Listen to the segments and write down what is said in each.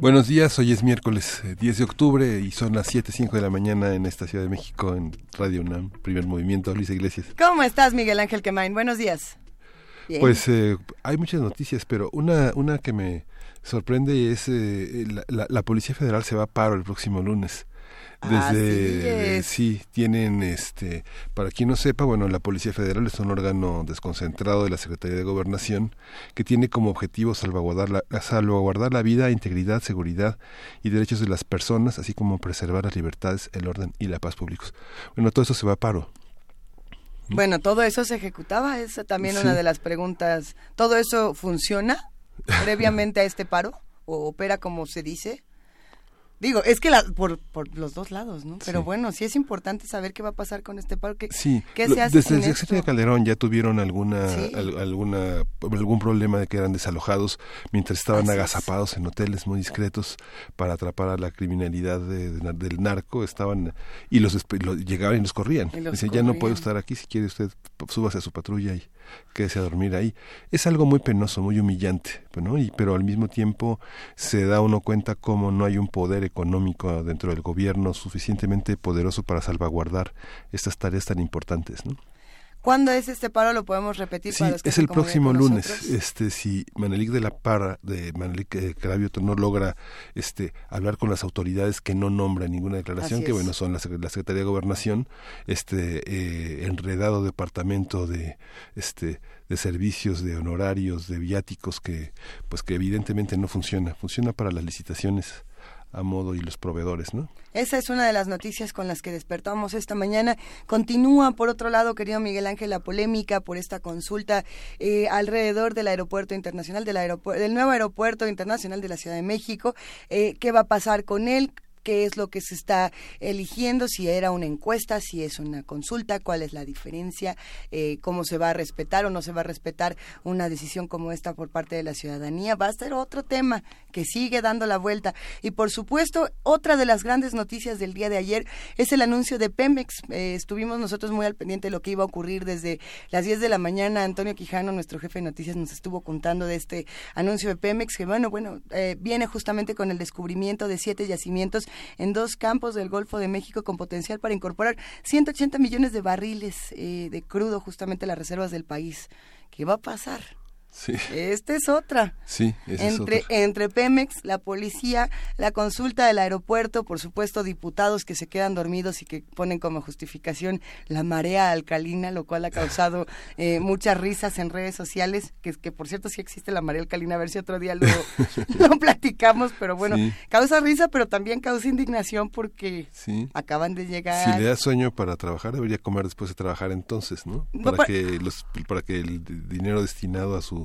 Buenos días, hoy es miércoles 10 eh, de octubre y son las 7.05 de la mañana en esta Ciudad de México en Radio UNAM, primer movimiento, Luis Iglesias. ¿Cómo estás, Miguel Ángel Quemain? Buenos días. Pues eh, hay muchas noticias, pero una, una que me sorprende es eh, la, la, Policía Federal se va a paro el próximo lunes. Desde sí tienen este para quien no sepa, bueno, la Policía Federal es un órgano desconcentrado de la Secretaría de Gobernación que tiene como objetivo salvaguardar la, salvaguardar la vida, integridad, seguridad y derechos de las personas, así como preservar las libertades, el orden y la paz públicos. Bueno, todo eso se va a paro. Bueno, todo eso se ejecutaba, es también una de las preguntas. ¿Todo eso funciona previamente a este paro o opera como se dice? Digo, es que la, por, por los dos lados, ¿no? Pero bueno, sí es importante saber qué va a pasar con este parque. Sí, ¿Qué se hace desde el sexenio de Calderón ya tuvieron alguna, alguna, algún problema de que eran desalojados mientras estaban agazapados en hoteles muy discretos para atrapar a la criminalidad del narco, estaban y los, llegaban y los corrían. Dicen, ya no puedo estar aquí, si quiere usted súbase a su patrulla y quédese a dormir ahí. Es algo muy penoso, muy humillante, ¿no? y, pero al mismo tiempo se da uno cuenta cómo no hay un poder económico dentro del gobierno suficientemente poderoso para salvaguardar estas tareas tan importantes, ¿no? ¿Cuándo es este paro? Lo podemos repetir. Sí, es el próximo lunes. Este, si Manelik de la Parra, de Manelik eh, Cravioto, no logra este, hablar con las autoridades que no nombran ninguna declaración, que bueno, son la, Secretaría de Gobernación, este, eh, enredado departamento de, este, de servicios, de honorarios, de viáticos, que, pues que evidentemente no funciona. Funciona para las licitaciones a modo y los proveedores, ¿no? Esa es una de las noticias con las que despertamos esta mañana. Continúa, por otro lado, querido Miguel Ángel, la polémica por esta consulta eh, alrededor del aeropuerto internacional, del, aeropuerto, del nuevo aeropuerto internacional de la Ciudad de México. Eh, ¿Qué va a pasar con él? Qué es lo que se está eligiendo, si era una encuesta, si es una consulta, cuál es la diferencia, eh, cómo se va a respetar o no se va a respetar una decisión como esta por parte de la ciudadanía. Va a ser otro tema que sigue dando la vuelta. Y por supuesto, otra de las grandes noticias del día de ayer es el anuncio de Pemex. Eh, estuvimos nosotros muy al pendiente de lo que iba a ocurrir desde las 10 de la mañana. Antonio Quijano, nuestro jefe de noticias, nos estuvo contando de este anuncio de Pemex, que bueno, bueno, eh, viene justamente con el descubrimiento de siete yacimientos en dos campos del Golfo de México con potencial para incorporar 180 millones de barriles eh, de crudo justamente a las reservas del país. ¿Qué va a pasar? Sí. Esta es otra. Sí, entre, entre Pemex, la policía, la consulta del aeropuerto, por supuesto, diputados que se quedan dormidos y que ponen como justificación la marea alcalina, lo cual ha causado eh, muchas risas en redes sociales, que, que por cierto sí existe la marea alcalina, a ver si otro día lo, lo platicamos, pero bueno, causa risa, pero también causa indignación porque acaban de llegar. Si le da sueño para trabajar, debería comer después de trabajar entonces, ¿no? Para, que, los, para que el dinero destinado a su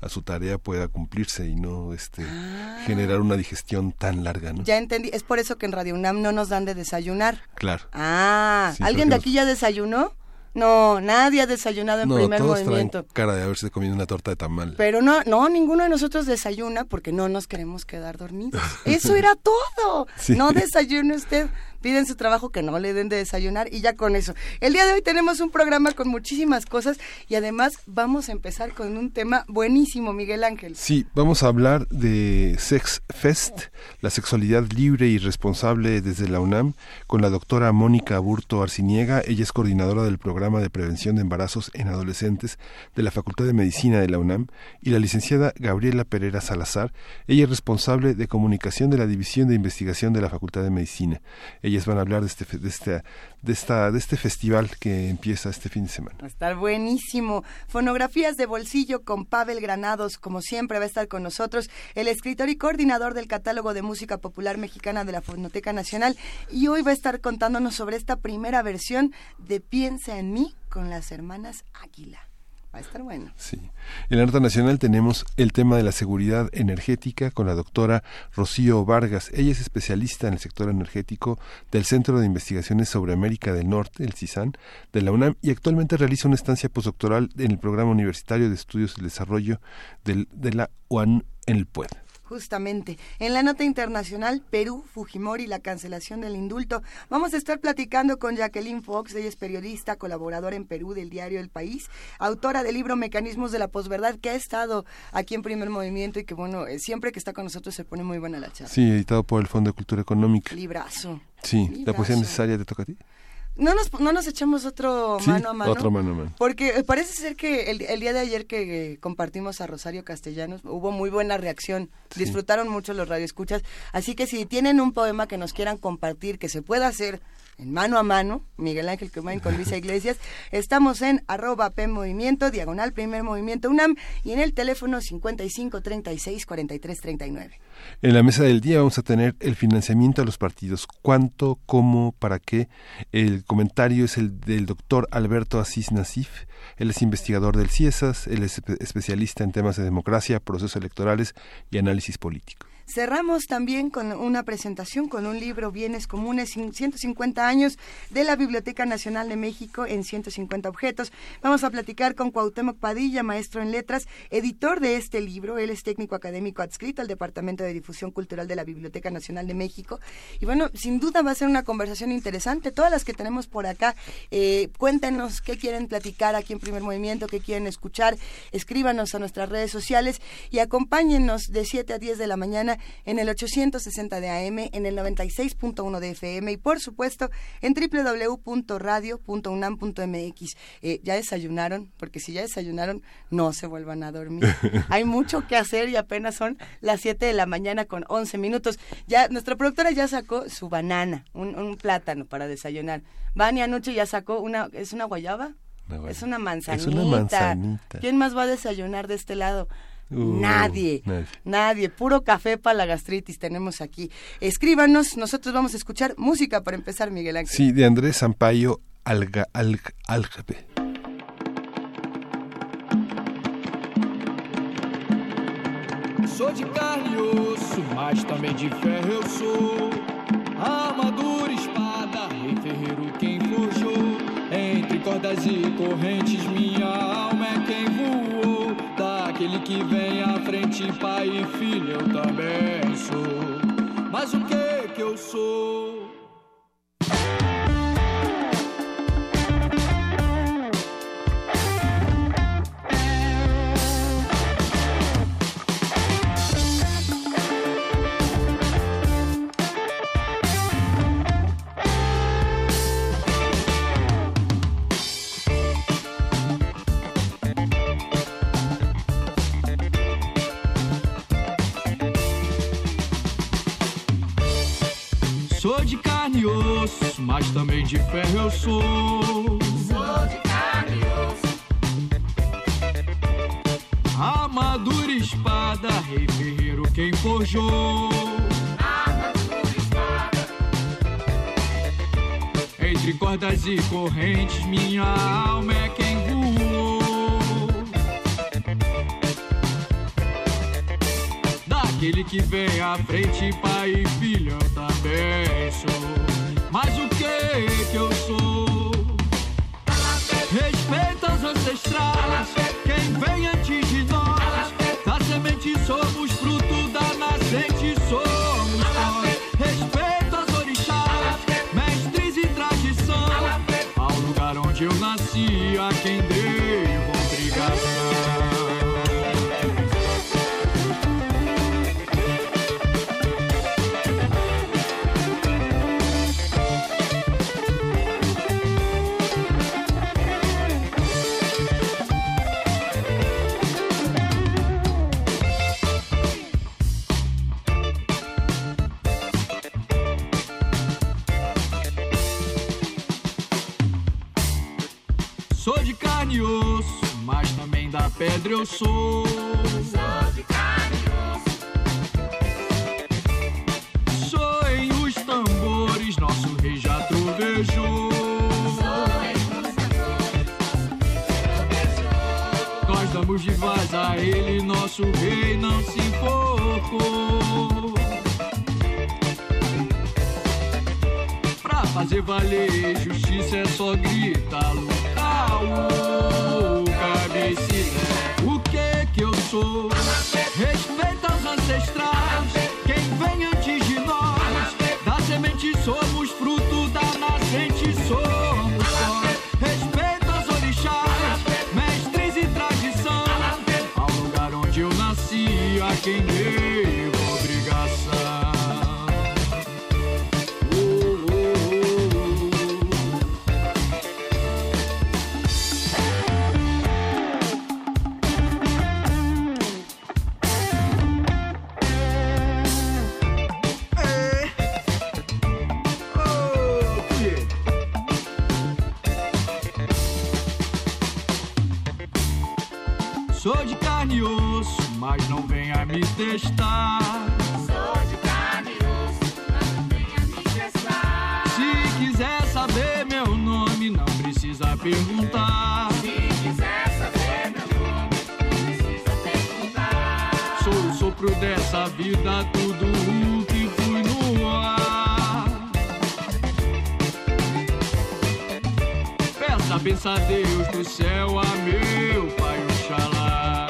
a su tarea pueda cumplirse y no este ah. generar una digestión tan larga, ¿no? Ya entendí, es por eso que en Radio UNAM no nos dan de desayunar. Claro. Ah, ¿alguien de aquí ya desayunó? No, nadie ha desayunado en primer todos movimiento. cara de haberse comido una torta de tamal. Pero no, no, ninguno de nosotros desayuna porque no nos queremos quedar dormidos. Eso era todo. No desayune usted piden su trabajo que no le den de desayunar y ya con eso. El día de hoy tenemos un programa con muchísimas cosas y además vamos a empezar con un tema buenísimo, Miguel Ángel. Sí, vamos a hablar de Sex Fest, la sexualidad libre y responsable desde la UNAM, con la doctora Mónica Burto Arciniega. Ella es coordinadora del programa de prevención de embarazos en adolescentes de la Facultad de Medicina de la UNAM y la licenciada Gabriela Pereira Salazar. Ella es responsable de comunicación de la División de Investigación de la Facultad de Medicina ellas van a hablar de este, de este, de esta, de este festival que empieza este fin de semana. Va a estar buenísimo. Fonografías de bolsillo con Pavel Granados, como siempre va a estar con nosotros, el escritor y coordinador del catálogo de música popular mexicana de la Fonoteca Nacional, y hoy va a estar contándonos sobre esta primera versión de Piensa en mí con las hermanas Águila. Va a estar bueno. Sí. En la nota nacional tenemos el tema de la seguridad energética con la doctora Rocío Vargas. Ella es especialista en el sector energético del Centro de Investigaciones sobre América del Norte, el CISAN, de la UNAM y actualmente realiza una estancia postdoctoral en el Programa Universitario de Estudios y Desarrollo del, de la UAN en el PUED. Justamente. En la nota internacional, Perú, Fujimori, la cancelación del indulto. Vamos a estar platicando con Jacqueline Fox, ella es periodista, colaboradora en Perú del diario El País, autora del libro Mecanismos de la Posverdad, que ha estado aquí en Primer Movimiento y que, bueno, eh, siempre que está con nosotros se pone muy buena la charla. Sí, editado por el Fondo de Cultura Económica. Librazo. Sí, la poesía necesaria te toca a ti. No nos, no nos echamos otro mano a mano. Otro mano a mano. Porque eh, parece ser que el, día de ayer que compartimos a Rosario Castellanos hubo muy buena reacción. Disfrutaron mucho los radioescuchas. Así que si tienen un poema que nos quieran compartir, que se pueda hacer en mano a mano, Miguel Ángel Quemain con Luisa Iglesias. Estamos en arroba P diagonal Primer Movimiento UNAM y en el teléfono 55 36 43 39. En la mesa del día vamos a tener el financiamiento a los partidos. ¿Cuánto, cómo, para qué? El comentario es el del doctor Alberto Asís Nasif. Él es investigador del CIESAS, él es especialista en temas de democracia, procesos electorales y análisis político. Cerramos también con una presentación con un libro Bienes Comunes, 150 años de la Biblioteca Nacional de México en 150 objetos. Vamos a platicar con Cuauhtémoc Padilla, maestro en letras, editor de este libro. Él es técnico académico adscrito al Departamento de Difusión Cultural de la Biblioteca Nacional de México. Y bueno, sin duda va a ser una conversación interesante. Todas las que tenemos por acá, eh, cuéntenos qué quieren platicar aquí en Primer Movimiento, qué quieren escuchar. Escríbanos a nuestras redes sociales y acompáñennos de 7 a 10 de la mañana en el 860 de AM, en el 96.1 de FM y por supuesto en www.radio.unam.mx. Eh, ¿Ya desayunaron? Porque si ya desayunaron, no se vuelvan a dormir. Hay mucho que hacer y apenas son las 7 de la mañana con 11 minutos. Ya Nuestra productora ya sacó su banana, un, plátano para desayunar. Vani anoche ya sacó una, ¿es una guayaba? Es una manzanita. Es una manzanita. ¿Quién más va a desayunar de este lado? Nadie, nadie, puro café para la gastritis tenemos aquí. Escríbanos, nosotros vamos a escuchar música para empezar, Miguel Ángel. Sí, de Andrés Sampaio Alga, Alga, Algabe. Sou de carne e osso, mas também de ferro eu sou. Armadura, espada, rei ferreiro quem forjou. Entre cordas e correntes, minha alma é quem voou. Aquele que vem à frente, pai e filho, eu também sou. Mas o que que eu sou? Sou de carne e osso, mas também de ferro eu sou. Sou de carne e osso. Armadura e espada, rei ferreiro quem forjou. Armadura e espada. Entre cordas e correntes, minha alma é quem Daquele que vem à frente, pai e filho, eu também. Mas o que que eu sou? Respeita os ancestrais, quem vem antes de nós. Da semente somos fruto da nascente, somos nós. Respeita os orixás, mestres e tradição. Ao lugar onde eu nasci, a quem devo pedra eu sou. Sou de carne e osso. Sou em os tambores, nosso rei já trovejou. Sou em os tambores, nosso rei já trovejou. pra ele nosso rei não se enforcou. Pra fazer valer justiça é só gritar local. Sou? Respeita os ancestrais, quem vem antes de nós. Da semente somos fruto da nascente, somos perguntar. Se quiser saber meu nome, precisa perguntar. Sou o sopro dessa vida, tudo o que fui no ar. Peça benção a Deus do céu, a meu Pai Oxalá.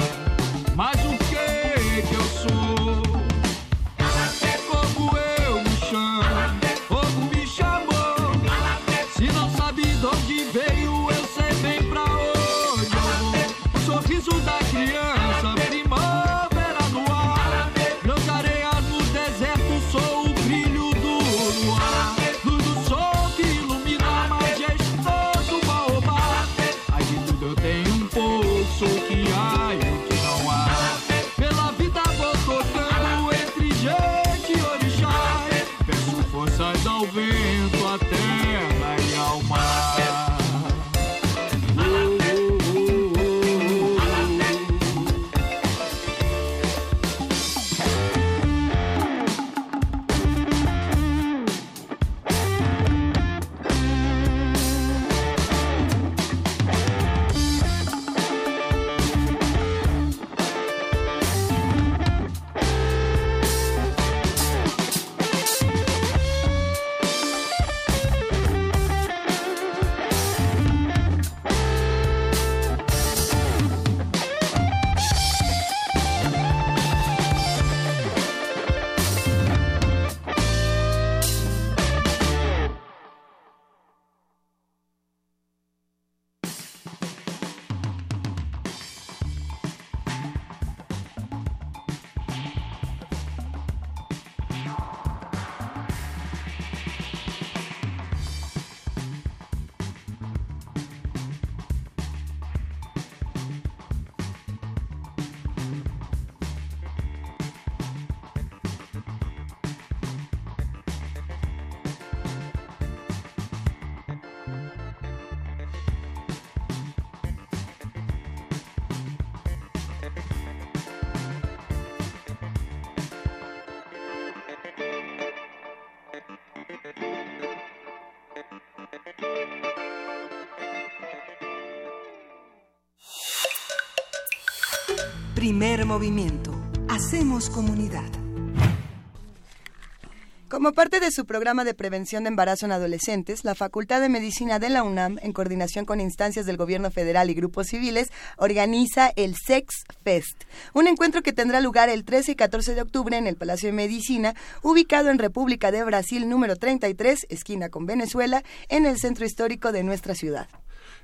Mas o que que eu sou? Movimiento. Hacemos comunidad. Como parte de su programa de prevención de embarazo en adolescentes, la Facultad de Medicina de la UNAM, en coordinación con instancias del gobierno federal y grupos civiles, organiza el Sex Fest, un encuentro que tendrá lugar el 13 y 14 de octubre en el Palacio de Medicina, ubicado en República de Brasil número 33, esquina con Venezuela, en el centro histórico de nuestra ciudad.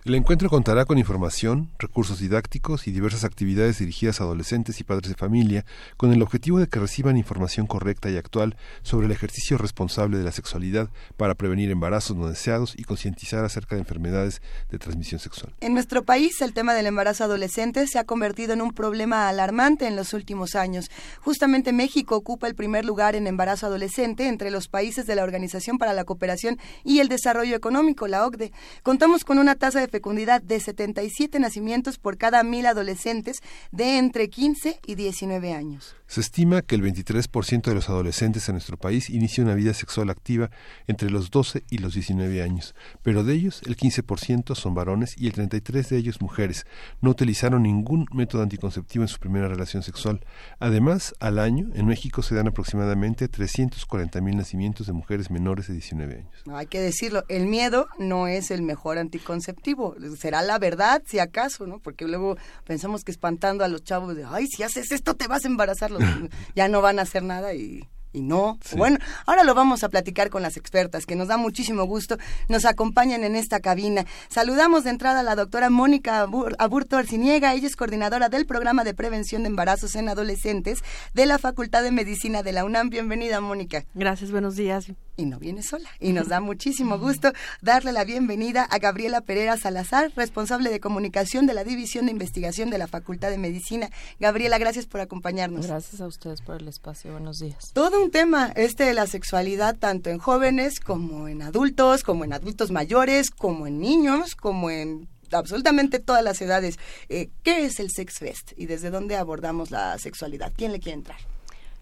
El encuentro contará con información, recursos didácticos y diversas actividades dirigidas a adolescentes y padres de familia, con el objetivo de que reciban información correcta y actual sobre el ejercicio responsable de la sexualidad para prevenir embarazos no deseados y concientizar acerca de enfermedades de transmisión sexual. En nuestro país, el tema del embarazo adolescente se ha convertido en un problema alarmante en los últimos años. Justamente México ocupa el primer lugar en embarazo adolescente entre los países de la Organización para la Cooperación y el Desarrollo Económico, la OCDE. Contamos con una tasa fecundidad de 77 nacimientos por cada mil adolescentes de entre 15 y 19 años. Se estima que el 23% de los adolescentes en nuestro país inicia una vida sexual activa entre los 12 y los 19 años, pero de ellos el 15% son varones y el 33% de ellos mujeres. No utilizaron ningún método anticonceptivo en su primera relación sexual. Además, al año en México se dan aproximadamente 340 mil nacimientos de mujeres menores de 19 años. hay que decirlo, el miedo no es el mejor anticonceptivo. Será la verdad, si acaso, ¿no? Porque luego pensamos que espantando a los chavos de, ay, si haces esto te vas a embarazar, ya no van a hacer nada y y no. Bueno, ahora lo vamos a platicar con las expertas, que nos da muchísimo gusto, nos acompañan en esta cabina. Saludamos de entrada a la doctora Mónica Aburto Arciniega, ella es coordinadora del programa de prevención de embarazos en adolescentes de la Facultad de Medicina de la UNAM. Bienvenida, Mónica. Gracias, buenos días. Y no viene sola, y nos da muchísimo gusto darle la bienvenida a Gabriela Pereira Salazar, responsable de comunicación de la División de Investigación de la Facultad de Medicina. Gabriela, gracias por acompañarnos. Gracias a ustedes por el espacio. Buenos días. Todo un tema este de la sexualidad tanto en jóvenes como en adultos, como en adultos mayores, como en niños, como en absolutamente todas las edades. Eh, ¿Qué es el Sex Fest y desde dónde abordamos la sexualidad? ¿Quién le quiere entrar?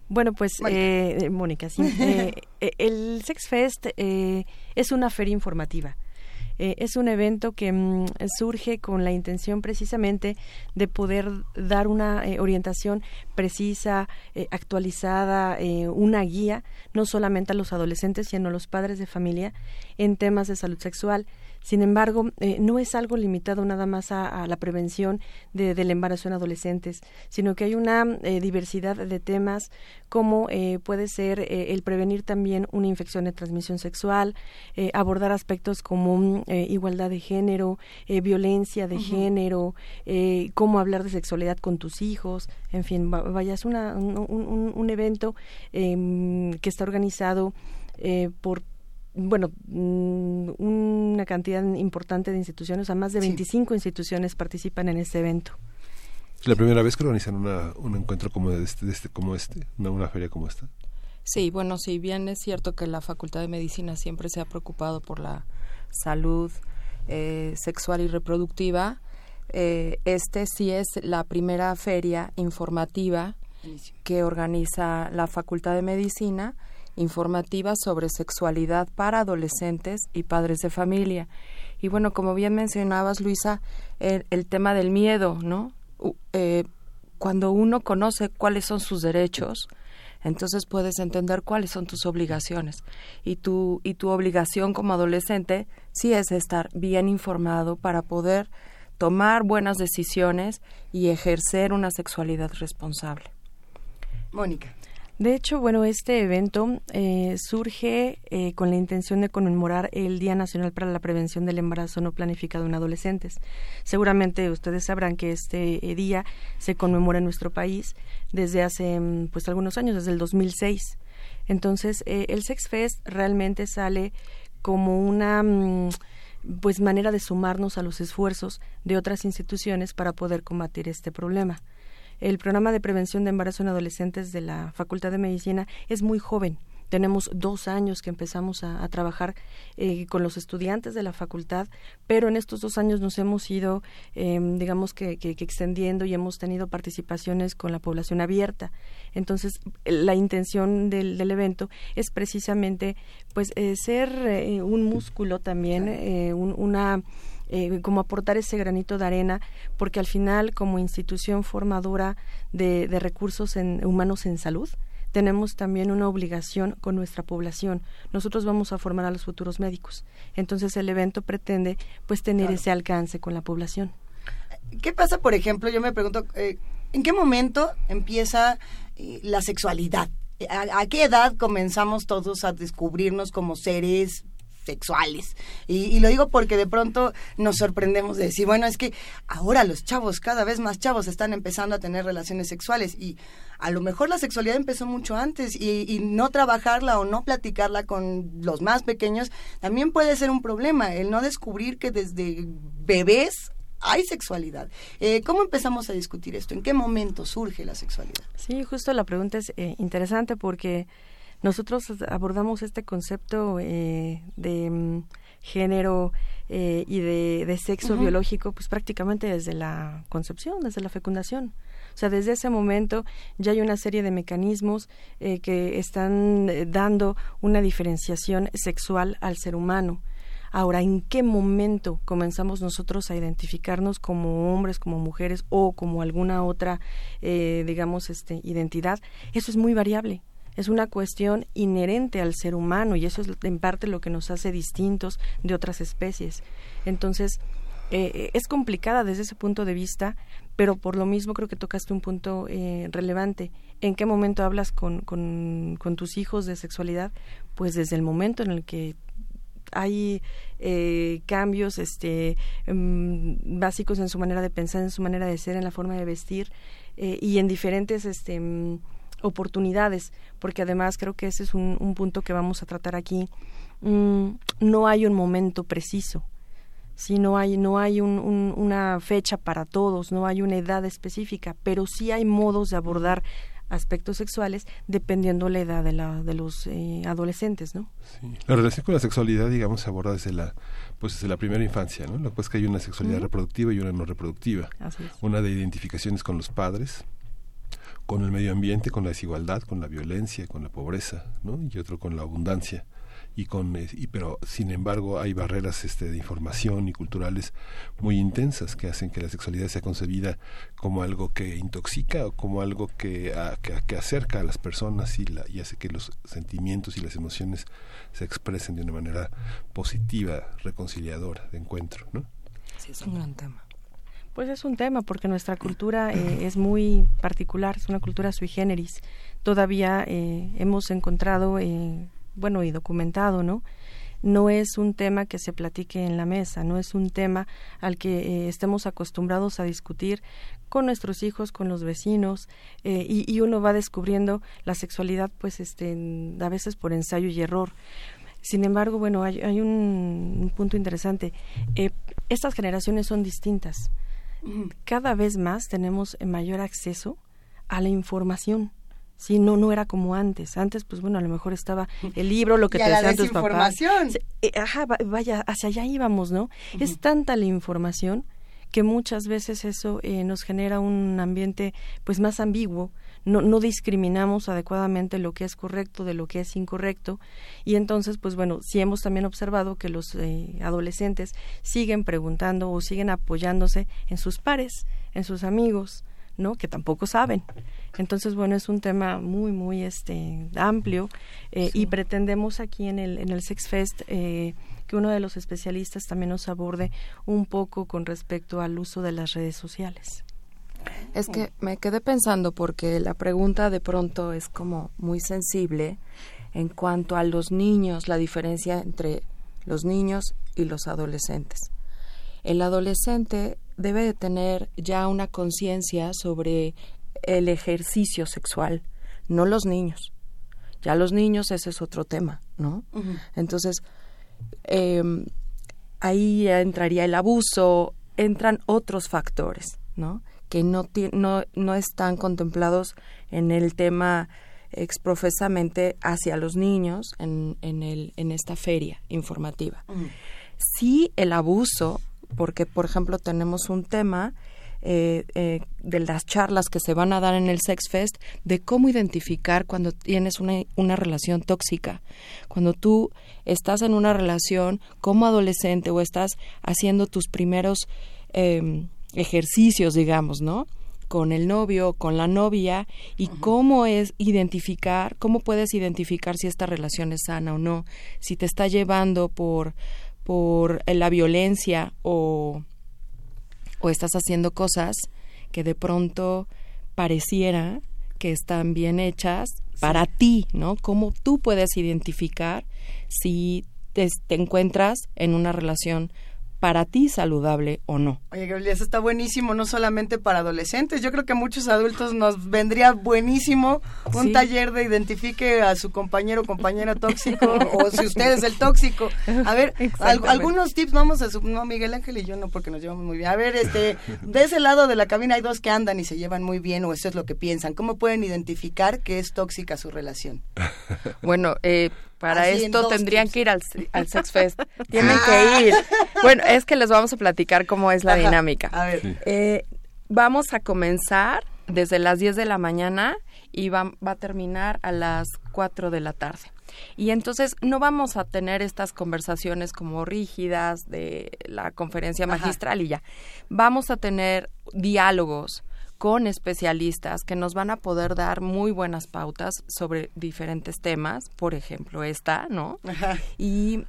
Bueno, pues Mónica, eh, sí. Eh, el Sex Fest es una feria informativa. Eh, es un evento que mm, surge con la intención precisamente de poder dar una eh, orientación precisa, eh, actualizada, una guía, no solamente a los adolescentes, sino a los padres de familia en temas de salud sexual. Sin embargo, eh, no es algo limitado nada más a, la prevención del embarazo en adolescentes, sino que hay una eh, diversidad de temas como eh, puede ser el prevenir también una infección de transmisión sexual, abordar aspectos como igualdad de género, violencia de género, cómo hablar de sexualidad con tus hijos, en fin, vaya, es una, un, un, evento em, que está organizado por bueno, mm, una cantidad importante de instituciones, o sea, más de 25 instituciones participan en este evento. ¿Es la primera vez que organizan una, un encuentro como este, este como este, una, una feria como esta? Sí, bueno, si bien es cierto que la Facultad de Medicina siempre se ha preocupado por la salud eh, sexual y reproductiva, eh, este sí es la primera feria informativa que organiza la Facultad de Medicina informativa sobre sexualidad para adolescentes y padres de familia. Y bueno, como bien mencionabas, Luisa, el, tema del miedo, ¿no? Eh, cuando uno conoce cuáles son sus derechos, entonces puedes entender cuáles son tus obligaciones. Y tu, y tu obligación como adolescente sí es estar bien informado para poder tomar buenas decisiones y ejercer una sexualidad responsable. Mónica. De hecho, bueno, este evento eh, surge eh, con la intención de conmemorar el Día Nacional para la Prevención del Embarazo No Planificado en Adolescentes. Seguramente ustedes sabrán que este eh, día se conmemora en nuestro país desde hace mm, pues algunos años, desde el 2006. Entonces, el Sex Fest realmente sale como una mm, pues manera de sumarnos a los esfuerzos de otras instituciones para poder combatir este problema el programa de prevención de embarazo en adolescentes de la Facultad de Medicina es muy joven. Tenemos dos años que empezamos a, trabajar eh, con los estudiantes de la facultad, pero en estos dos años nos hemos ido, em, digamos que, extendiendo y hemos tenido participaciones con la población abierta. Entonces, la intención del, evento es precisamente, pues, eh, ser eh, un músculo también, una eh, como aportar ese granito de arena, porque al final, como institución formadora de, recursos humanos en salud, tenemos también una obligación con nuestra población. Nosotros vamos a formar a los futuros médicos. Entonces el evento pretende pues tener ese alcance con la población. ¿Qué pasa, por ejemplo? Yo me pregunto, eh, ¿en qué momento empieza eh, la sexualidad? ¿A, qué edad comenzamos todos a descubrirnos como seres sexuales. Y, lo digo porque de pronto nos sorprendemos de decir, bueno, es que ahora los chavos, cada vez más chavos, están empezando a tener relaciones sexuales y a lo mejor la sexualidad empezó mucho antes y, y no trabajarla o no platicarla con los más pequeños también puede ser un problema, el no descubrir que desde bebés hay sexualidad. Eh, ¿Cómo empezamos a discutir esto? ¿En qué momento surge la sexualidad? Sí, justo la pregunta es eh, interesante porque nosotros abordamos este concepto eh, de mm, género eh, y de, sexo biológico pues prácticamente desde la concepción, desde la fecundación. O sea, desde ese momento ya hay una serie de mecanismos eh, que están dando una diferenciación sexual al ser humano. Ahora, ¿en qué momento comenzamos nosotros a identificarnos como hombres, como mujeres o como alguna otra, digamos, este, identidad? Eso es muy variable es una cuestión inherente al ser humano y eso es en parte lo que nos hace distintos de otras especies. Entonces, eh, es complicada desde ese punto de vista, pero por lo mismo creo que tocaste un punto eh, relevante. ¿En qué momento hablas con, con, tus hijos de sexualidad? Pues desde el momento en el que hay eh, cambios este, mm, básicos en su manera de pensar, en su manera de ser, en la forma de vestir y en diferentes este, mm, oportunidades, porque además creo que ese es un, punto que vamos a tratar aquí. Mm, no hay un momento preciso, si no hay no hay una fecha para todos, no hay una edad específica, pero sí hay modos de abordar aspectos sexuales dependiendo la edad de, la, de los eh, adolescentes, ¿no? La relación con la sexualidad, digamos, se aborda desde la, pues desde la primera infancia, ¿no? Lo que pasa es que hay una sexualidad reproductiva y una no reproductiva. Una de identificaciones con los padres, con el medio ambiente, con la desigualdad, con la violencia, con la pobreza, ¿no? Y otro con la abundancia. Y con eh, y, pero sin embargo hay barreras este de información y culturales muy intensas que hacen que la sexualidad sea concebida como algo que intoxica o como algo que, que, acerca a las personas y, la, y hace que los sentimientos y las emociones se expresen de una manera positiva, reconciliadora, de encuentro, ¿no? Sí, es un gran tema. Pues es un tema porque nuestra cultura eh, es muy particular, es una cultura sui generis. Todavía eh, hemos encontrado, eh, bueno, y documentado, ¿no? No es un tema que se platique en la mesa, no es un tema al que estemos acostumbrados a discutir con nuestros hijos, con los vecinos, y, y, uno va descubriendo la sexualidad, pues, este, a veces por ensayo y error. Sin embargo, bueno, hay, hay un, un, punto interesante. estas generaciones son distintas cada vez más tenemos mayor acceso a la información. Sí, no, no era como antes. Antes, pues bueno, a lo mejor estaba el libro, lo que te decían tus papás. Eh, ajá, vaya, hacia allá íbamos, ¿no? Es tanta la información que muchas veces eso eh, nos genera un ambiente pues más ambiguo no, no discriminamos adecuadamente lo que es correcto de lo que es incorrecto. Y entonces pues bueno sí hemos también observado que los eh, adolescentes siguen preguntando o siguen apoyándose en sus pares en sus amigos no que tampoco saben. Entonces bueno es un tema muy muy este amplio eh, y pretendemos aquí en el en el Sex Fest eh, que uno de los especialistas también nos aborde un poco con respecto al uso de las redes sociales es que me quedé pensando porque la pregunta de pronto es como muy sensible en cuanto a los niños, la diferencia entre los niños y los adolescentes. El adolescente debe de tener ya una conciencia sobre el ejercicio sexual, no los niños. Ya los niños ese es otro tema, ¿no? Entonces, em, ahí entraría el abuso, entran otros factores, ¿no? Que no, no, no están contemplados en el tema exprofesamente hacia los niños en, en, el, en esta feria informativa. Sí el abuso, porque por ejemplo tenemos un tema eh, eh, de las charlas que se van a dar en el Sex Fest de cómo identificar cuando tienes una, una relación tóxica, cuando tú estás en una relación como adolescente o estás haciendo tus primeros eh, ejercicios, digamos, ¿no? con el novio, con la novia y cómo es identificar, cómo puedes identificar si esta relación es sana o no, si te está llevando por por la violencia o o estás haciendo cosas que de pronto pareciera que están bien hechas para ti, ¿no? Cómo tú puedes identificar si te, te encuentras en una relación para ti saludable o no. Oye, Gabriel, eso está buenísimo, no solamente para adolescentes. Yo creo que a muchos adultos nos vendría buenísimo un Sí. taller de identifique a su compañero o compañera tóxico o si usted es el tóxico. A ver, al- algunos tips vamos a su... No, Miguel Ángel y yo no, porque nos llevamos muy bien. A ver, este, de ese lado de la cabina hay dos que andan y se llevan muy bien o eso es lo que piensan. ¿Cómo pueden identificar que es tóxica su relación? Bueno, eh, para Así esto tendrían tips. que ir al, al Sex Fest. Tienen que ir. Bueno, es que les vamos a platicar cómo es la Ajá. dinámica. A ver. Sí. Eh, vamos a comenzar desde las 10 de la mañana y va, va a terminar a las 4 de la tarde. Y entonces no vamos a tener estas conversaciones como rígidas de la conferencia Ajá. magistral y ya. Vamos a tener diálogos con especialistas que nos van a poder dar muy buenas pautas sobre diferentes temas, por ejemplo esta, ¿no? Ajá. Y,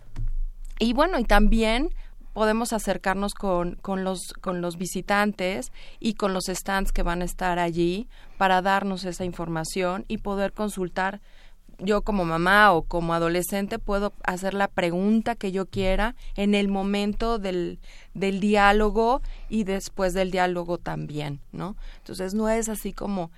y bueno, y también podemos acercarnos con, con, los, con los visitantes y con los stands que van a estar allí para darnos esa información y poder consultar. Yo como mamá o como adolescente puedo hacer la pregunta que yo quiera en el momento del, del diálogo y después del diálogo también, ¿no? Entonces no es así como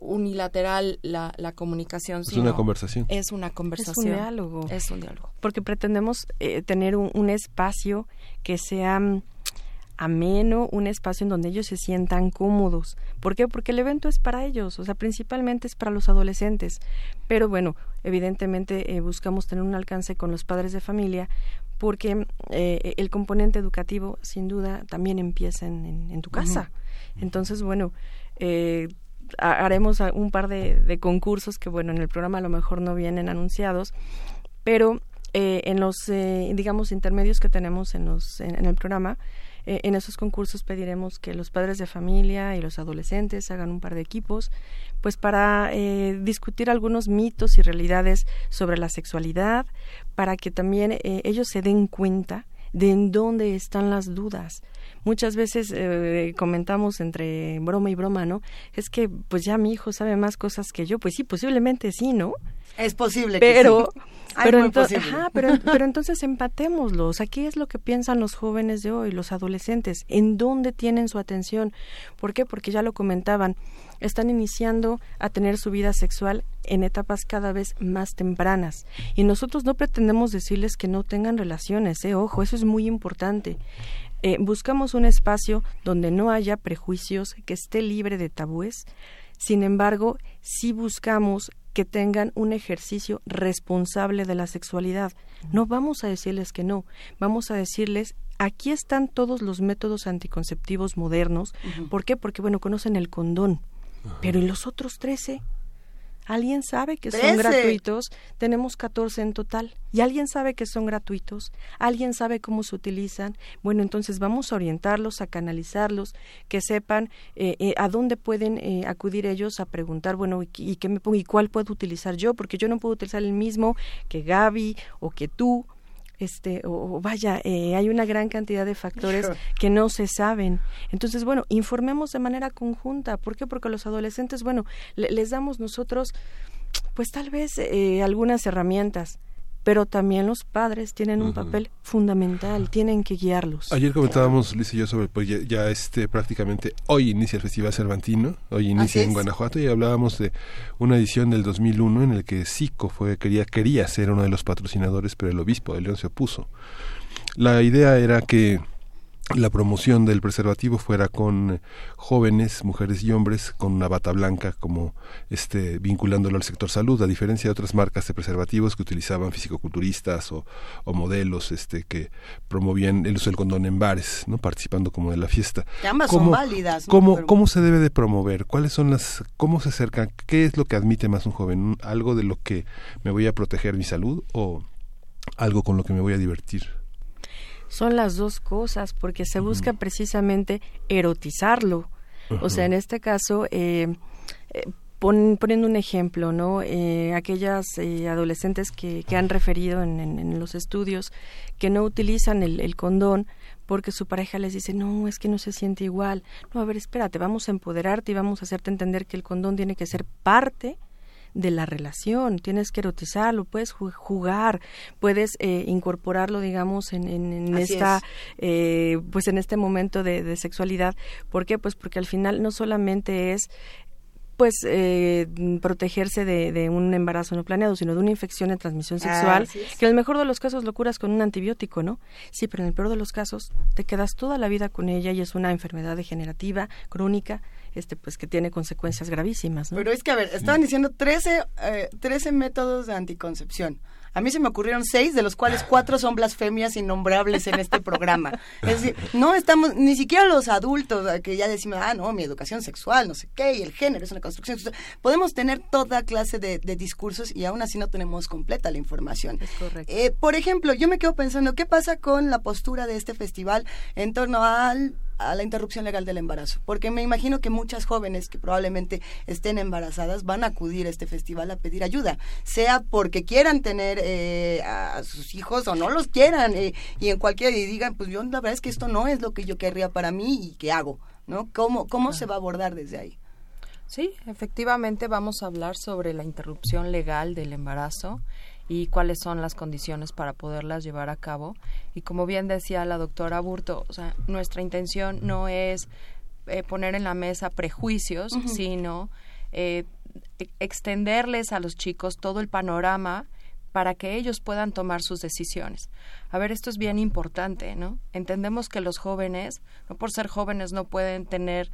unilateral la, la comunicación, Es sino una conversación. es una conversación. diálogo. Es un diálogo. porque pretendemos eh, tener un, un espacio que sea mm, ameno, un espacio en donde ellos se sientan cómodos. ¿Por qué? Porque el evento es para ellos, o sea, principalmente es para los adolescentes. Pero bueno, evidentemente eh, buscamos tener un alcance con los padres de familia porque eh, el componente educativo sin duda también empieza en, en- en tu casa. Entonces, bueno, eh, ha- haremos un par de, de concursos que, bueno, en el programa a lo mejor no vienen anunciados, pero eh, en los, eh, digamos, intermedios que tenemos en, los, en, en el programa, eh, en esos concursos pediremos que los padres de familia y los adolescentes hagan un par de equipos, pues para eh, discutir algunos mitos y realidades sobre la sexualidad, para que también eh, ellos se den cuenta de en dónde están las dudas. Muchas veces eh, comentamos entre broma y broma, ¿no? Es que pues ya mi hijo sabe más cosas que yo. Pues sí, posiblemente sí, ¿no? Es posible que Pero, sí. Ay, pero, ento- ajá, pero, pero entonces empatémoslo. O sea, ¿qué es lo que piensan los jóvenes de hoy, los adolescentes? ¿En dónde tienen su atención? ¿Por qué? Porque ya lo comentaban, están iniciando a tener su vida sexual en etapas cada vez más tempranas. Y nosotros no pretendemos decirles que no tengan relaciones, ¿eh? Ojo, eso es muy importante. Eh, buscamos un espacio donde no haya prejuicios, que esté libre de tabúes. Sin embargo, sí buscamos que tengan un ejercicio responsable de la sexualidad. No vamos a decirles que no, vamos a decirles aquí están todos los métodos anticonceptivos modernos. ¿Por qué? Porque, bueno, conocen el condón. Pero ¿y los otros 13? ¿Alguien sabe que son gratuitos? Tenemos 14 en total. ¿Y alguien sabe que son gratuitos? ¿Alguien sabe cómo se utilizan? Bueno, entonces vamos a orientarlos, a canalizarlos, que sepan eh, eh, a dónde pueden eh, acudir ellos a preguntar, bueno, ¿y, qué- y qué me? ¿Y cuál puedo utilizar yo? Porque yo no puedo utilizar el mismo que Gaby o que tú. Este, o, o vaya, eh, hay una gran cantidad de factores que no se saben. Entonces, bueno, informemos de manera conjunta. ¿Por qué? Porque a los adolescentes, bueno, le- les damos nosotros, pues tal vez eh, algunas herramientas, pero también los padres tienen un papel fundamental, tienen que guiarlos. Ayer comentábamos Luis y yo sobre pues ya, ya, este prácticamente hoy inicia el Festival Cervantino, hoy inicia en. Guanajuato y hablábamos de una edición del 2001 en el que Zico fue quería quería ser uno de los patrocinadores, pero el obispo de León se opuso. La idea era que la promoción del preservativo fuera con eh, jóvenes, mujeres y hombres con una bata blanca como este vinculándolo al sector salud, a diferencia de otras marcas de preservativos que utilizaban fisicoculturistas o, o modelos este que promovían el uso del condón en bares, no participando como de la fiesta. Que ambas son válidas, ¿no? ¿cómo, Pero- ¿Cómo se debe de promover? ¿Cuáles son las, cómo se acercan? ¿Qué es lo que admite más un joven? ¿Un- ¿Algo de lo que me voy a proteger mi salud o algo con lo que me voy a divertir? Son las dos cosas, porque se busca precisamente erotizarlo. O sea, en este caso, eh, eh, pon- poniendo un ejemplo, ¿no? Eh, aquellas eh, adolescentes que, que han referido en, en- en los estudios que no utilizan el, el condón porque su pareja les dice, no, es que no se siente igual. No, a ver, espérate, vamos a empoderarte y vamos a hacerte entender que el condón tiene que ser parte de la relación, tienes que erotizarlo, puedes jugar, puedes eh, incorporarlo, digamos, en, en, esta, eh, pues en este momento de, de sexualidad. ¿Por qué? Pues porque al final no solamente es pues eh, protegerse de, un embarazo no planeado, sino de una infección de transmisión sexual, que en el mejor de los casos lo curas con un antibiótico, ¿no? Sí, pero en el peor de los casos te quedas toda la vida con ella y es una enfermedad degenerativa, crónica, este pues que tiene consecuencias gravísimas. ¿no? Pero es que, a ver, estaban diciendo 13, eh, 13 métodos de anticoncepción. A mí se me ocurrieron seis, de los cuales cuatro son blasfemias innombrables en este programa. Es decir, no estamos, ni siquiera los adultos que ya decimos, ah, no, mi educación sexual, no sé qué, y el género es una construcción. Podemos tener toda clase de, discursos y aún así no tenemos completa la información. Es correcto. Eh, por ejemplo, yo me quedo pensando, ¿qué pasa con la postura de este festival en torno al a la interrupción legal del embarazo, porque me imagino que muchas jóvenes que probablemente estén embarazadas van a acudir a este festival a pedir ayuda, sea porque quieran tener eh, a sus hijos o no los quieran, eh, y en cualquier y digan, pues yo la verdad es que esto no es lo que yo querría para mí y qué hago, ¿no? ¿Cómo, cómo se va a abordar desde ahí? Sí, efectivamente vamos a hablar sobre la interrupción legal del embarazo y cuáles son las condiciones para poderlas llevar a cabo. Y como bien decía la doctora Burto, o sea, nuestra intención no es eh, poner en la mesa prejuicios, sino eh, e-, extenderles a los chicos todo el panorama para que ellos puedan tomar sus decisiones. A ver, esto es bien importante, ¿no? Entendemos que los jóvenes, no por ser jóvenes, no pueden tener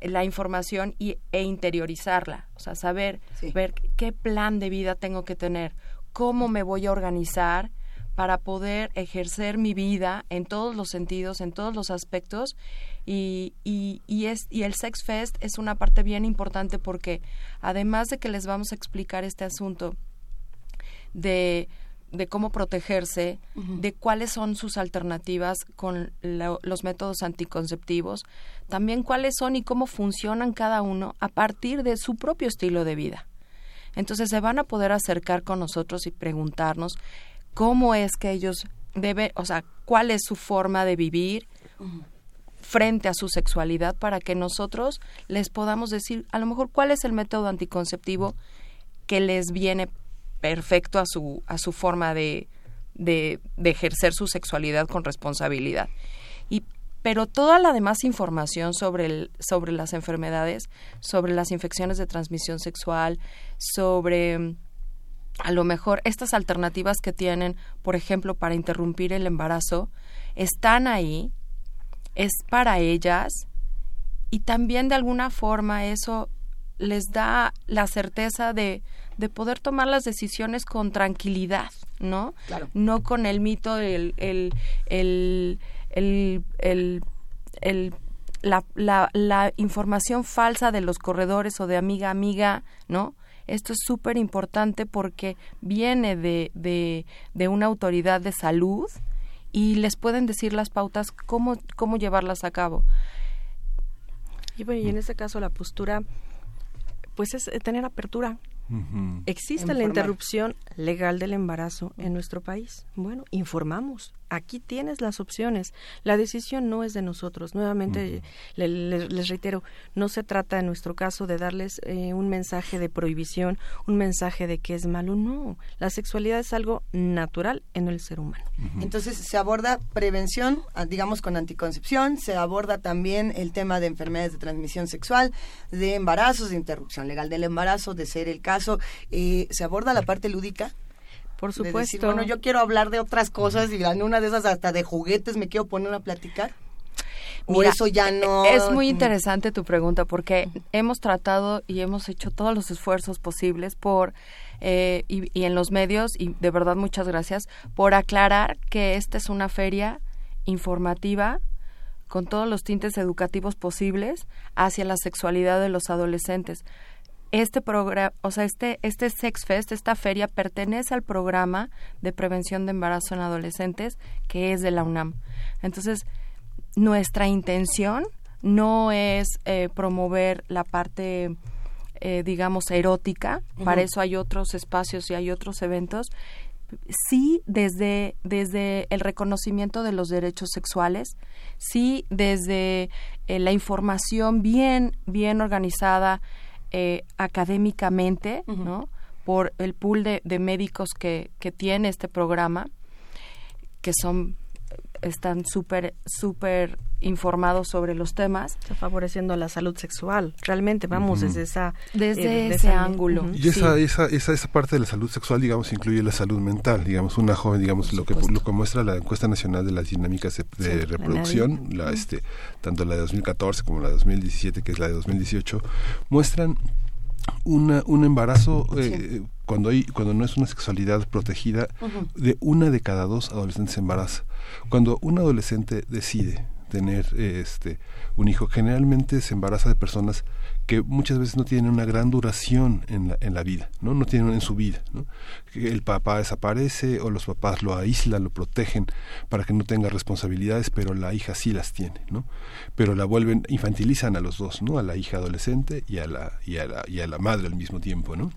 la información y, e interiorizarla, o sea, saber ver qué plan de vida tengo que tener, cómo me voy a organizar para poder ejercer mi vida en todos los sentidos, en todos los aspectos. Y, y, y, es, y el Sex Fest es una parte bien importante porque además de que les vamos a explicar este asunto de, de cómo protegerse, de cuáles son sus alternativas con los métodos anticonceptivos, también cuáles son y cómo funcionan cada uno a partir de su propio estilo de vida. Entonces se van a poder acercar con nosotros y preguntarnos cómo es que ellos deben, o sea, cuál es su forma de vivir frente a su sexualidad para que nosotros les podamos decir a lo mejor cuál es el método anticonceptivo que les viene perfecto a su, a su forma de, de, de ejercer su sexualidad con responsabilidad. Pero toda la demás información sobre, el, sobre las enfermedades, sobre las infecciones de transmisión sexual, sobre a lo mejor estas alternativas que tienen, por ejemplo, para interrumpir el embarazo, están ahí, es para ellas y también de alguna forma eso les da la certeza de, de poder tomar las decisiones con tranquilidad, ¿no? No con el mito del el, el, el, el, la, la, la, información falsa de los corredores o de amiga amiga, ¿no? Esto es súper importante porque viene de, de, de, una autoridad de salud y les pueden decir las pautas cómo, cómo llevarlas a cabo. Y, bueno, y en este caso la postura, pues es tener apertura, ¿Existe la interrupción legal del embarazo en nuestro país? Bueno, informamos. Aquí tienes las opciones. La decisión no es de nosotros. Nuevamente, les reitero, no se trata en nuestro caso de darles eh, un mensaje de prohibición, un mensaje de que es malo. No, la sexualidad es algo natural en el ser humano. Entonces, se aborda prevención, ah, digamos, con anticoncepción, se aborda también el tema de enfermedades de transmisión sexual, de embarazos, de interrupción legal del embarazo, de ser el caso caso, eh, se aborda la parte lúdica. Por supuesto. bueno, yo quiero hablar de otras cosas y en una de esas hasta de juguetes me quiero poner a platicar. O eso ya no. Es muy interesante tu pregunta porque hemos tratado y hemos hecho todos los esfuerzos posibles por eh, y, y, en los medios y de verdad muchas gracias por aclarar que esta es una feria informativa con todos los tintes educativos posibles hacia la sexualidad de los adolescentes este programa, o sea, este, este Sex Fest, esta feria pertenece al programa de prevención de embarazo en adolescentes que es de la UNAM. Entonces, nuestra intención no es eh, promover la parte, eh, digamos, erótica, para eso hay otros espacios y hay otros eventos, sí desde, desde el reconocimiento de los derechos sexuales, sí desde eh, la información bien, bien organizada, eh, académicamente, ¿no? Por el pool de, de médicos que, que tiene este programa, que son están súper, súper informados sobre los temas. Está favoreciendo la salud sexual. Realmente vamos desde esa desde eh, ese ángulo. Y esa, esa, esa, esa parte de la salud sexual, digamos, incluye la salud mental. Digamos, una joven, digamos, lo que, lo que muestra la encuesta nacional de las dinámicas de, reproducción, la, este, tanto la de 2014 como la de 2017, que es la de 2018, muestran una, un embarazo eh, cuando hay cuando no es una sexualidad protegida de una de cada dos adolescentes se embaraza cuando un adolescente decide tener este un hijo generalmente se embaraza de personas que muchas veces no tienen una gran duración en la, en la vida, ¿no? No tienen en su vida, ¿no? El papá desaparece o los papás lo aíslan, lo protegen para que no tenga responsabilidades, pero la hija sí las tiene, ¿no? Pero la vuelven, infantilizan a los dos, ¿no? A la hija adolescente y a la, y a la, y a la madre al mismo tiempo, ¿no?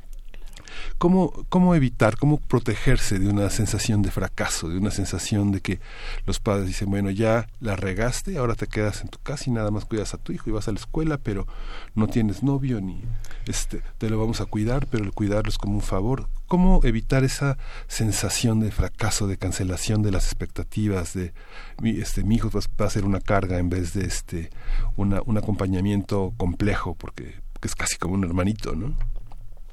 ¿Cómo, ¿Cómo evitar, cómo protegerse de una sensación de fracaso, de una sensación de que los padres dicen, bueno, ya la regaste, ahora te quedas en tu casa y nada más cuidas a tu hijo y vas a la escuela, pero no tienes novio ni este, te lo vamos a cuidar, pero el cuidarlo es como un favor? ¿Cómo evitar esa sensación de fracaso, de cancelación de las expectativas, de este, mi hijo va a ser una carga en vez de este, un acompañamiento complejo, porque es casi como un hermanito, ¿no?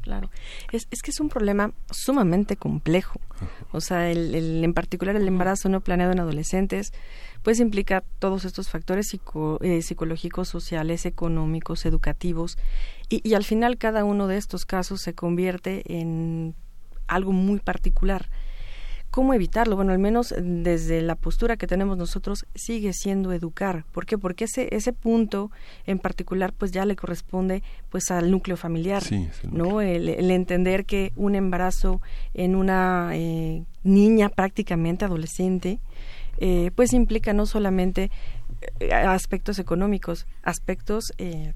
Claro, es, es que es un problema sumamente complejo. O sea, el, el, en particular el embarazo no planeado en adolescentes, pues implica todos estos factores psico, eh, psicológicos, sociales, económicos, educativos, y, y al final cada uno de estos casos se convierte en algo muy particular. ¿Cómo evitarlo? Bueno, al menos desde la postura que tenemos nosotros sigue siendo educar. ¿Por qué? Porque ese, ese punto en particular pues ya le corresponde pues al núcleo familiar, Sí, el núcleo. ¿no? El, el entender que un embarazo en una eh, niña prácticamente adolescente eh, pues implica no solamente eh, aspectos económicos, aspectos eh,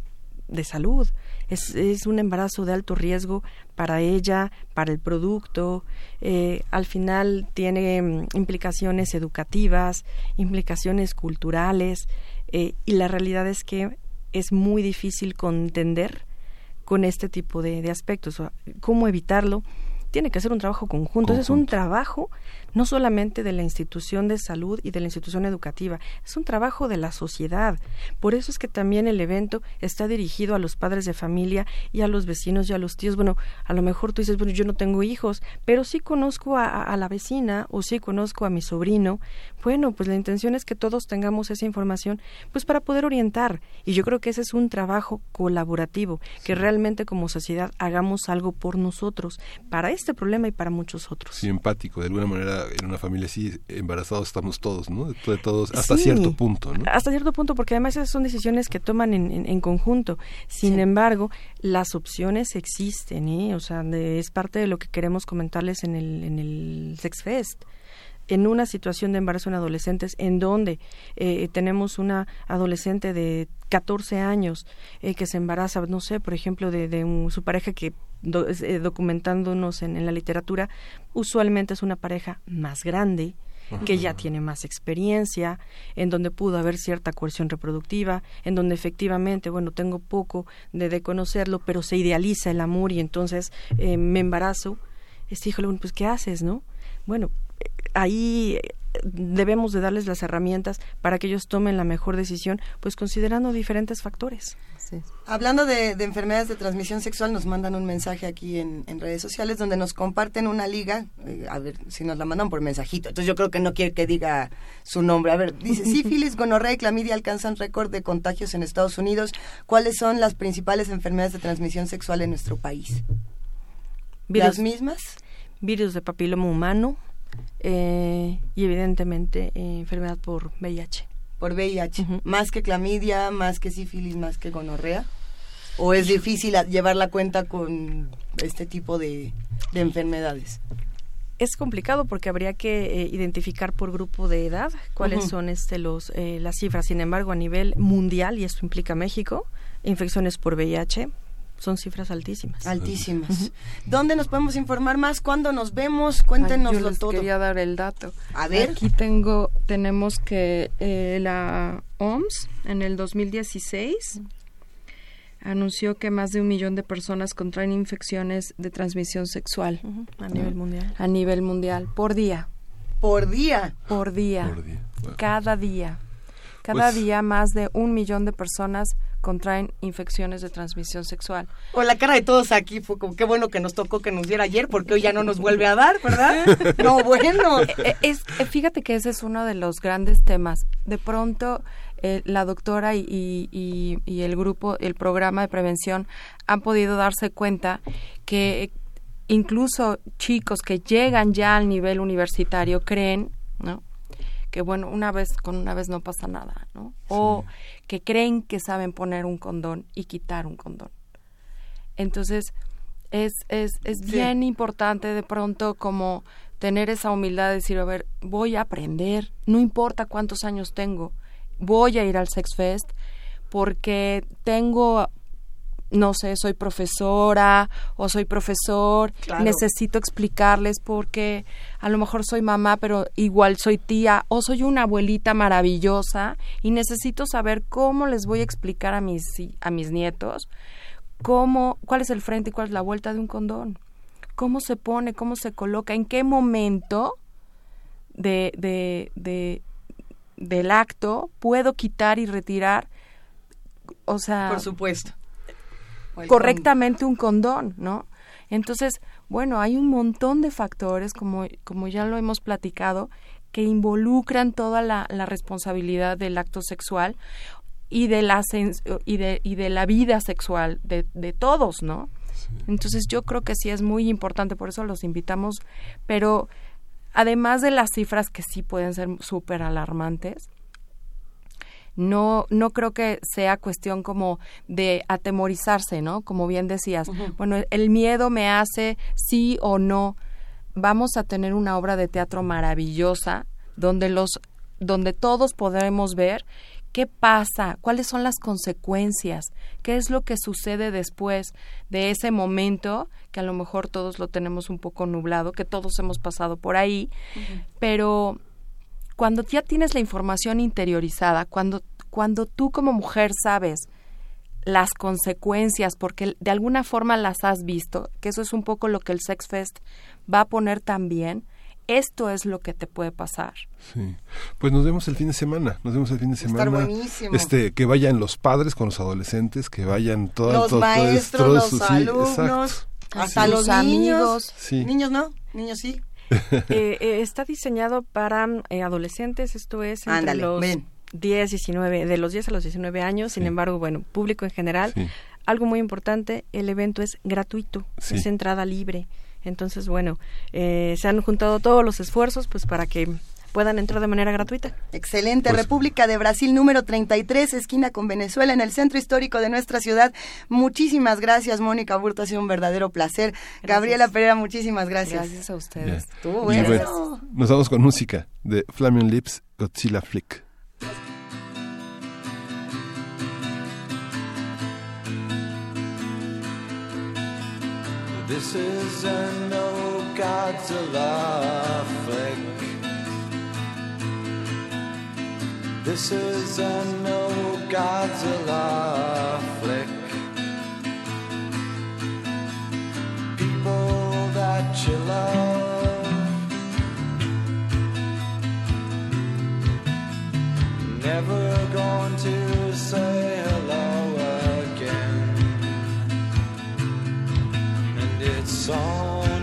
de salud. Es, es un embarazo de alto riesgo para ella, para el producto. Eh, al final tiene mm, implicaciones educativas, implicaciones culturales, eh, y la realidad es que es muy difícil contender con este tipo de, de aspectos. ¿Cómo evitarlo? Tiene que ser un trabajo conjunto. Ese Es un Conjunto. trabajo no solamente de la institución de salud y de la institución educativa, es un trabajo de la sociedad. Por eso es que también el evento está dirigido a los padres de familia y a los vecinos y a los tíos. Bueno, a lo mejor tú dices, bueno, yo no tengo hijos, pero sí conozco a, a- a la vecina o sí conozco a mi sobrino. Bueno, pues la intención es que todos tengamos esa información, pues para poder orientar. Y yo creo que ese es un trabajo colaborativo, que realmente como sociedad hagamos algo por nosotros, para este problema y para muchos otros. Sí, empático. De alguna manera, en una familia así, embarazados estamos todos, ¿no? De, todos, hasta Sí, cierto punto, ¿no? Hasta cierto punto, porque además esas son decisiones que toman en, en- en conjunto. Sin embargo, las opciones existen, ¿eh? O sea, de- es parte de lo que queremos comentarles en el, en el Sex Fest. En una situación de embarazo en adolescentes, en donde eh, tenemos una adolescente de 14 años eh, que se embaraza, no sé, por ejemplo, de, de un- su pareja que, do- eh, documentándonos en, en la literatura, usualmente es una pareja más grande, que ya tiene más experiencia, en donde pudo haber cierta coerción reproductiva, en donde efectivamente, bueno, tengo poco de, de conocerlo, pero se idealiza el amor y entonces eh, me embarazo. Este, híjole, bueno, pues ¿qué haces, no? Bueno, eh, ahí eh, debemos de darles las herramientas para que ellos tomen la mejor decisión, pues considerando diferentes factores. Sí. Hablando de, de enfermedades de transmisión sexual, nos mandan un mensaje aquí en, en redes sociales donde nos comparten una liga. eh, a ver si nos la mandan por mensajito. Entonces yo creo que no quiere que diga su nombre. A ver, dice, sífilis, gonorrea y clamidia alcanzan récord de contagios en Estados Unidos. ¿Cuáles son las principales enfermedades de transmisión sexual en nuestro país? Virus, ¿Las mismas? virus de papiloma humano eh, y evidentemente eh, enfermedad por VIH. Por VIH. ¿Más que clamidia, más que sífilis, más que gonorrea? ¿O es difícil llevar la cuenta con este tipo de, de enfermedades? Es complicado porque habría que eh, identificar por grupo de edad cuáles son este los eh, las cifras. Sin embargo, a nivel mundial y esto implica México, infecciones por VIH son cifras altísimas. Altísimas. ¿Dónde nos podemos informar más? ¿Cuándo nos vemos? Ay, Cuéntenoslo yo les todo. quería dar el dato. A ver. Aquí tengo, tenemos que eh, la OMS en el 2016 anunció que más de un millón de personas contraen infecciones de transmisión sexual a nivel mundial. A nivel mundial, por día. Por día. Por día. Cada día. Cada pues día más de un millón de personas contraen infecciones de transmisión sexual. O la cara de todos aquí fue como qué bueno que nos tocó que nos diera ayer porque hoy ya no nos vuelve a dar, ¿verdad? no, bueno. Eh, eh, es, eh, fíjate que ese es uno de los grandes temas. De pronto la doctora y, y, y, el grupo, el programa de prevención han podido darse cuenta que incluso chicos que llegan ya al nivel universitario creen, ¿no? Que bueno, una vez con una vez no pasa nada, ¿no? O que creen que saben poner un condón y quitar un condón. Entonces, es, es, es bien importante de pronto como tener esa humildad de decir, a ver, voy a aprender, no importa cuántos años tengo, voy a ir al Sex Fest porque tengo no sé, soy profesora o soy profesor, necesito explicarles porque a lo mejor soy mamá, pero igual soy tía o soy una abuelita maravillosa y necesito saber cómo les voy a explicar a mis a mis nietos cómo cuál es el frente y cuál es la vuelta de un condón. Cómo se pone, cómo se coloca, en qué momento de, de, de del acto puedo quitar y retirar. O sea, por supuesto correctamente un condón, ¿no? Entonces, bueno, hay un montón de factores, como, como ya lo hemos platicado, que involucran toda la, responsabilidad del acto sexual y de la, y de, y de la vida sexual de, de todos, ¿no? Entonces yo creo que sí es muy importante, por eso los invitamos, pero además de las cifras que sí pueden ser súper alarmantes, no, no creo que sea cuestión como de atemorizarse, ¿no? Como bien decías, bueno, el miedo me hace sí o no. Vamos a tener una obra de teatro maravillosa donde los donde todos podremos ver qué pasa, cuáles son las consecuencias, qué es lo que sucede después de ese momento, que a lo mejor todos lo tenemos un poco nublado, que todos hemos pasado por ahí, pero cuando ya tienes la información interiorizada, cuando, cuando tú como mujer sabes las consecuencias, porque de alguna forma las has visto, que eso es un poco lo que el Sex Fest va a poner también, esto es lo que te puede pasar. Sí. Pues nos vemos el fin de semana, nos vemos el fin de semana. buenísimo. Este, que vayan los padres con los adolescentes, que vayan todos los maestros, los alumnos, hasta los amigos. Niños no, niños sí. Eh, eh, está diseñado para eh, adolescentes, esto es entre los 10, 19, de los 10 a los 19 años, sin embargo, bueno, público en general. Algo muy importante, el evento es gratuito, es entrada libre. Entonces, bueno, se han juntado todos los esfuerzos pues para que puedan entrar de manera gratuita. Excelente. Pues, República de Brasil número 33, esquina con Venezuela, en el centro histórico de nuestra ciudad. Muchísimas gracias, Mónica Burto. Ha sido un verdadero placer. Gabriela Pereira, muchísimas gracias. Gracias a ustedes. bueno. nos vamos con música de Flaming Lips, Godzilla Flick. This is no Godzilla This is a no Godzilla flick. People that you love never going to say hello again, and it's only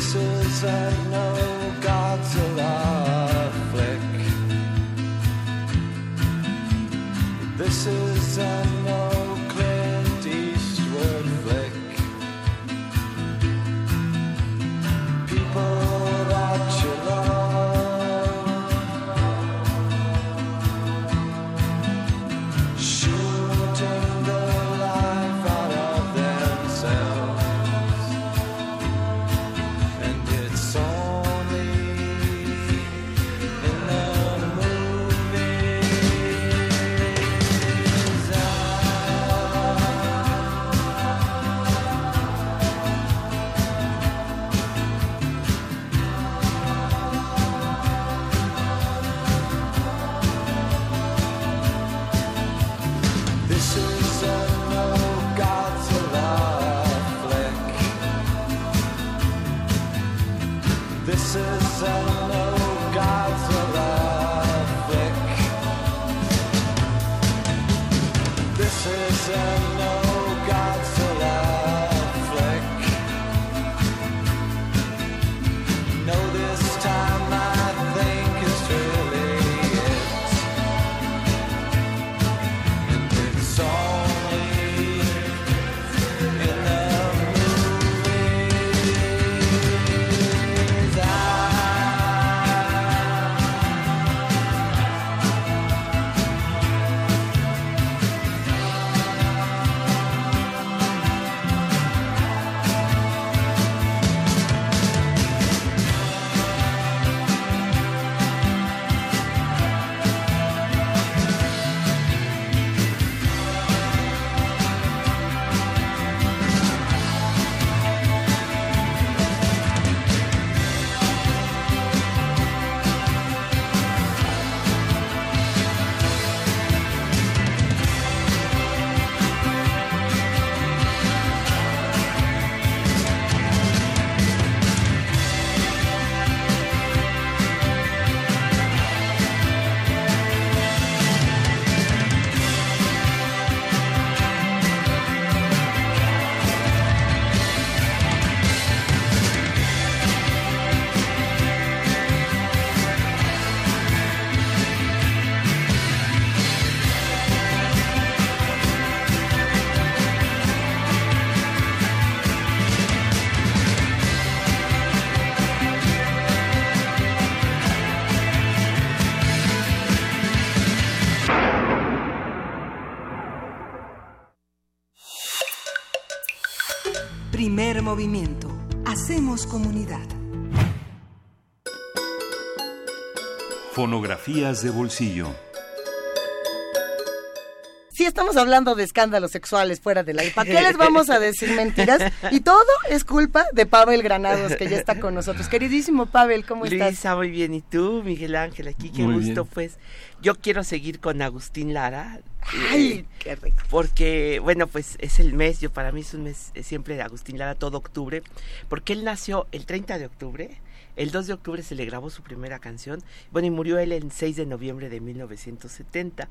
This is a no Godzilla flick. This is a Movimiento. Hacemos comunidad. Fonografías de bolsillo. Estamos hablando de escándalos sexuales fuera del aire. ¿Para qué les vamos a decir mentiras? Y todo es culpa de Pavel Granados, que ya está con nosotros. Queridísimo Pavel, ¿cómo estás? Luisa, muy bien. ¿Y tú, Miguel Ángel? Aquí, qué Muy gusto, bien. pues. Yo quiero seguir con Agustín Lara. Ay, eh, qué rico. porque, bueno, pues es el mes, yo para mí es un mes eh, siempre de Agustín Lara, todo octubre, porque él nació el 30 de octubre, el 2 de octubre se le grabó su primera canción, bueno, y murió él el 6 de noviembre de 1970.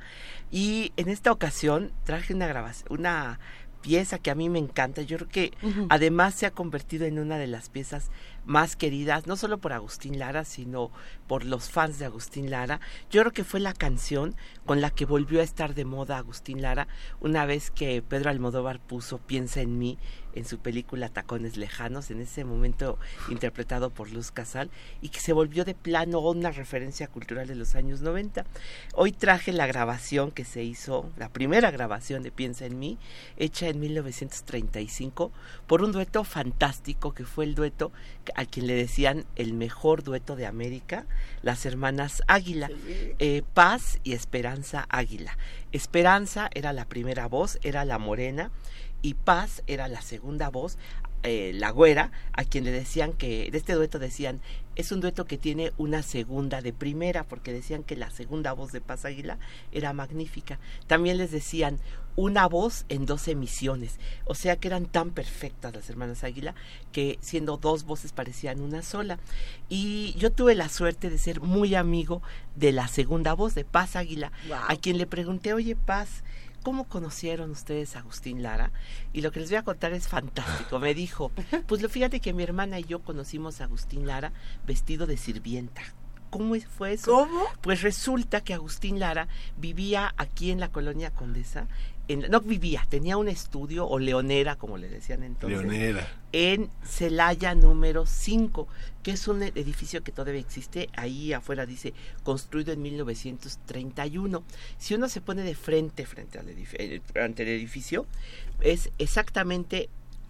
Y en esta ocasión traje una grabación, una pieza que a mí me encanta, yo creo que además se ha convertido en una de las piezas más queridas, no solo por Agustín Lara, sino por los fans de Agustín Lara. Yo creo que fue la canción con la que volvió a estar de moda Agustín Lara una vez que Pedro Almodóvar puso Piensa en mí en su película Tacones Lejanos, en ese momento interpretado por Luz Casal, y que se volvió de plano una referencia cultural de los años 90. Hoy traje la grabación que se hizo, la primera grabación de Piensa en mí, hecha en 1935 por un dueto fantástico que fue el dueto a quien le decían el mejor dueto de América, las hermanas Águila, eh, Paz y Esperanza Águila. Esperanza era la primera voz, era la morena, y Paz era la segunda voz, eh, la güera, a quien le decían que, de este dueto decían, es un dueto que tiene una segunda de primera, porque decían que la segunda voz de Paz Águila era magnífica. También les decían una voz en dos emisiones, o sea que eran tan perfectas las hermanas Águila que siendo dos voces parecían una sola. Y yo tuve la suerte de ser muy amigo de la segunda voz de Paz Águila, a quien le pregunté, oye Paz, ¿cómo conocieron ustedes a Agustín Lara? Y lo que les voy a contar es fantástico. Me dijo, pues lo fíjate que mi hermana y yo conocimos a Agustín Lara vestido de sirvienta. ¿Cómo fue eso? ¿Cómo? Pues resulta que Agustín Lara vivía aquí en la colonia Condesa. En, no vivía, tenía un estudio, o leonera, como le decían entonces Leonera. en Celaya número 5, que es un edificio que todavía existe. Ahí afuera dice construido en 1931. Si uno se pone de frente frente al edif- eh, ante el edificio, es exactamente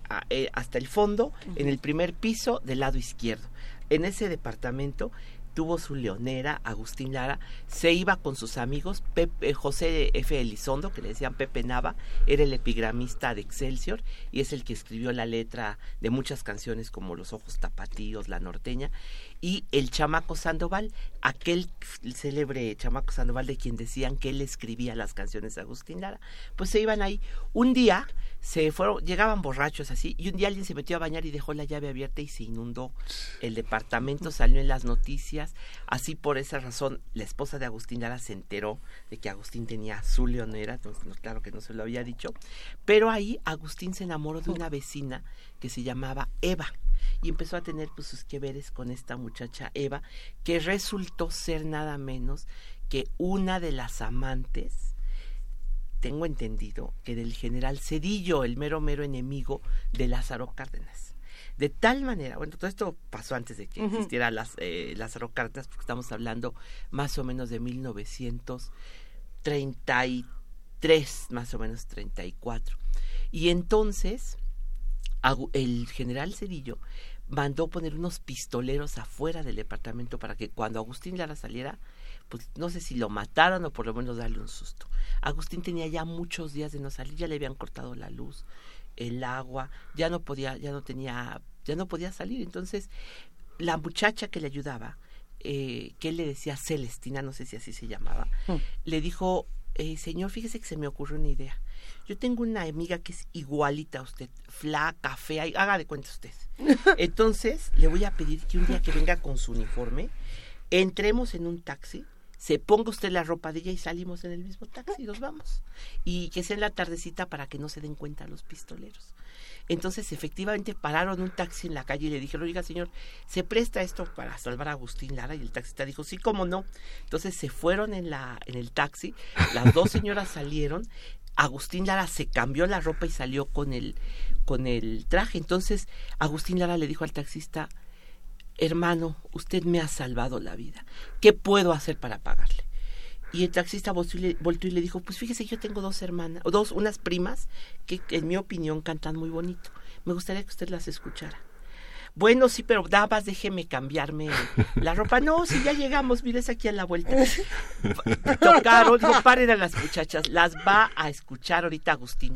a- eh, hasta el fondo, en el primer piso del lado izquierdo. En ese departamento tuvo su leonera, Agustín Lara, se iba con sus amigos, Pepe- eh, José F. Elizondo, que le decían Pepe Nava, era el epigramista de Excelsior y es el que escribió la letra de muchas canciones como Los Ojos Tapatíos, La Norteña, y el Chamaco Sandoval, aquel célebre Chamaco Sandoval de quien decían que él escribía las canciones de Agustín Lara. Pues se iban ahí. Un día se fueron, llegaban borrachos así, y un día alguien se metió a bañar y dejó la llave abierta y se inundó el departamento, salió en las noticias, así por esa razón la esposa de Agustín Lara se enteró de que Agustín tenía su leonera, entonces claro que no se lo había dicho, pero ahí Agustín se enamoró de una vecina que se llamaba Eva y empezó a tener pues sus que veres con esta muchacha Eva, que resultó ser nada menos que una de las amantes tengo entendido que del general Cedillo, el mero mero enemigo de Lázaro Cárdenas. De tal manera, bueno, todo esto pasó antes de que existiera las, eh, Lázaro Cárdenas, porque estamos hablando más o menos de 1933, más o menos 34. Y entonces, el general Cedillo mandó poner unos pistoleros afuera del departamento para que cuando Agustín Lara saliera, pues no sé si lo mataran o por lo menos darle un susto. Agustín tenía ya muchos días de no salir, ya le habían cortado la luz, el agua, ya no podía, ya no tenía, ya no podía salir. Entonces, la muchacha que le ayudaba, eh, que él le decía Celestina, no sé si así se llamaba, le dijo, eh, señor, fíjese que se me ocurrió una idea. Yo tengo una amiga que es igualita a usted, flaca, fea, y haga de cuenta usted. Entonces, le voy a pedir que un día que venga con su uniforme, entremos en un taxi, se ponga usted la ropa de ella y salimos en el mismo taxi y nos vamos. Y que sea en la tardecita para que no se den cuenta los pistoleros. Entonces, efectivamente, pararon un taxi en la calle y le dijeron, oiga, señor, ¿se presta esto para salvar a Agustín Lara? Y el taxista dijo, sí, cómo no. Entonces se fueron en, la, en el taxi, las dos señoras salieron, Agustín Lara se cambió la ropa y salió con el, con el traje. Entonces, Agustín Lara le dijo al taxista, hermano, usted me ha salvado la vida. ¿Qué puedo hacer para pagarle? Y el taxista volteó y le, dijo, pues fíjese, yo tengo dos hermanas, o dos, unas primas, que en mi opinión cantan muy bonito. Me gustaría que usted las escuchara. Bueno, sí, pero nada más déjeme cambiarme la ropa. No, si ya llegamos, mires aquí a la vuelta. Tocaron, dijo, paren a las muchachas, las va a escuchar ahorita Agustín.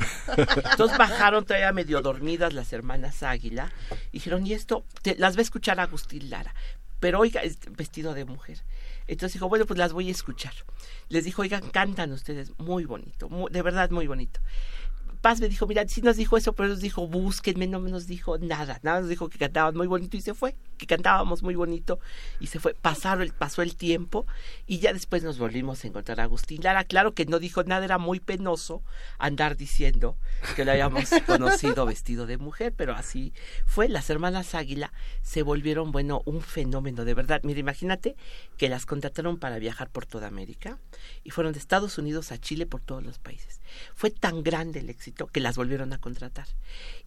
Entonces bajaron todavía medio dormidas las hermanas Águila. Y dijeron, y esto, te- las va a escuchar Agustín Lara. Pero oiga, es vestido de mujer. Entonces dijo, bueno, pues las voy a escuchar. Les dijo, oigan, cantan ustedes muy bonito, de verdad muy bonito. Paz me dijo, mira, sí nos dijo eso, pero nos dijo, búsquenme, no nos dijo nada, nada nos dijo que cantaban muy bonito y se fue, que cantábamos muy bonito y se fue, pasaron, el- pasó el tiempo y ya después nos volvimos a encontrar a Agustín Lara, claro que no dijo nada, era muy penoso andar diciendo que lo habíamos conocido vestido de mujer, pero así fue, las hermanas Águila se volvieron, bueno, un fenómeno, de verdad, mira, imagínate que las contrataron para viajar por toda América y fueron de Estados Unidos a Chile por todos los países. Fue tan grande el éxito que las volvieron a contratar.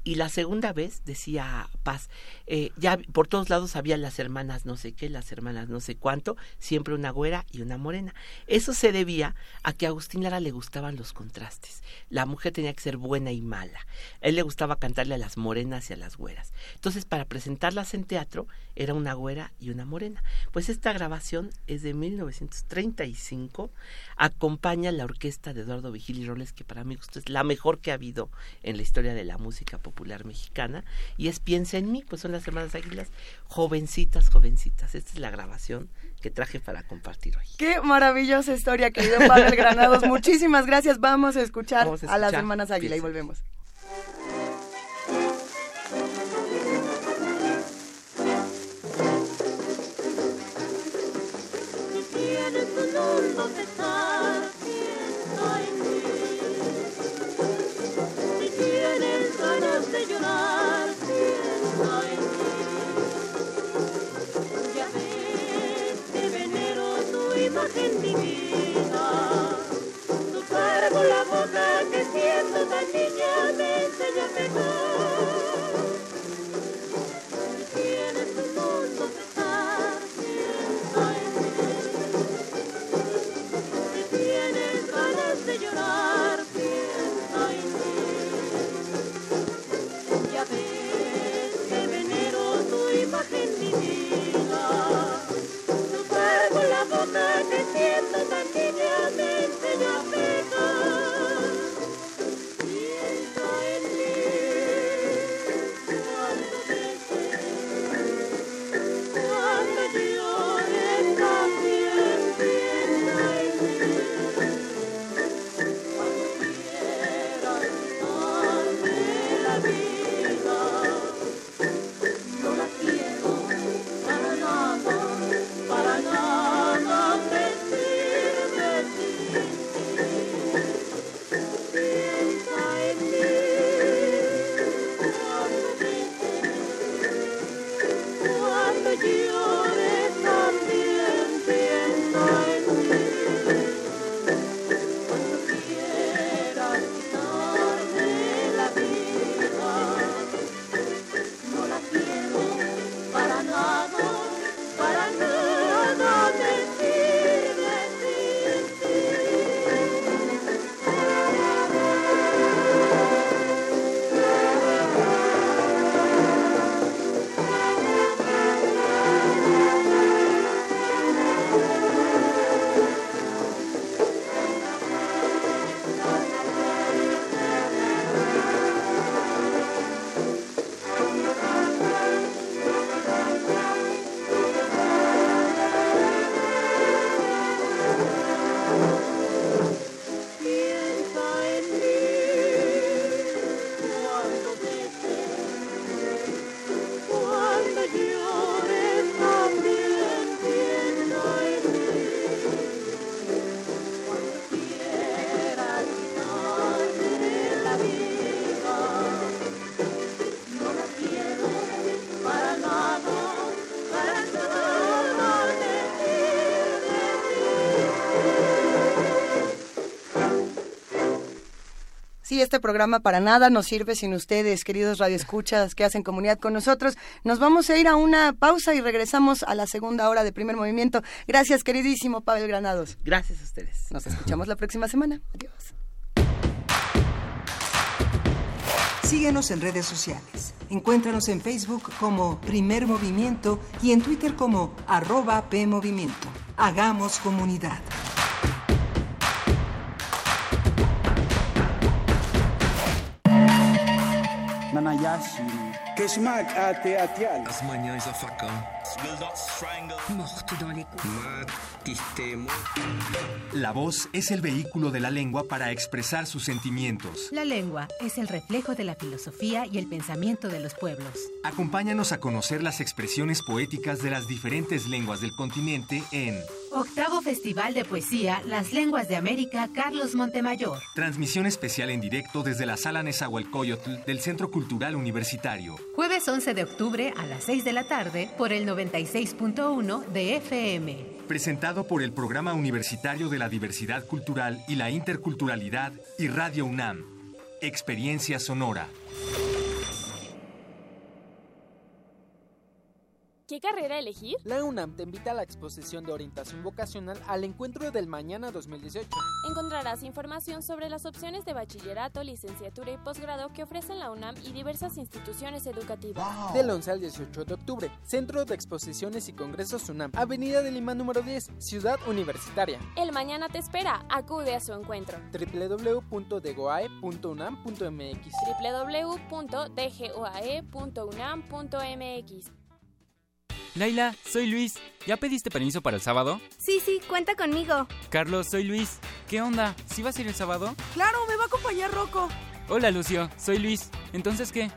Y la segunda vez, decía Paz, eh, ya por todos lados había las hermanas no sé qué, las hermanas no sé cuánto, siempre una güera y una morena. Eso se debía a que a Agustín Lara le gustaban los contrastes. La mujer tenía que ser buena y mala. Él le gustaba cantarle a las morenas y a las güeras. Entonces, para presentarlas en teatro, era una güera y una morena. Pues esta grabación es de 1935, acompaña la orquesta de Eduardo Vigil y Roles, que para mí es la mejor que ha habido en la historia de la música popular mexicana, y es Piensa en mí, pues son las hermanas Águilas, jovencitas, jovencitas. Esta es la grabación que traje para compartir hoy. Qué maravillosa historia, querido Pavel Granados. Muchísimas gracias. Vamos a escuchar, Vamos a a las hermanas Águila y volvemos. Tienes un hondo pesar, piensa la niña del Señor mejor. Sí, este programa para nada nos sirve sin ustedes, queridos radioescuchas que hacen comunidad con nosotros. Nos vamos a ir a una pausa y regresamos a la segunda hora de primer movimiento. Gracias, queridísimo Pavel Granados. Gracias a ustedes. Nos escuchamos la próxima semana. Adiós. Síguenos en redes sociales. Encuéntranos en Facebook como Primer Movimiento y en Twitter como arroba PMovimiento. Hagamos comunidad. Nanayashiri. Keshmak ate atial. As manhãs a facão. Will not strangle. Morto dans les coups. Matistemo. La voz es el vehículo de la lengua para expresar sus sentimientos. La lengua es el reflejo de la filosofía y el pensamiento de los pueblos. Acompáñanos a conocer las expresiones poéticas de las diferentes lenguas del continente en Octavo Festival de Poesía Las Lenguas de América Carlos Montemayor. transmisión especial en directo desde la Sala Nezahualcóyotl del Centro Cultural Universitario. Jueves 11 de octubre a las 6 de la tarde por el 96.1 de FM. Presentado por el Programa Universitario de la Diversidad Cultural y la Interculturalidad y Radio UNAM. Experiencia Sonora. ¿Qué carrera elegir? La UNAM te invita a la exposición de orientación vocacional al encuentro del mañana 2018. Encontrarás información sobre las opciones de bachillerato, licenciatura y posgrado que ofrecen la UNAM y diversas instituciones educativas. Del 11 al 18 de octubre, Centro de Exposiciones y Congresos UNAM, Avenida de Lima número 10, Ciudad Universitaria. El mañana te espera. Acude a su encuentro. www.degoae.unam.mx www.dgoae.unam.mx Laila, soy Luis. ¿Ya pediste permiso para el sábado? Sí, sí, cuenta conmigo. Carlos, soy Luis. ¿Qué onda? ¿Sí vas a ir el sábado? Claro, me va a acompañar Rocco. Hola, Lucio. Soy Luis. ¿Entonces qué?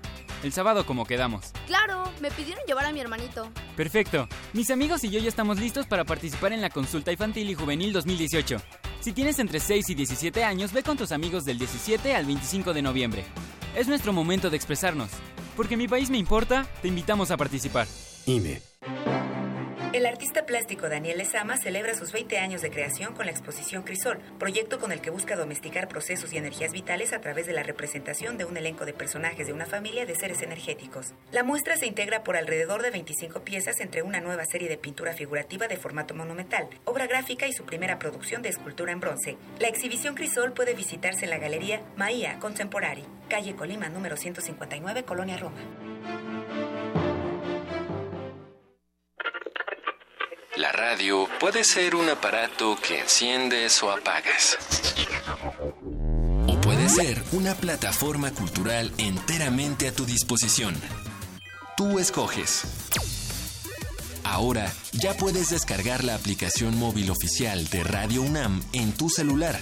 El sábado como quedamos. Claro, me pidieron llevar a mi hermanito. Perfecto. Mis amigos y yo ya estamos listos para participar en la consulta infantil y juvenil 2018. Si tienes entre 6 y 17 años, ve con tus amigos del 17 al 25 de noviembre. Es nuestro momento de expresarnos. Porque mi país me importa, te invitamos a participar. IME. El artista plástico Daniel Lezama celebra sus 20 años de creación con la exposición Crisol, proyecto con el que busca domesticar procesos y energías vitales a través de la representación de un elenco de personajes de una familia de seres energéticos. La muestra se integra por alrededor de 25 piezas entre una nueva serie de pintura figurativa de formato monumental, obra gráfica y su primera producción de escultura en bronce. La exhibición Crisol puede visitarse en la galería Maía Contemporary, calle Colima número 159, Colonia Roma. La radio puede ser un aparato que enciendes o apagas. O puede ser una plataforma cultural enteramente a tu disposición. Tú escoges. Ahora ya puedes descargar la aplicación móvil oficial de Radio UNAM en tu celular.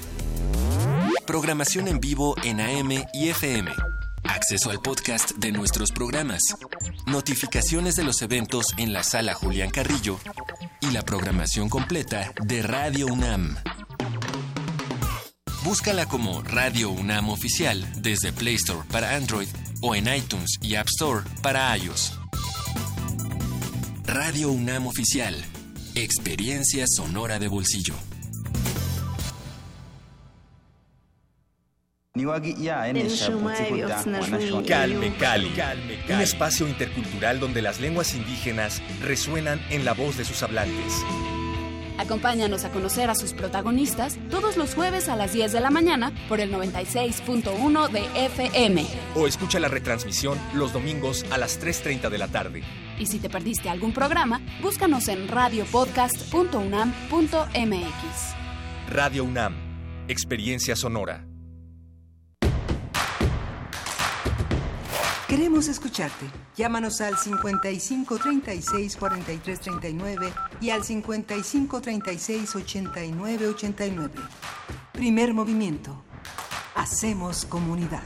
Programación en vivo en AM y FM. Acceso al podcast de nuestros programas. Notificaciones de los eventos en la sala Julián Carrillo. Y la programación completa de Radio UNAM. Búscala como Radio UNAM Oficial desde Play Store para Android o en iTunes y App Store para iOS. Radio UNAM Oficial. Experiencia sonora de bolsillo. Calme Cali, un espacio intercultural donde las lenguas indígenas resuenan en la voz de sus hablantes. Acompáñanos a conocer a sus protagonistas todos los jueves a las 10 de la mañana por el 96.1 de FM. O escucha la retransmisión los domingos a las 3.30 de la tarde. Y si te perdiste algún programa, búscanos en radiopodcast.unam.mx. Radio UNAM, experiencia sonora. Queremos escucharte. Llámanos al 55 36 43 39 y al 55 36 89 89. Primer movimiento. Hacemos comunidad.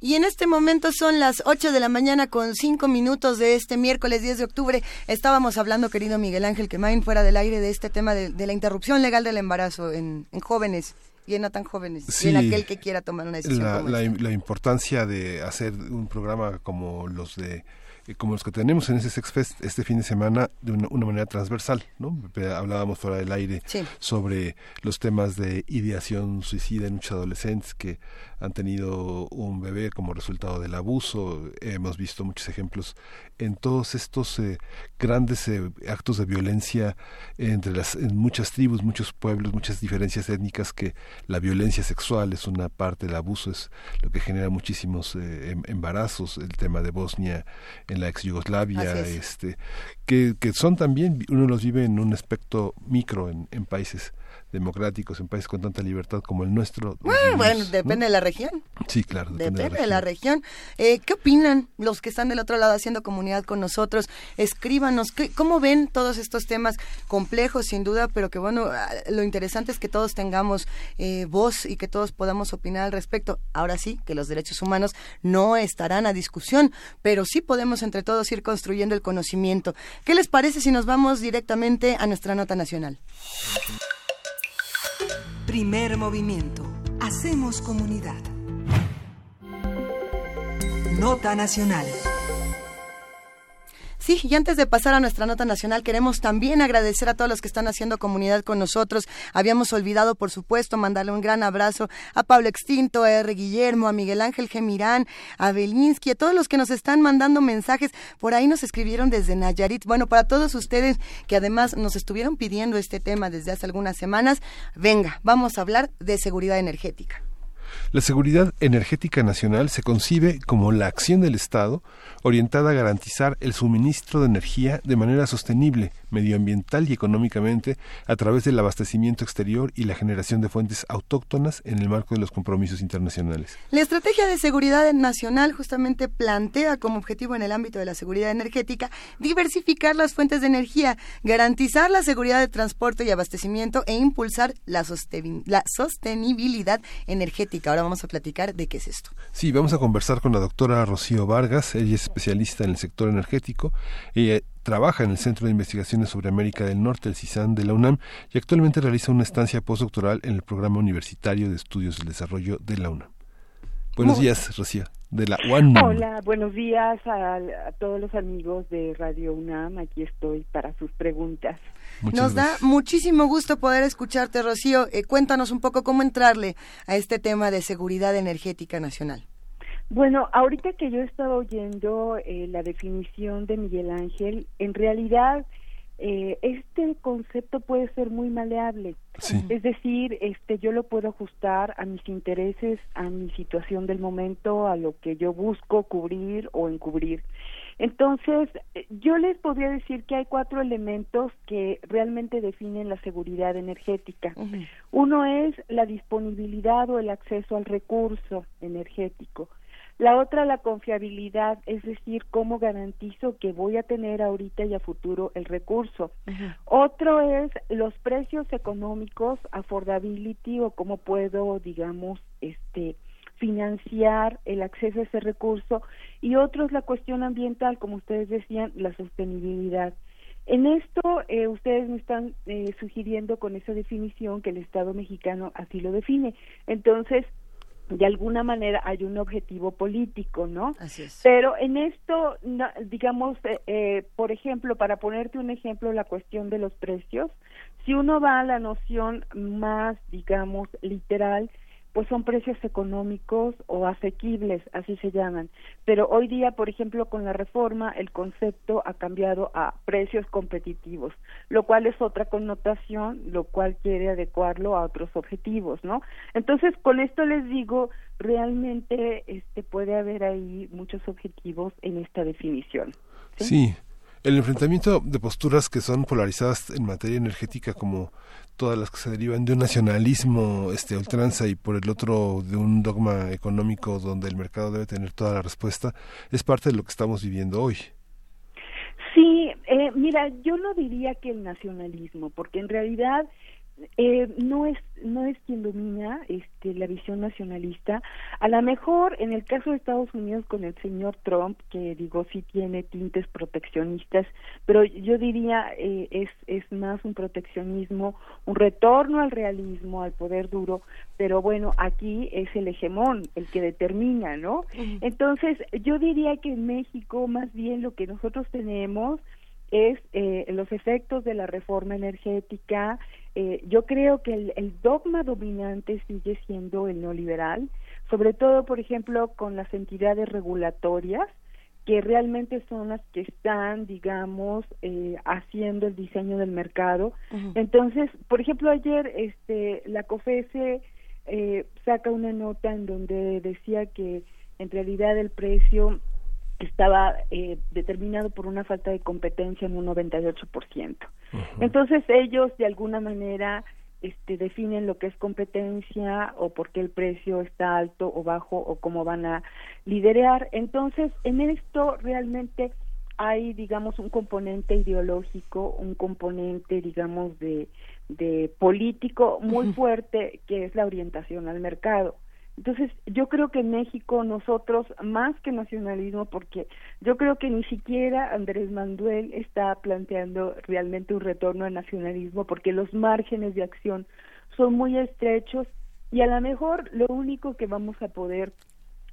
Y en este momento son las 8 de la mañana con 5 minutos de este miércoles 10 de octubre. Estábamos hablando, querido Miguel Ángel Quemain, fuera del aire de este tema de, la interrupción legal del embarazo en jóvenes y en no tan jóvenes, Sí. y en aquel que quiera tomar una decisión la, como la, esta. la importancia de hacer un programa como los de eh, como los que tenemos en ese Sex Fest este fin de semana de una, una manera transversal, ¿no? Hablábamos fuera del aire sobre los temas de ideación suicida en muchos adolescentes que han tenido un bebé como resultado del abuso. Hemos visto muchos ejemplos en todos estos eh, grandes eh, actos de violencia entre las en muchas tribus, muchos pueblos, muchas diferencias étnicas que la violencia sexual es una parte del abuso es lo que genera muchísimos eh, em- embarazos, el tema de Bosnia en la ex Yugoslavia, es. este que, que son también uno los vive en un aspecto micro en, en países democráticos, en países con tanta libertad como el nuestro. los Bueno, vivimos, bueno, ¿no? depende de la región. Sí, claro, Depende de la región. Eh, ¿Qué opinan los que están del otro lado haciendo comunidad con nosotros? Escríbanos, ¿qué- ¿cómo ven todos estos temas complejos, sin duda, pero que bueno, ah, lo interesante es que todos tengamos eh, voz y que todos podamos opinar al respecto. Ahora sí, que los derechos humanos no estarán a discusión, pero sí podemos entre todos ir construyendo el conocimiento. ¿Qué les parece si nos vamos directamente a nuestra nota nacional? Primer movimiento. Hacemos comunidad. Nota nacional. Sí, y antes de pasar a nuestra nota nacional, queremos también agradecer a todos los que están haciendo comunidad con nosotros. Habíamos olvidado, por supuesto, mandarle un gran abrazo a Pablo Extinto, a R. Guillermo, a Miguel Ángel Gemirán, a Belinsky, a todos los que nos están mandando mensajes. Por ahí nos escribieron desde Nayarit. Bueno, para todos ustedes que además nos estuvieron pidiendo este tema desde hace algunas semanas, venga, vamos a hablar de seguridad energética. La seguridad energética nacional se concibe como la acción del Estado orientada a garantizar el suministro de energía de manera sostenible, medioambiental y económicamente a través del abastecimiento exterior y la generación de fuentes autóctonas en el marco de los compromisos internacionales. La estrategia de seguridad nacional justamente plantea como objetivo en el ámbito de la seguridad energética diversificar las fuentes de energía, garantizar la seguridad de transporte y abastecimiento e impulsar la, sostenibilidad energética. Ahora vamos a platicar de qué es esto. Sí, vamos a conversar con la doctora Rocío Vargas, ella es especialista en el sector energético, ella trabaja en el Centro de Investigaciones sobre América del Norte, el CISAN de la UNAM, y actualmente realiza una estancia postdoctoral en el Programa Universitario de Estudios del Desarrollo de la UNAM. Buenos días, Rocío, de la UNAM. Hola, buenos días a, a todos los amigos de Radio UNAM. Aquí estoy para sus preguntas. Nos da muchísimo gusto poder escucharte, Rocío. Eh, cuéntanos un poco cómo entrarle a este tema de seguridad energética nacional. Bueno, ahorita que yo estaba oyendo eh, la definición de Miguel Ángel, en realidad eh, este concepto puede ser muy maleable. Es decir, este, yo lo puedo ajustar a mis intereses, a mi situación del momento, a lo que yo busco cubrir o encubrir. Entonces, yo les podría decir que hay cuatro elementos que realmente definen la seguridad energética. Uno es la disponibilidad o el acceso al recurso energético. La otra, la confiabilidad, es decir, cómo garantizo que voy a tener ahorita y a futuro el recurso. Otro es los precios económicos, affordability o cómo puedo, digamos, este financiar el acceso a ese recurso y otro es la cuestión ambiental, como ustedes decían, la sostenibilidad. En esto, eh, ustedes me están eh, sugiriendo con esa definición que el Estado mexicano así lo define. Entonces, de alguna manera hay un objetivo político, ¿no? Así es. Pero en esto, digamos, eh, eh, por ejemplo, para ponerte un ejemplo, la cuestión de los precios, si uno va a la noción más, digamos, literal, pues son precios económicos o asequibles, así se llaman. Pero hoy día, por ejemplo, con la reforma, el concepto ha cambiado a precios competitivos, lo cual es otra connotación, lo cual quiere adecuarlo a otros objetivos, ¿no? Entonces, con esto les digo, realmente este puede haber ahí muchos objetivos en esta definición. Sí, el enfrentamiento de posturas que son polarizadas en materia energética, como todas las que se derivan de un nacionalismo este, ultranza y por el otro de un dogma económico donde el mercado debe tener toda la respuesta, es parte de lo que estamos viviendo hoy. Sí, eh, mira, yo no diría que el nacionalismo, porque en realidad eh, no es no es quien domina este la visión nacionalista a lo mejor en el caso de Estados Unidos con el señor Trump que digo sí tiene tintes proteccionistas pero yo diría eh, es es más un proteccionismo un retorno al realismo al poder duro pero bueno aquí es el hegemón el que determina no entonces yo diría que en México más bien lo que nosotros tenemos es eh, los efectos de la reforma energética. Eh, yo creo que el, el, dogma dominante sigue siendo el neoliberal, sobre todo, por ejemplo, con las entidades regulatorias, que realmente son las que están, digamos, eh, haciendo el diseño del mercado. Entonces, por ejemplo, ayer este, la COFESE eh, saca una nota en donde decía que en realidad el precio estaba eh, determinado por una falta de competencia en un 98%. Entonces ellos de alguna manera este, definen lo que es competencia o por qué el precio está alto o bajo o cómo van a liderar. Entonces en esto realmente hay, digamos, un componente ideológico, un componente, digamos, de, de político muy fuerte que es la orientación al mercado. Entonces, yo creo que en México nosotros, más que nacionalismo, porque yo creo que ni siquiera Andrés Manuel está planteando realmente un retorno al nacionalismo, porque los márgenes de acción son muy estrechos y a lo mejor lo único que vamos a poder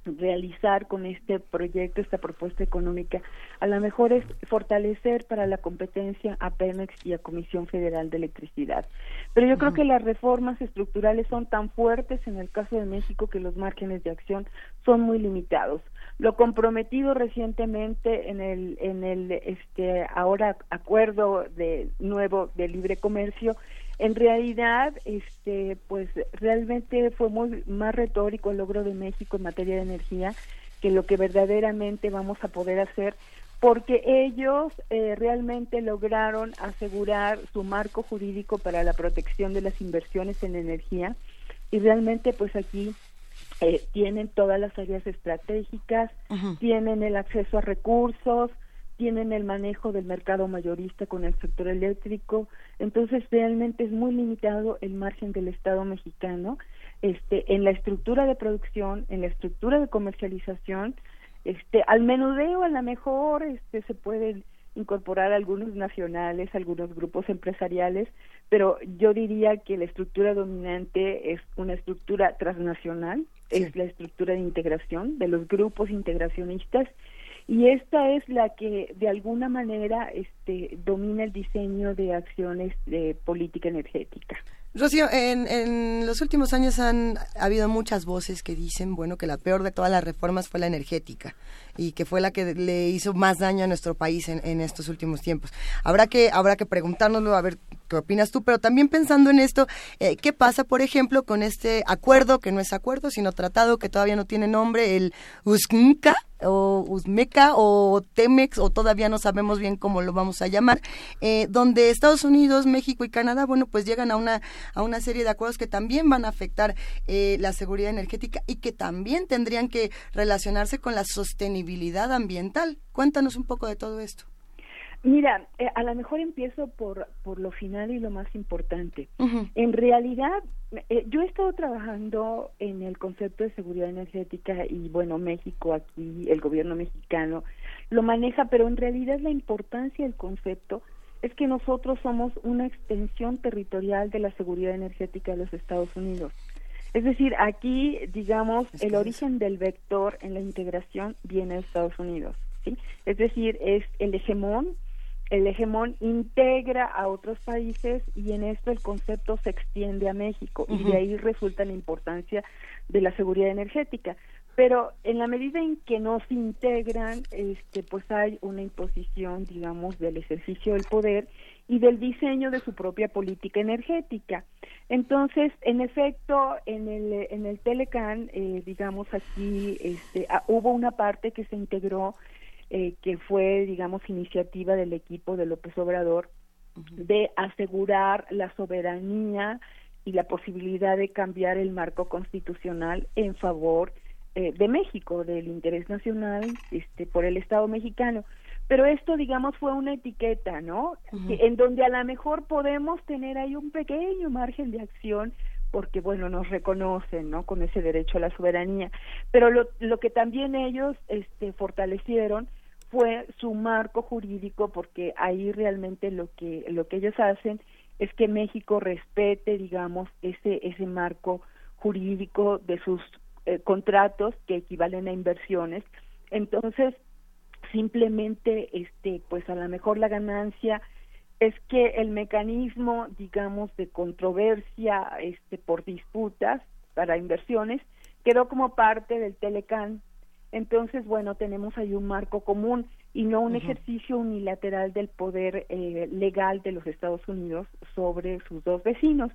realizar con este proyecto, esta propuesta económica, a lo mejor es fortalecer para la competencia a Pemex y a Comisión Federal de Electricidad. Pero yo creo que las reformas estructurales son tan fuertes en el caso de México que los márgenes de acción son muy limitados. Lo comprometido recientemente en el en el este ahora acuerdo de nuevo de libre comercio en realidad este pues realmente fue muy más retórico el logro de México en materia de energía que lo que verdaderamente vamos a poder hacer porque ellos eh, realmente lograron asegurar su marco jurídico para la protección de las inversiones en energía y realmente pues aquí eh, tienen todas las áreas estratégicas, tienen el acceso a recursos, tienen el manejo del mercado mayorista con el sector eléctrico, entonces realmente es muy limitado el margen del Estado mexicano este en la estructura de producción, en la estructura de comercialización, este al menudeo a lo mejor este se pueden incorporar algunos nacionales, algunos grupos empresariales, pero yo diría que la estructura dominante es una estructura transnacional, es la estructura de integración de los grupos integracionistas y esta es la que de alguna manera este domina el diseño de acciones de política energética. Rocío, en, los últimos años han habido muchas voces que dicen, bueno, que la peor de todas las reformas fue la energética y que fue la que le hizo más daño a nuestro país en, estos últimos tiempos. Habrá que habrá que preguntárnoslo a ver qué opinas tú, pero también pensando en esto, eh, ¿qué pasa, por ejemplo, con este acuerdo que no es acuerdo, sino tratado que todavía no tiene nombre, el USMCA o USMECA o TEMEX o todavía no sabemos bien cómo lo vamos a llamar, eh, donde Estados Unidos, México y Canadá, bueno, pues llegan a una a una serie de acuerdos que también van a afectar eh, la seguridad energética y que también tendrían que relacionarse con la sostenibilidad ambiental. Cuéntanos un poco de todo esto. Mira, eh, a lo mejor empiezo por, por lo final y lo más importante. En realidad, eh, yo he estado trabajando en el concepto de seguridad energética y bueno, México aquí, el gobierno mexicano lo maneja, pero en realidad la importancia del concepto es que nosotros somos una extensión territorial de la seguridad energética de los Estados Unidos. Es decir, aquí, digamos, el origen del vector en la integración viene de Estados Unidos. ¿sí? Es decir, es el hegemón, el hegemón integra a otros países y en esto el concepto se extiende a México y de ahí resulta la importancia de la seguridad energética pero en la medida en que no se integran, este, pues hay una imposición, digamos, del ejercicio del poder y del diseño de su propia política energética. Entonces, en efecto, en el, en el Telecan, eh, digamos aquí, este, ah, hubo una parte que se integró, eh, que fue, digamos, iniciativa del equipo de López Obrador, de asegurar la soberanía y la posibilidad de cambiar el marco constitucional en favor eh, de México, del interés nacional este, por el Estado mexicano. Pero esto, digamos, fue una etiqueta, ¿no? En donde a lo mejor podemos tener ahí un pequeño margen de acción porque, bueno, nos reconocen, ¿no? Con ese derecho a la soberanía. Pero lo, lo que también ellos este, fortalecieron fue su marco jurídico porque ahí realmente lo que lo que ellos hacen es que México respete digamos ese ese marco jurídico de sus eh, contratos que equivalen a inversiones. Entonces simplemente este pues a lo mejor la ganancia es que el mecanismo digamos de controversia este por disputas para inversiones quedó como parte del Telecan entonces, bueno, tenemos ahí un marco común y no un ejercicio unilateral del poder eh, legal de los Estados Unidos sobre sus dos vecinos.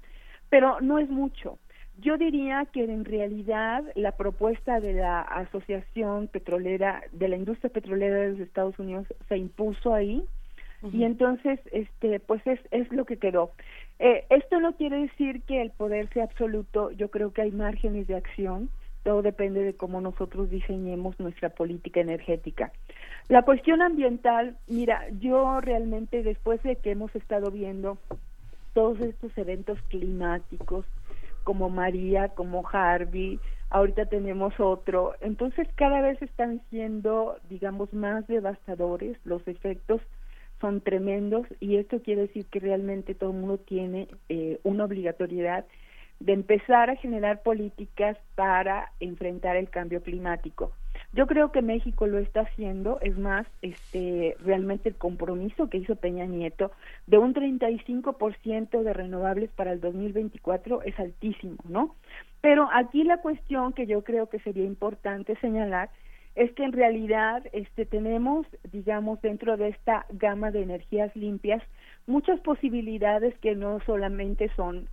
Pero no es mucho. Yo diría que en realidad la propuesta de la Asociación Petrolera, de la Industria Petrolera de los Estados Unidos se impuso ahí y entonces, este, pues es, es lo que quedó. Eh, esto no quiere decir que el poder sea absoluto, yo creo que hay márgenes de acción todo depende de cómo nosotros diseñemos nuestra política energética. La cuestión ambiental, mira, yo realmente después de que hemos estado viendo todos estos eventos climáticos, como María, como Harvey, ahorita tenemos otro, entonces cada vez están siendo, digamos, más devastadores, los efectos son tremendos y esto quiere decir que realmente todo el mundo tiene eh, una obligatoriedad de empezar a generar políticas para enfrentar el cambio climático. Yo creo que México lo está haciendo, es más, este realmente el compromiso que hizo Peña Nieto de un 35% de renovables para el 2024 es altísimo, ¿no? Pero aquí la cuestión que yo creo que sería importante señalar es que en realidad este tenemos, digamos, dentro de esta gama de energías limpias muchas posibilidades que no solamente son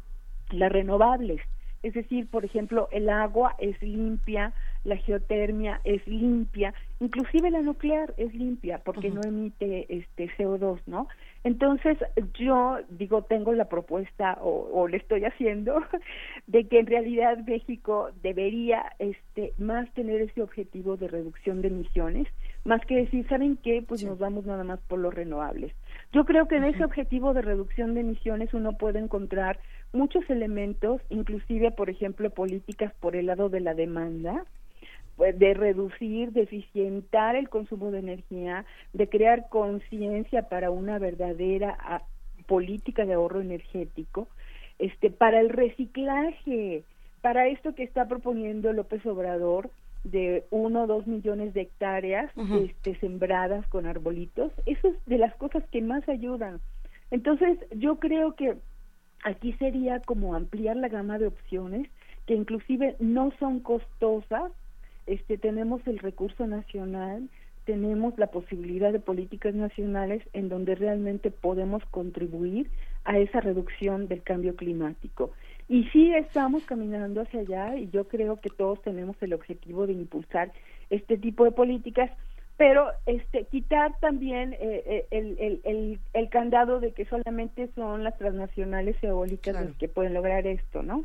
las renovables. Es decir, por ejemplo, el agua es limpia, la geotermia es limpia, inclusive la nuclear es limpia porque no emite este CO2, ¿no? Entonces, yo digo, tengo la propuesta o, o le estoy haciendo de que en realidad México debería este más tener ese objetivo de reducción de emisiones, más que decir, ¿saben qué? Pues nos vamos nada más por los renovables. Yo creo que en ese objetivo de reducción de emisiones uno puede encontrar muchos elementos, inclusive, por ejemplo, políticas por el lado de la demanda, pues, de reducir, de eficientar el consumo de energía, de crear conciencia para una verdadera ah, política de ahorro energético, este, para el reciclaje, para esto que está proponiendo López Obrador de uno o dos millones de hectáreas este, sembradas con arbolitos, eso es de las cosas que más ayudan. Entonces, yo creo que aquí sería como ampliar la gama de opciones que inclusive no son costosas. Este tenemos el recurso nacional, tenemos la posibilidad de políticas nacionales en donde realmente podemos contribuir a esa reducción del cambio climático. Y sí estamos caminando hacia allá y yo creo que todos tenemos el objetivo de impulsar este tipo de políticas pero este quitar también eh, eh, el, el, el, el, candado de que solamente son las transnacionales eólicas las que pueden lograr esto, ¿no?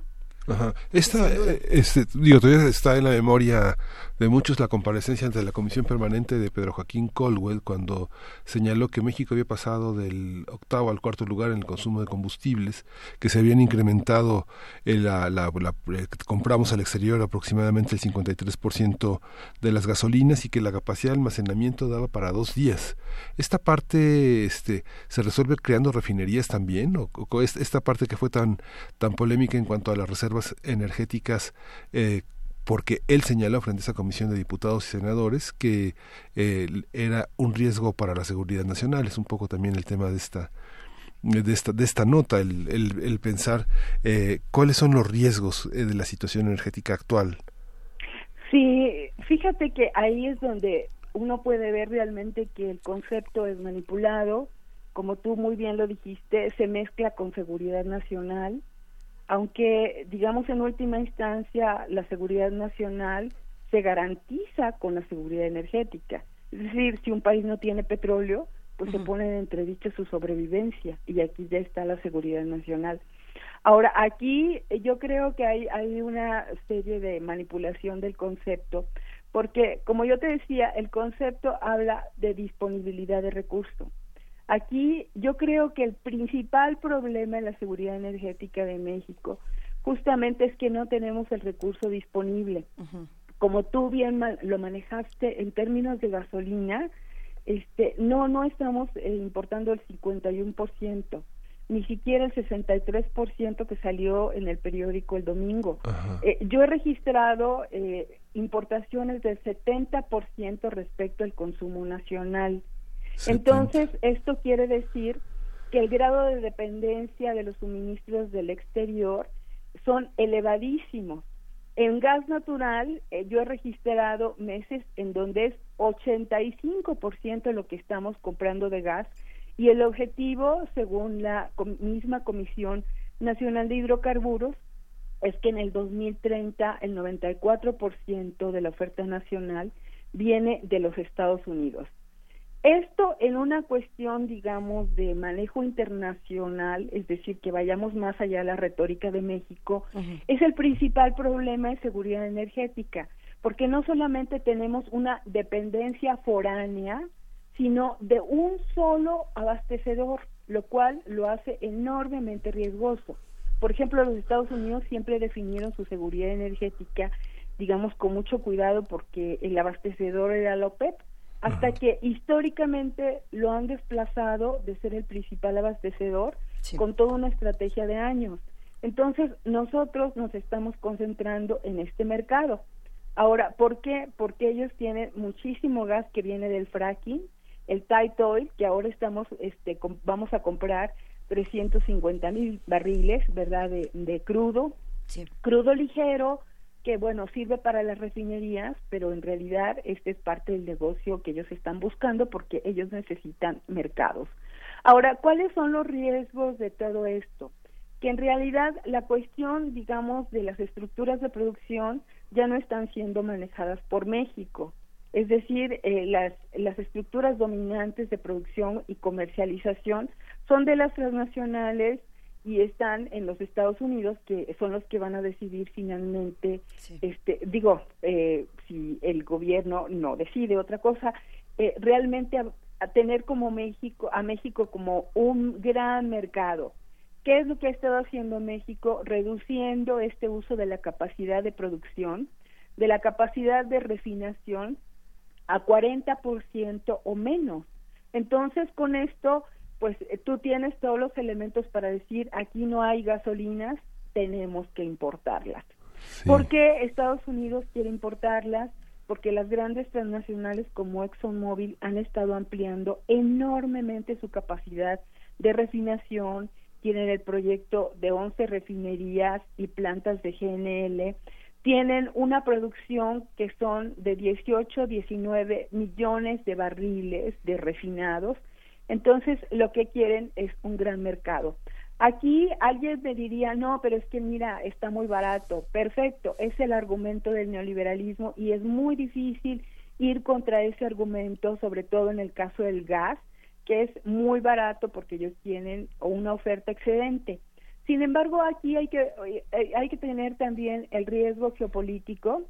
Ajá. Esta, eh, este, digo, todavía está en la memoria de muchos la comparecencia ante la Comisión Permanente de Pedro Joaquín Colwell cuando señaló que México había pasado del octavo al cuarto lugar en el consumo de combustibles, que se habían incrementado, en la, la, compramos al exterior aproximadamente el 53% de las gasolinas y que la capacidad de almacenamiento daba para dos días. ¿Esta parte este, se resuelve creando refinerías también? ¿O, o esta parte que fue tan, tan polémica en cuanto a las energéticas eh, porque él señaló frente a esa comisión de diputados y senadores que eh, era un riesgo para la seguridad nacional. Es un poco también el tema de esta de esta, de esta nota, el pensar eh, cuáles son los riesgos eh, de la situación energética actual. Sí, fíjate que ahí es donde uno puede ver realmente que el concepto es manipulado, como tú muy bien lo dijiste, se mezcla con seguridad nacional, aunque digamos en última instancia la seguridad nacional se garantiza con la seguridad energética. Es decir, si un país no tiene petróleo, pues se pone en entredicho su sobrevivencia y aquí ya está la seguridad nacional. Ahora, aquí yo creo que hay, hay una serie de manipulación del concepto, porque como yo te decía, el concepto habla de disponibilidad de recursos. Aquí yo creo que el principal problema en la seguridad energética de México justamente es que no tenemos el recurso disponible. Como tú bien lo manejaste en términos de gasolina, este, no, no estamos eh, importando el 51%, ni siquiera el 63% que salió en el periódico el domingo. Eh, yo he registrado eh, importaciones del 70% respecto al consumo nacional. Entonces, esto quiere decir que el grado de dependencia de los suministros del exterior son elevadísimos. En gas natural, eh, yo he registrado meses en donde es 85% de lo que estamos comprando de gas y el objetivo, según la misma Comisión Nacional de Hidrocarburos, es que en el 2030 el 94% de la oferta nacional viene de los Estados Unidos. Esto en una cuestión, digamos, de manejo internacional, es decir, que vayamos más allá de la retórica de México, es el principal problema de seguridad energética, porque no solamente tenemos una dependencia foránea, sino de un solo abastecedor, lo cual lo hace enormemente riesgoso. Por ejemplo, los Estados Unidos siempre definieron su seguridad energética, digamos, con mucho cuidado porque el abastecedor era la OPEP, hasta que históricamente lo han desplazado de ser el principal abastecedor con toda una estrategia de años. Entonces, nosotros nos estamos concentrando en este mercado. Ahora, ¿por qué? Porque ellos tienen muchísimo gas que viene del fracking, el tight oil, que ahora estamos, este, vamos a comprar 350 mil barriles, ¿verdad?, de, de crudo, crudo ligero, que bueno, sirve para las refinerías, pero en realidad este es parte del negocio que ellos están buscando porque ellos necesitan mercados. Ahora, ¿cuáles son los riesgos de todo esto? Que en realidad la cuestión, digamos, de las estructuras de producción ya no están siendo manejadas por México. Es decir, eh, las, las estructuras dominantes de producción y comercialización son de las transnacionales y están en los Estados Unidos que son los que van a decidir finalmente este digo eh, si el gobierno no decide otra cosa eh, realmente a, tener como México a México como un gran mercado. Qué es lo que ha estado haciendo México reduciendo este uso de la capacidad de producción de la capacidad de refinación a 40% o menos. Entonces con esto pues eh, tú tienes todos los elementos para decir aquí no hay gasolinas, tenemos que importarlas. ¿Por qué Estados Unidos quiere importarlas? Porque las grandes transnacionales como ExxonMobil han estado ampliando enormemente su capacidad de refinación, tienen el proyecto de 11 refinerías y plantas de GNL, tienen una producción que son de 18, 19 millones de barriles de refinados, entonces, lo que quieren es un gran mercado. Aquí alguien me diría, no, pero es que mira, está muy barato. Perfecto, es el argumento del neoliberalismo y es muy difícil ir contra ese argumento, sobre todo en el caso del gas, que es muy barato porque ellos tienen una oferta excedente. Sin embargo, aquí hay que, eh, hay que tener también el riesgo geopolítico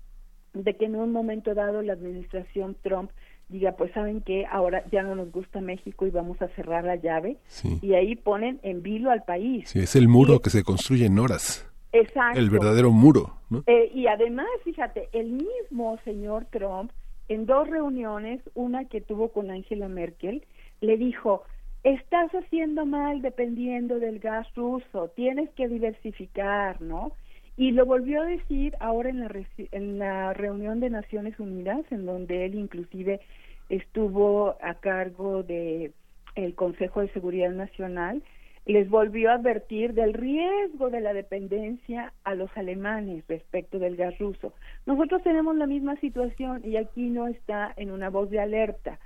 de que en un momento dado la administración Trump diga, pues saben que ahora ya no nos gusta México y vamos a cerrar la llave. Y ahí ponen en vilo al país. Sí, es el muro que se construye en horas. Exacto. El verdadero muro. ¿no? Eh, y además, fíjate, el mismo señor Trump, en dos reuniones, una que tuvo con Angela Merkel, le dijo, estás haciendo mal dependiendo del gas ruso, tienes que diversificar, ¿no? Y lo volvió a decir ahora en la, en la reunión de Naciones Unidas, en donde él inclusive estuvo a cargo de el Consejo de Seguridad Nacional, les volvió a advertir del riesgo de la dependencia a los alemanes respecto del gas ruso. Nosotros tenemos la misma situación y aquí no está en una voz de alerta.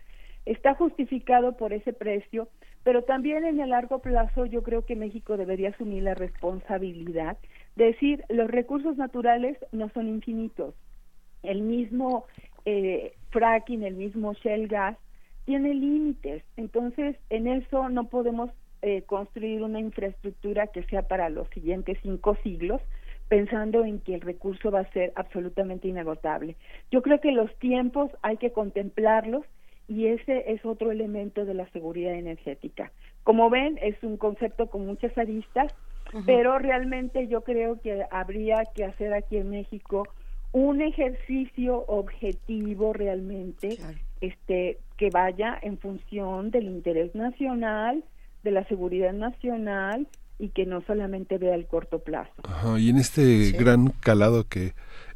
Está justificado por ese precio, pero también en el largo plazo yo creo que México debería asumir la responsabilidad decir los recursos naturales no son infinitos. El mismo eh, fracking, el mismo shell gas, tiene límites. Entonces, en eso no podemos eh, construir una infraestructura que sea para los siguientes cinco siglos, pensando en que el recurso va a ser absolutamente inagotable. Yo creo que los tiempos hay que contemplarlos y ese es otro elemento de la seguridad energética. Como ven, es un concepto con muchas aristas, pero realmente yo creo que habría que hacer aquí en México un ejercicio objetivo realmente este que vaya en función del interés nacional, de la seguridad nacional y que no solamente vea el corto plazo. Ajá, y en este gran calado que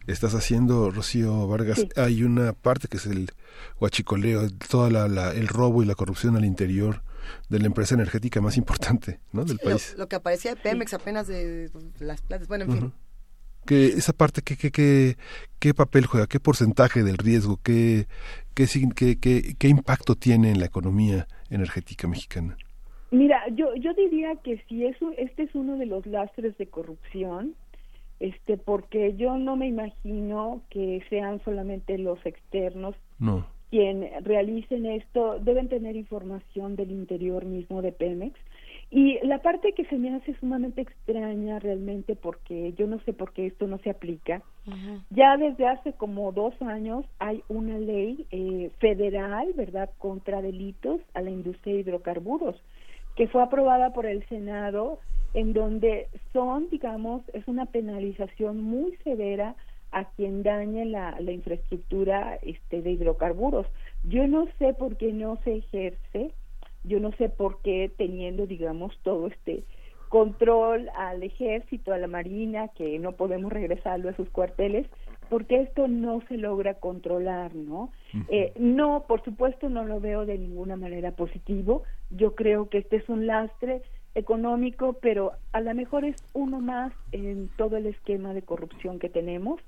estás haciendo, Rocío Vargas, hay una parte que es el huachicoleo, toda la, la- el robo y la corrupción al interior de la empresa energética más importante ¿no? del país. lo que aparecía de Pemex apenas de las plantas. Bueno, en fin. Que esa parte qué qué qué qué papel juega qué porcentaje del riesgo qué qué, qué, qué, qué impacto tiene en la economía energética mexicana Mira, yo yo diría que si es un- este es uno de los lastres de corrupción, este porque yo no me imagino que sean solamente los externos no quien realicen esto, deben tener información del interior mismo de Pemex. Y la parte que se me hace sumamente extraña realmente porque yo no sé por qué esto no se aplica. Ya desde hace como dos años hay una ley eh, federal, ¿verdad?, contra delitos a la industria de hidrocarburos, que fue aprobada por el Senado, en donde son, digamos, es una penalización muy severa a quien dañe la, la infraestructura este, de hidrocarburos. Yo no sé por qué no se ejerce, yo no sé por qué teniendo, digamos, todo este control al ejército, a la marina, que no podemos regresarlo a sus cuarteles, porque esto no se logra controlar, ¿no? Eh, no, por supuesto, no lo veo de ninguna manera positivo. Yo creo que este es un lastre económico, pero a lo mejor es uno más en todo el esquema de corrupción que tenemos.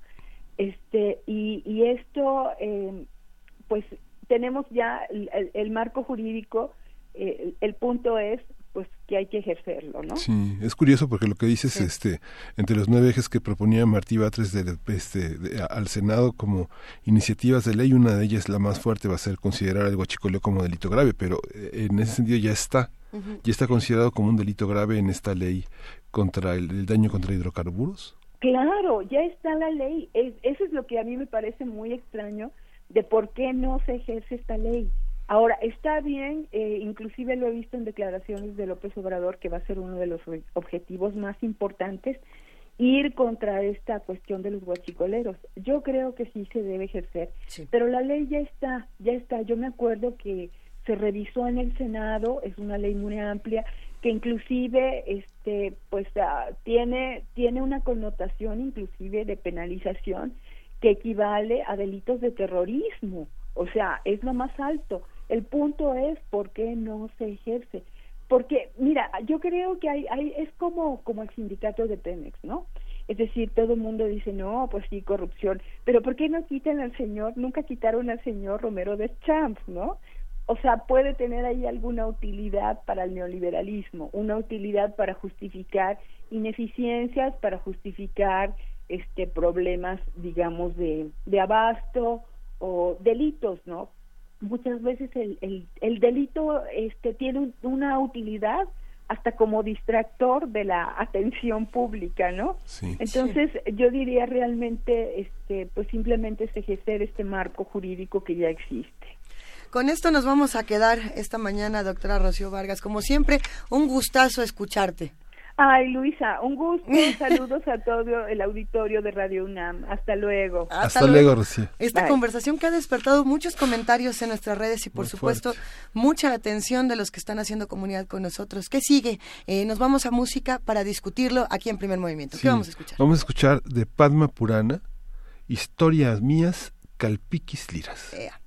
Este y, y esto, eh, pues tenemos ya el, el- el marco jurídico. eh, el, el punto es, pues, que hay que ejercerlo, ¿no? sí es curioso porque lo que dices este entre los nueve ejes que proponía Martí Batres del- este, de- al Senado como iniciativas de ley una de ellas la más fuerte va a ser considerar el huachicoleo como delito grave pero eh, en ese sentido ya está ya está considerado como un delito grave en esta ley contra el, el daño contra hidrocarburos Claro, ya está la ley. Es, eso es lo que a mí me parece muy extraño de por qué no se ejerce esta ley. Ahora, está bien, eh, inclusive lo he visto en declaraciones de López Obrador, que va a ser uno de los ob- objetivos más importantes, ir contra esta cuestión de los guachicoleros. Yo creo que sí se debe ejercer, pero la ley ya está, ya está. Yo me acuerdo que se revisó en el Senado, es una ley muy amplia, que inclusive este pues ah, tiene tiene una connotación inclusive de penalización que equivale a delitos de terrorismo. O sea es lo más alto. El punto es por qué no se ejerce porque mira yo creo que hay, hay es como como el sindicato de Pemex no es decir todo el mundo dice no pues sí corrupción pero por qué no quitan al señor nunca quitaron al señor Romero de Champs no o sea, puede tener ahí alguna utilidad para el neoliberalismo, una utilidad para justificar ineficiencias, para justificar este problemas, digamos, de, de abasto o delitos, ¿no? Muchas veces el, el, el delito este, tiene un- una utilidad hasta como distractor de la atención pública, ¿no? Sí. Entonces, yo diría realmente, este, pues simplemente es ejercer este marco jurídico que ya existe. Con esto nos vamos a quedar esta mañana, doctora Rocío Vargas. Como siempre, un gustazo escucharte. Ay, Luisa, un gusto. Saludos a todo el auditorio de Radio UNAM. Hasta luego. Hasta luego, Rocío. Esta Bye. conversación que ha despertado muchos comentarios en nuestras redes y, por Muy supuesto, mucha atención de los que están haciendo comunidad con nosotros. ¿Qué sigue? Eh, nos vamos a música para discutirlo aquí en Primer Movimiento. Sí, ¿Qué vamos a escuchar? Vamos a escuchar de Padma Purana, Historias mías, Calpiquis Liras. Ea.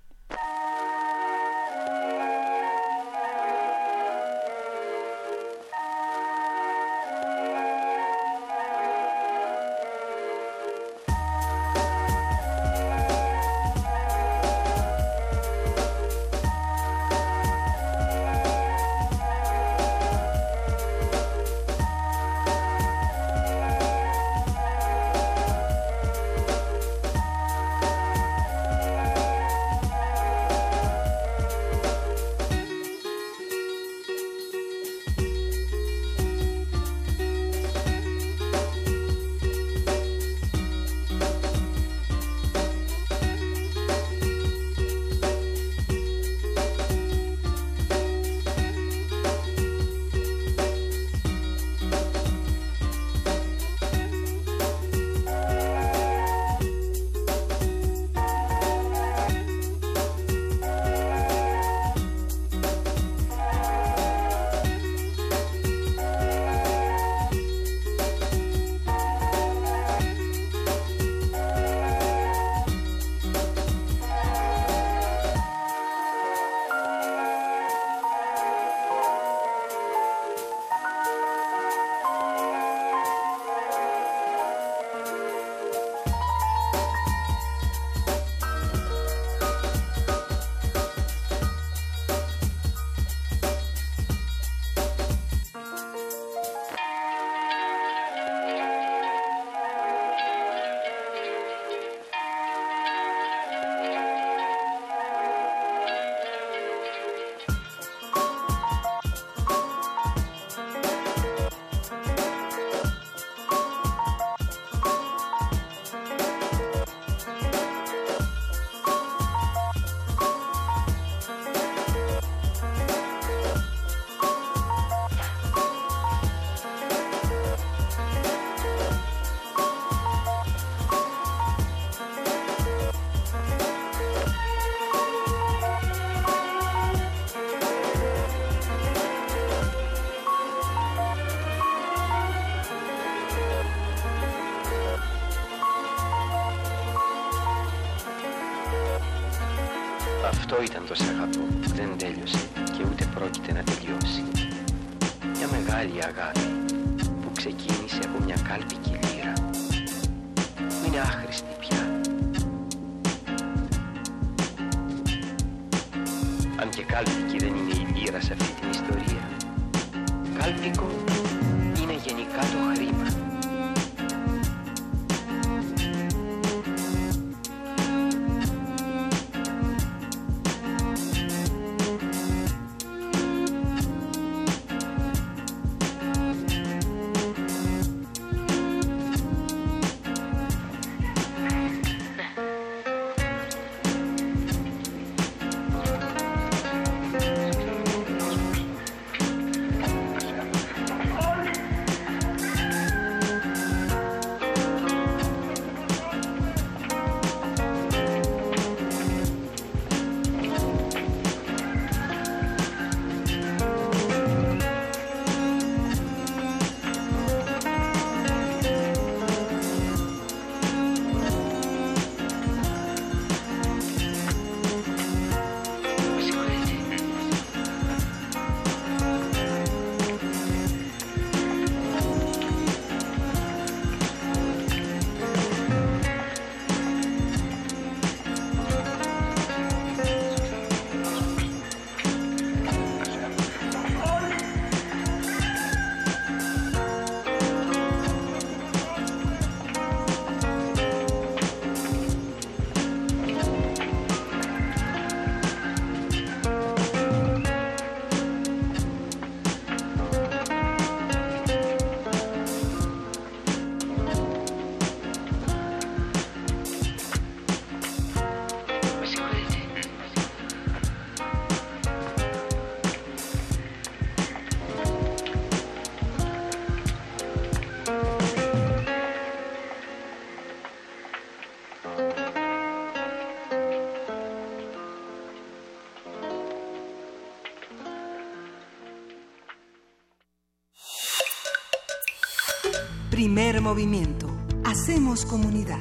Primer movimiento. Hacemos comunidad.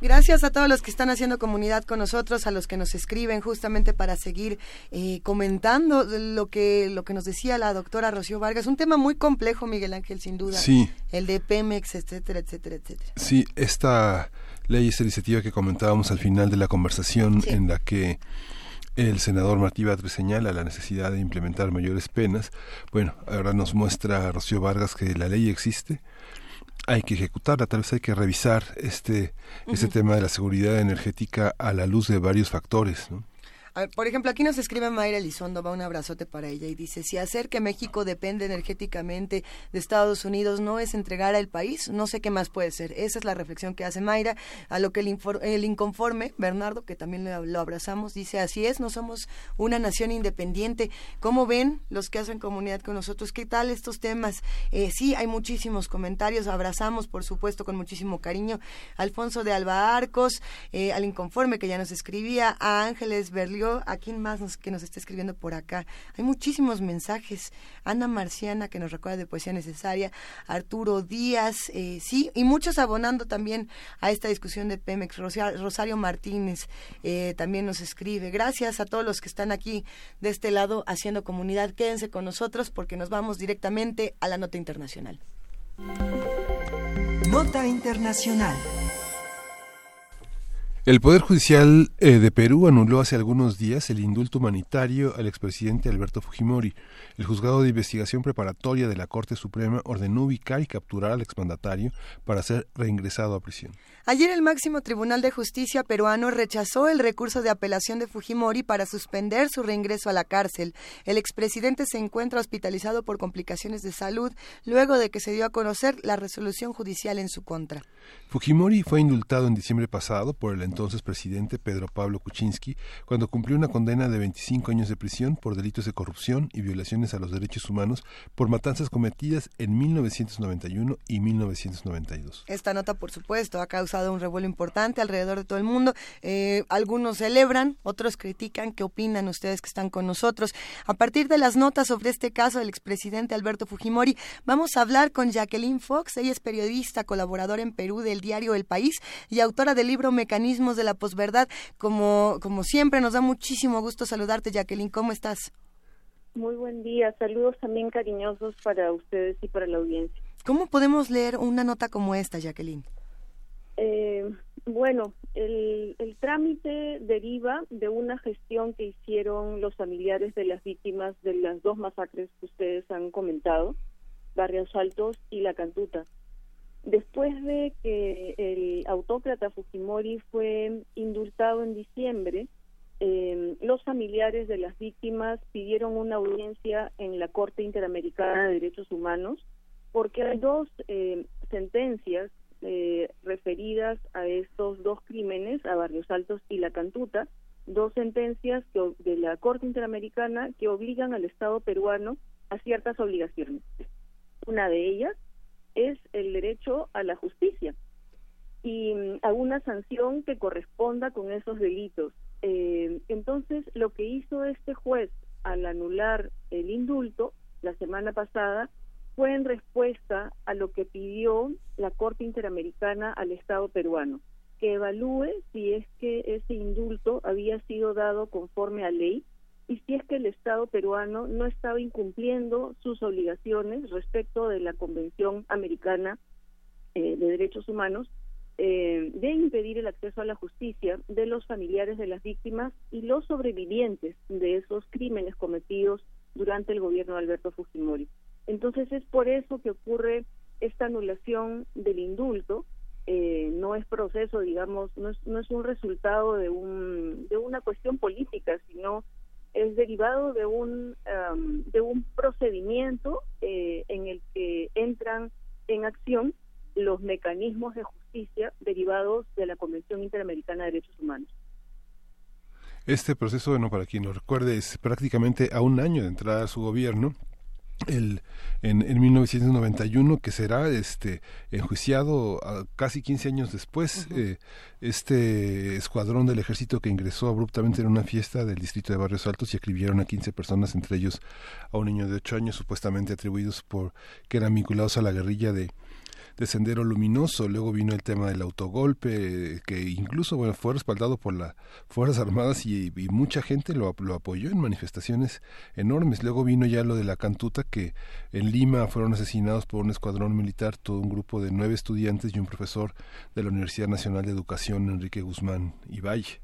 Gracias a todos los que están haciendo comunidad con nosotros, a los que nos escriben justamente para seguir eh, comentando lo que lo que nos decía la doctora Rocío Vargas. Un tema muy complejo, Miguel Ángel, sin duda. Sí. El de Pemex, etcétera, etcétera, etcétera. Sí, esta ley, esta iniciativa que comentábamos al final de la conversación Sí. en la que el senador Martí Batres señala la necesidad de implementar mayores penas. Bueno, ahora nos muestra Rocío Vargas que la ley existe, hay que ejecutarla, tal vez hay que revisar este, este tema de la seguridad energética a la luz de varios factores. ¿no? Por ejemplo, aquí nos escribe Mayra Elizondo, va un abrazote para ella y dice, si hacer que México depende energéticamente de Estados Unidos no es entregar al país, no sé qué más puede ser. Esa es la reflexión que hace Mayra, a lo que el, inconforme, Bernardo, que también lo, lo abrazamos, dice, así es, no somos una nación independiente. ¿Cómo ven los que hacen comunidad con nosotros? ¿Qué tal estos temas? Eh, sí, hay muchísimos comentarios, abrazamos, por supuesto, con muchísimo cariño. Alfonso de Alba Arcos, eh, al inconforme que ya nos escribía, a Ángeles Berlioz, a quién más nos, que nos está escribiendo por acá. Hay muchísimos mensajes. Ana Marciana, que nos recuerda de Poesía Necesaria, Arturo Díaz, eh, sí, y muchos abonando también a esta discusión de Pemex. Rosario Martínez eh, también nos escribe. Gracias a todos los que están aquí de este lado haciendo comunidad. Quédense con nosotros porque nos vamos directamente a la nota internacional. Nota Internacional. El Poder Judicial eh, de Perú anuló hace algunos días el indulto humanitario al expresidente Alberto Fujimori. El juzgado de investigación preparatoria de la Corte Suprema ordenó ubicar y capturar al exmandatario para ser reingresado a prisión. Ayer el máximo Tribunal de Justicia peruano rechazó el recurso de apelación de Fujimori para suspender su reingreso a la cárcel. El expresidente se encuentra hospitalizado por complicaciones de salud luego de que se dio a conocer la resolución judicial en su contra. Fujimori fue indultado en diciembre pasado por el entonces presidente Pedro Pablo Kuczynski cuando cumplió una condena de 25 años de prisión por delitos de corrupción y violaciones a los derechos humanos por matanzas cometidas en 1991 y 1992. Esta nota, por supuesto, ha causado un revuelo importante alrededor de todo el mundo. Eh, algunos celebran, otros critican. ¿Qué opinan ustedes que están con nosotros? A partir de las notas sobre este caso del expresidente Alberto Fujimori, vamos a hablar con Jacqueline Fox. Ella es periodista, colaboradora en Perú del diario El País y autora del libro Mecanismos de la posverdad. Como, como siempre, nos da muchísimo gusto saludarte, Jacqueline. ¿Cómo estás? Muy buen día. Saludos también cariñosos para ustedes y para la audiencia. ¿Cómo podemos leer una nota como esta, Jacqueline? Eh, bueno, el, el, trámite deriva de una gestión que hicieron los familiares de las víctimas de las dos masacres que ustedes han comentado, Barrios Altos y La Cantuta. Después de que el autócrata Fujimori fue indultado en diciembre, eh, los familiares de las víctimas pidieron una audiencia en la Corte Interamericana de Derechos Humanos porque hay dos eh, sentencias eh, referidas a estos dos crímenes, a Barrios Altos y La Cantuta, dos sentencias que, de la Corte Interamericana que obligan al Estado peruano a ciertas obligaciones. Una de ellas es el derecho a la justicia y mm, a una sanción que corresponda con esos delitos. Eh, entonces, lo que hizo este juez al anular el indulto la semana pasada fue en respuesta a lo que pidió la Corte Interamericana al Estado peruano, que evalúe si es que ese indulto había sido dado conforme a ley y si es que el Estado peruano no estaba incumpliendo sus obligaciones respecto de la Convención Americana eh, de Derechos Humanos eh, de impedir el acceso a la justicia de los familiares de las víctimas y los sobrevivientes de esos crímenes cometidos durante el gobierno de Alberto Fujimori. Entonces es por eso que ocurre esta anulación del indulto. Eh, no es proceso, digamos, no es, no es un resultado de, un, de una cuestión política, sino es derivado de un, um, de un procedimiento eh, en el que entran en acción los mecanismos de justicia derivados de la Convención Interamericana de Derechos Humanos. Este proceso, bueno, para quien lo recuerde, es prácticamente a un año de entrada a su gobierno el, en, en 1991 que será este enjuiciado casi 15 años después eh, este escuadrón del ejército que ingresó abruptamente en una fiesta del distrito de Barrios Altos y escribieron a 15 personas entre ellos a un niño de 8 años supuestamente atribuidos por que eran vinculados a la guerrilla de de Sendero Luminoso, luego vino el tema del autogolpe, que incluso bueno, fue respaldado por las Fuerzas Armadas y, mucha gente lo, lo, apoyó en manifestaciones enormes. Luego vino ya lo de la cantuta, que en Lima fueron asesinados por un escuadrón militar, todo un grupo de nueve estudiantes y un profesor de la Universidad Nacional de Educación, Enrique Guzmán y Valle.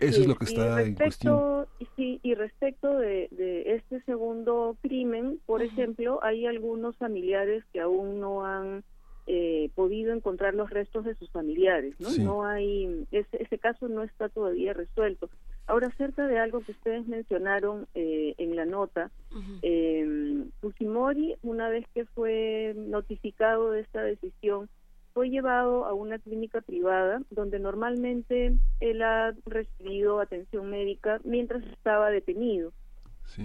Eso es. lo que está en cuestión. Sí, y respecto de, de este segundo crimen, por ejemplo, hay algunos familiares que aún no han eh, podido encontrar los restos de sus familiares, ¿no? No hay, ese, ese caso no está todavía resuelto. Ahora, acerca de algo que ustedes mencionaron eh, en la nota, eh, Fujimori, una vez que fue notificado de esta decisión, fue llevado a una clínica privada donde normalmente él ha recibido atención médica mientras estaba detenido.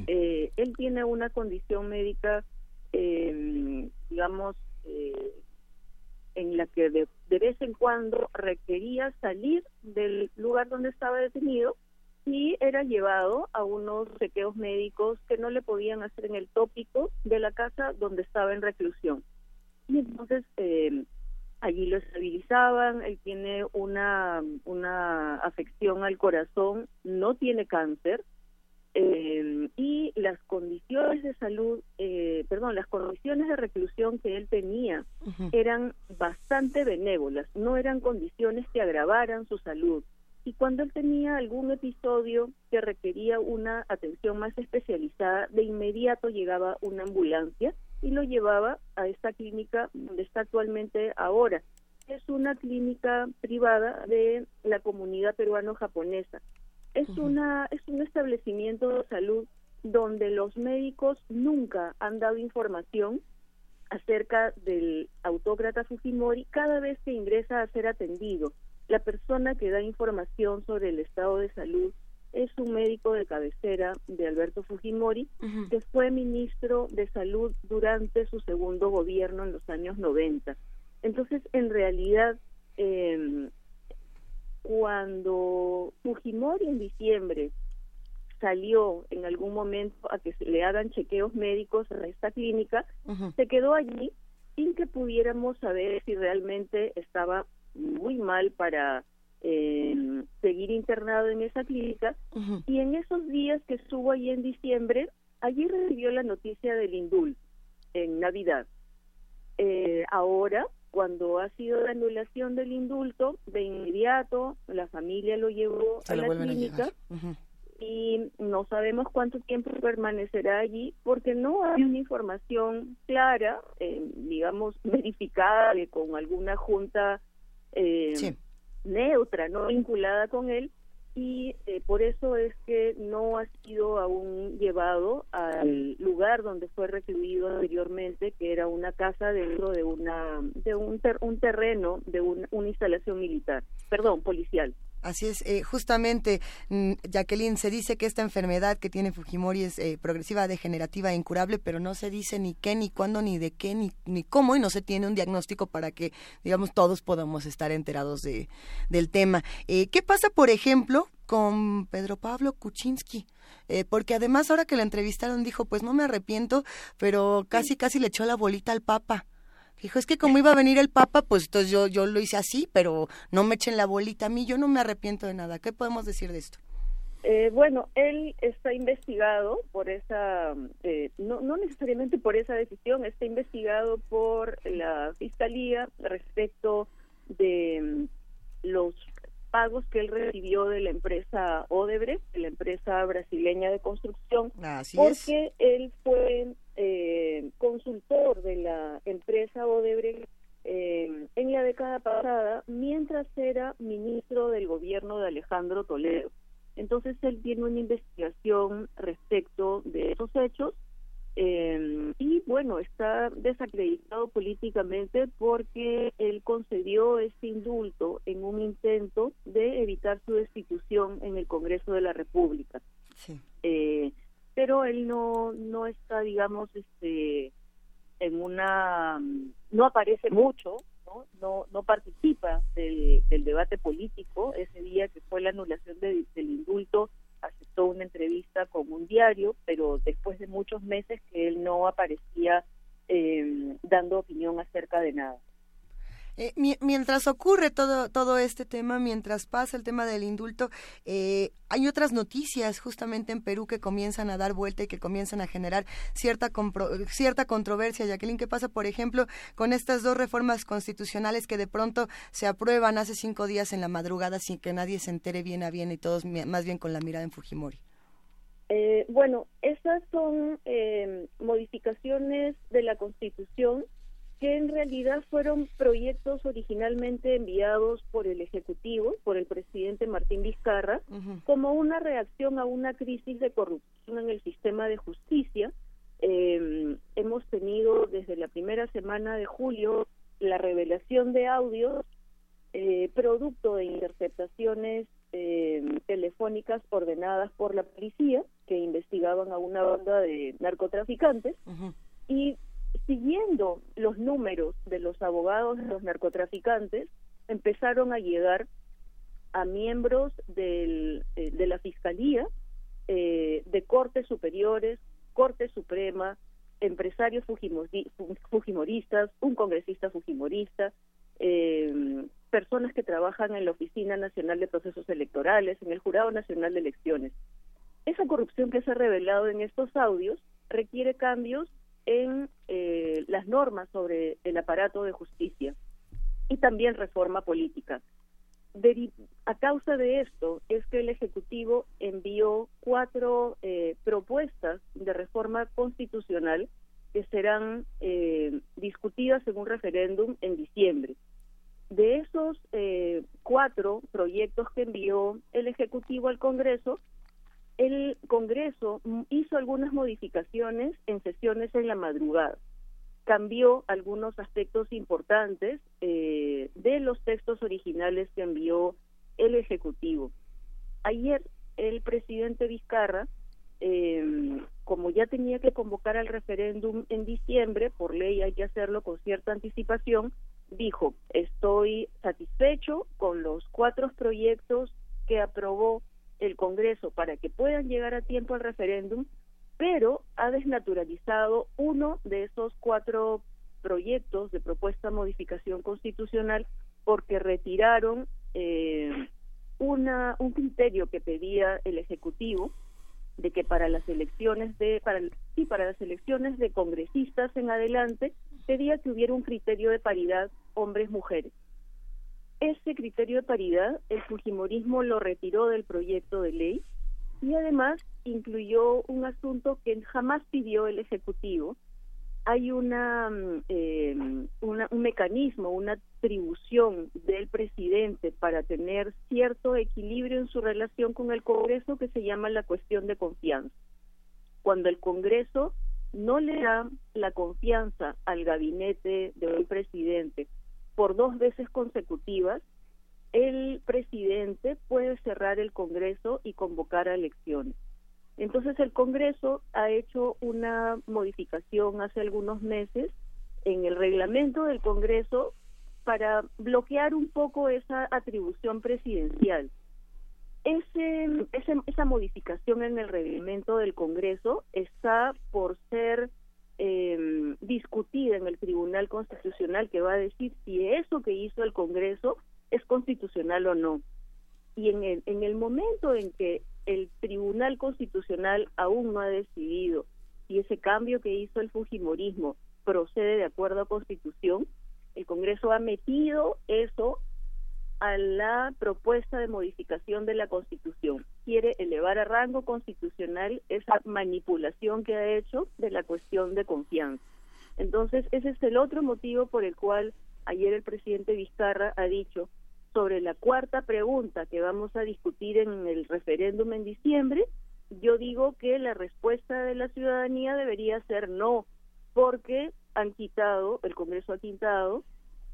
Eh, él tiene una condición médica, eh, digamos, eh, en la que de, vez en cuando requería salir del lugar donde estaba detenido y era llevado a unos chequeos médicos que no le podían hacer en el tópico de la casa donde estaba en reclusión. Y entonces eh, allí lo estabilizaban, él tiene una, una afección al corazón, no tiene cáncer, eh, y las condiciones de salud, eh, perdón, las condiciones de reclusión que él tenía eran bastante benévolas, no eran condiciones que agravaran su salud. Y cuando él tenía algún episodio que requería una atención más especializada, de inmediato llegaba una ambulancia y lo llevaba a esta clínica donde está actualmente ahora. Es una clínica privada de la comunidad peruano-japonesa es una es un establecimiento de salud donde los médicos nunca han dado información acerca del autócrata Fujimori cada vez que ingresa a ser atendido. La persona que da información sobre el estado de salud es un médico de cabecera de Alberto Fujimori, que fue ministro de salud durante su segundo gobierno en los años 90. Entonces, en realidad, eh, cuando Fujimori en diciembre salió en algún momento a que se le hagan chequeos médicos a esta clínica, se quedó allí sin que pudiéramos saber si realmente estaba muy mal para eh, seguir internado en esa clínica. Y en esos días que estuvo allí en diciembre, allí recibió la noticia del indulto en Navidad. Eh, ahora, cuando ha sido la anulación del indulto, de inmediato la familia lo llevó Se a lo la a clínica llevar. Ujú. y no sabemos cuánto tiempo permanecerá allí porque no hay una información clara, eh, digamos, verificada con alguna junta eh, neutra, no vinculada con él y eh, por eso es que no ha sido aún llevado al lugar donde fue recluido anteriormente, que era una casa dentro de una de un, ter- un terreno de un- una instalación militar, perdón, policial. Así es, eh, justamente, mm, Jacqueline, se dice que esta enfermedad que tiene Fujimori es eh, progresiva, degenerativa e incurable, pero no se dice ni qué, ni cuándo, ni de qué, ni, ni cómo, y no se tiene un diagnóstico para que, digamos, todos podamos estar enterados de, del tema. Eh, ¿Qué pasa, por ejemplo, con Pedro Pablo Kuczynski? Eh, porque además, ahora que lo entrevistaron, dijo, pues no me arrepiento, pero casi, casi le echó la bolita al Papa. Dijo, es que como iba a venir el Papa, pues entonces yo, yo lo hice así, pero no me echen la bolita a mí, yo no me arrepiento de nada. ¿Qué podemos decir de esto? Eh, bueno, él está investigado por esa, eh, no, no necesariamente por esa decisión, está investigado por la fiscalía respecto de mm, los pagos que él recibió de la empresa Odebrecht, de la empresa brasileña de construcción, Así porque él fue eh, consultor de la empresa Odebrecht eh, en la década pasada mientras era ministro del gobierno de Alejandro Toledo. Entonces él tiene una investigación respecto de esos hechos eh, y bueno, está desacreditado políticamente porque él concedió este indulto en un intento de evitar su destitución en el Congreso de la República. Eh, pero él no no está, digamos, este en una no aparece mucho, no no, no participa del, del debate político. Ese día que fue la anulación de- del indulto aceptó una entrevista con un diario, pero después de muchos meses que él no aparecía eh, dando opinión acerca de nada. Eh, mi- mientras ocurre todo, todo este tema, mientras pasa el tema del indulto, eh, hay otras noticias justamente en Perú que comienzan a dar vuelta y que comienzan a generar cierta, compro- cierta controversia. Jacqueline, ¿qué pasa, por ejemplo, con estas dos reformas constitucionales que de pronto se aprueban hace cinco días en la madrugada sin que nadie se entere bien a bien y todos más bien con la mirada en Fujimori? Eh, bueno, esas son eh, modificaciones de la Constitución que en realidad fueron proyectos originalmente enviados por el Ejecutivo, por el presidente Martín Vizcarra, como una reacción a una crisis de corrupción en el sistema de justicia. Eh, hemos tenido desde la primera semana de julio la revelación de audios eh, producto de interceptaciones eh, telefónicas ordenadas por la policía que investigaban a una banda de narcotraficantes. Y siguiendo los números de los abogados de los narcotraficantes empezaron a llegar a miembros del, eh, de la fiscalía eh, de cortes superiores corte suprema empresarios fujimori- fu- fujimoristas un congresista fujimorista eh, personas que trabajan en la Oficina Nacional de Procesos Electorales, en el Jurado Nacional de Elecciones. Esa corrupción que se ha revelado en estos audios requiere cambios en eh, las normas sobre el aparato de justicia y también reforma política. A causa de esto es que el Ejecutivo envió cuatro eh, propuestas de reforma constitucional que serán eh, discutidas en un referéndum en diciembre. De esos eh, cuatro proyectos que envió el Ejecutivo al Congreso, el Congreso hizo algunas modificaciones en sesiones en la madrugada. Cambió algunos aspectos importantes eh, de los textos originales que envió el Ejecutivo. Ayer el presidente Vizcarra, eh, como ya tenía que convocar al referéndum en diciembre, por ley hay que hacerlo con cierta anticipación, dijo, estoy satisfecho con los cuatro proyectos que aprobó el Congreso para que puedan llegar a tiempo al referéndum, pero ha desnaturalizado uno de esos cuatro proyectos de propuesta de modificación constitucional porque retiraron eh, una, un criterio que pedía el Ejecutivo de que para las elecciones de para sí para las elecciones de congresistas en adelante pedía que hubiera un criterio de paridad hombres mujeres ese criterio de paridad el fujimorismo lo retiró del proyecto de ley y además incluyó un asunto que jamás pidió el ejecutivo hay una, mm, eh, una, un mecanismo, una atribución del presidente para tener cierto equilibrio en su relación con el Congreso que se llama la cuestión de confianza. Cuando el Congreso no le da la confianza al gabinete del presidente por dos veces consecutivas, el presidente puede cerrar el Congreso y convocar a elecciones. Entonces el Congreso ha hecho una modificación hace algunos meses en el reglamento del Congreso para bloquear un poco esa atribución presidencial. Ese, esa modificación en el reglamento del Congreso está por ser eh, discutida en el Tribunal Constitucional que va a decir si eso que hizo el Congreso es constitucional o no. Y en el, en el momento en que el Tribunal Constitucional aún no ha decidido si ese cambio que hizo el Fujimorismo procede de acuerdo a Constitución. El Congreso ha metido eso a la propuesta de modificación de la Constitución. Quiere elevar a rango constitucional esa manipulación que ha hecho de la cuestión de confianza. Entonces, ese es el otro motivo por el cual ayer el presidente Vizcarra ha dicho sobre la cuarta pregunta que vamos a discutir en el referéndum en diciembre, yo digo que la respuesta de la ciudadanía debería ser no, porque han quitado, el Congreso ha quitado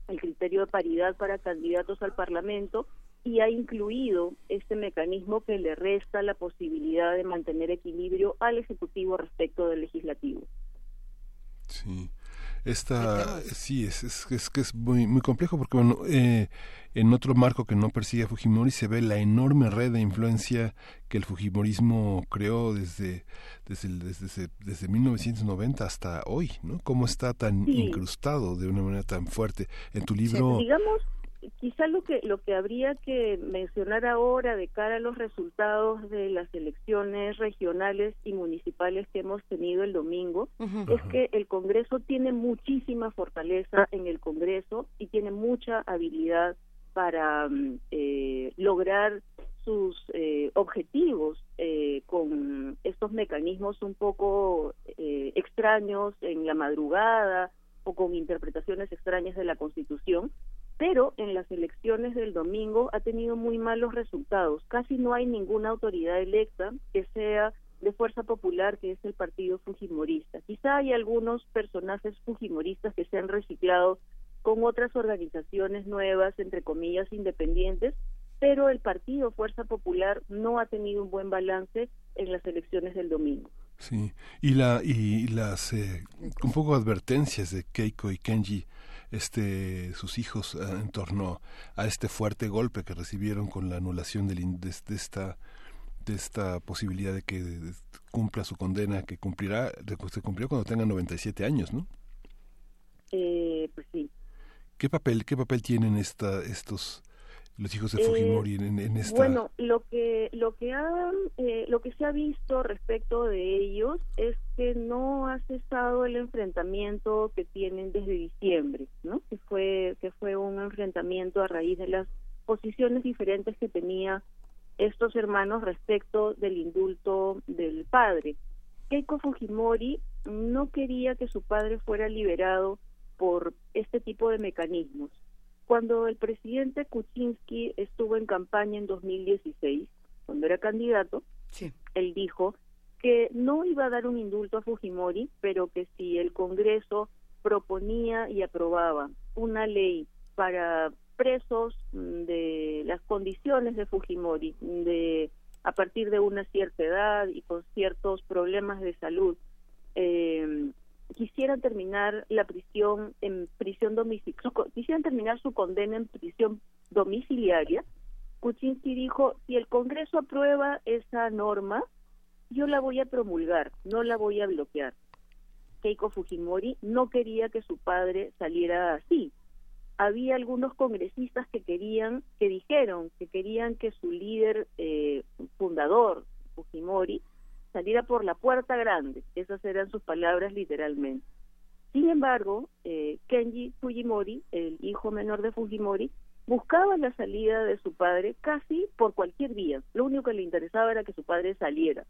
el criterio de paridad para candidatos al Parlamento y ha incluido este mecanismo que le resta la posibilidad de mantener equilibrio al Ejecutivo respecto del Legislativo. Sí. Esta, sí, es, es, es, que es muy, muy complejo porque, bueno, eh, en otro marco que no persigue a Fujimori se ve la enorme red de influencia que el Fujimorismo creó desde, desde, desde, desde 1990 hasta hoy, ¿no? Cómo está tan incrustado de una manera tan fuerte. En tu libro... digamos, quizá lo que lo que habría que mencionar ahora de cara a los resultados de las elecciones regionales y municipales que hemos tenido el domingo es que el Congreso tiene muchísima fortaleza en el Congreso y tiene mucha habilidad para mm, eh, lograr sus eh, objetivos eh, con estos mecanismos un poco extraños en la madrugada o con interpretaciones extrañas de la Constitución pero en las elecciones del domingo ha tenido muy malos resultados. Casi no hay ninguna autoridad electa que sea de fuerza popular, que es el partido fujimorista. Quizá hay algunos personajes fujimoristas que se han reciclado con otras organizaciones nuevas, entre comillas, independientes, pero el partido Fuerza Popular no ha tenido un buen balance en las elecciones del domingo. Sí, y la y las eh, un poco advertencias de Keiko y Kenji este, sus hijos eh, en torno a este fuerte golpe que recibieron con la anulación del, de, esta de esta posibilidad de que cumpla su condena que cumplirá se cumplió cuando tenga 97 años, ¿no? Eh, pues sí. ¿Qué papel qué papel tienen esta estos los hijos de Fujimori eh, en, esta bueno lo que lo que ha, eh, lo que se ha visto respecto de ellos es que no ha cesado el enfrentamiento que tienen desde diciembre no que fue que fue un enfrentamiento a raíz de las posiciones diferentes que tenía estos hermanos respecto del indulto del padre. Keiko Fujimori no quería que su padre fuera liberado por este tipo de mecanismos cuando el presidente Kuczynski estuvo en campaña en 2016, cuando era candidato, él dijo que no iba a dar un indulto a Fujimori, pero que si el Congreso proponía y aprobaba una ley para presos mm, de las condiciones de Fujimori, de a partir de una cierta edad y con ciertos problemas de salud, eh, quisieran terminar la prisión en prisión domiciliaria, quisieran terminar su condena en prisión domiciliaria, Kuczynski dijo, si el Congreso aprueba esa norma, yo la voy a promulgar, no la voy a bloquear. Keiko Fujimori no quería que su padre saliera así. había algunos congresistas que querían, que dijeron que querían que su líder eh, fundador, Fujimori, saliera por la puerta grande. Esas eran sus palabras literalmente. Sin embargo, eh, Kenji Fujimori, el hijo menor de Fujimori, buscaba la salida de su padre casi por cualquier vía. Lo único que le interesaba era que su padre saliera.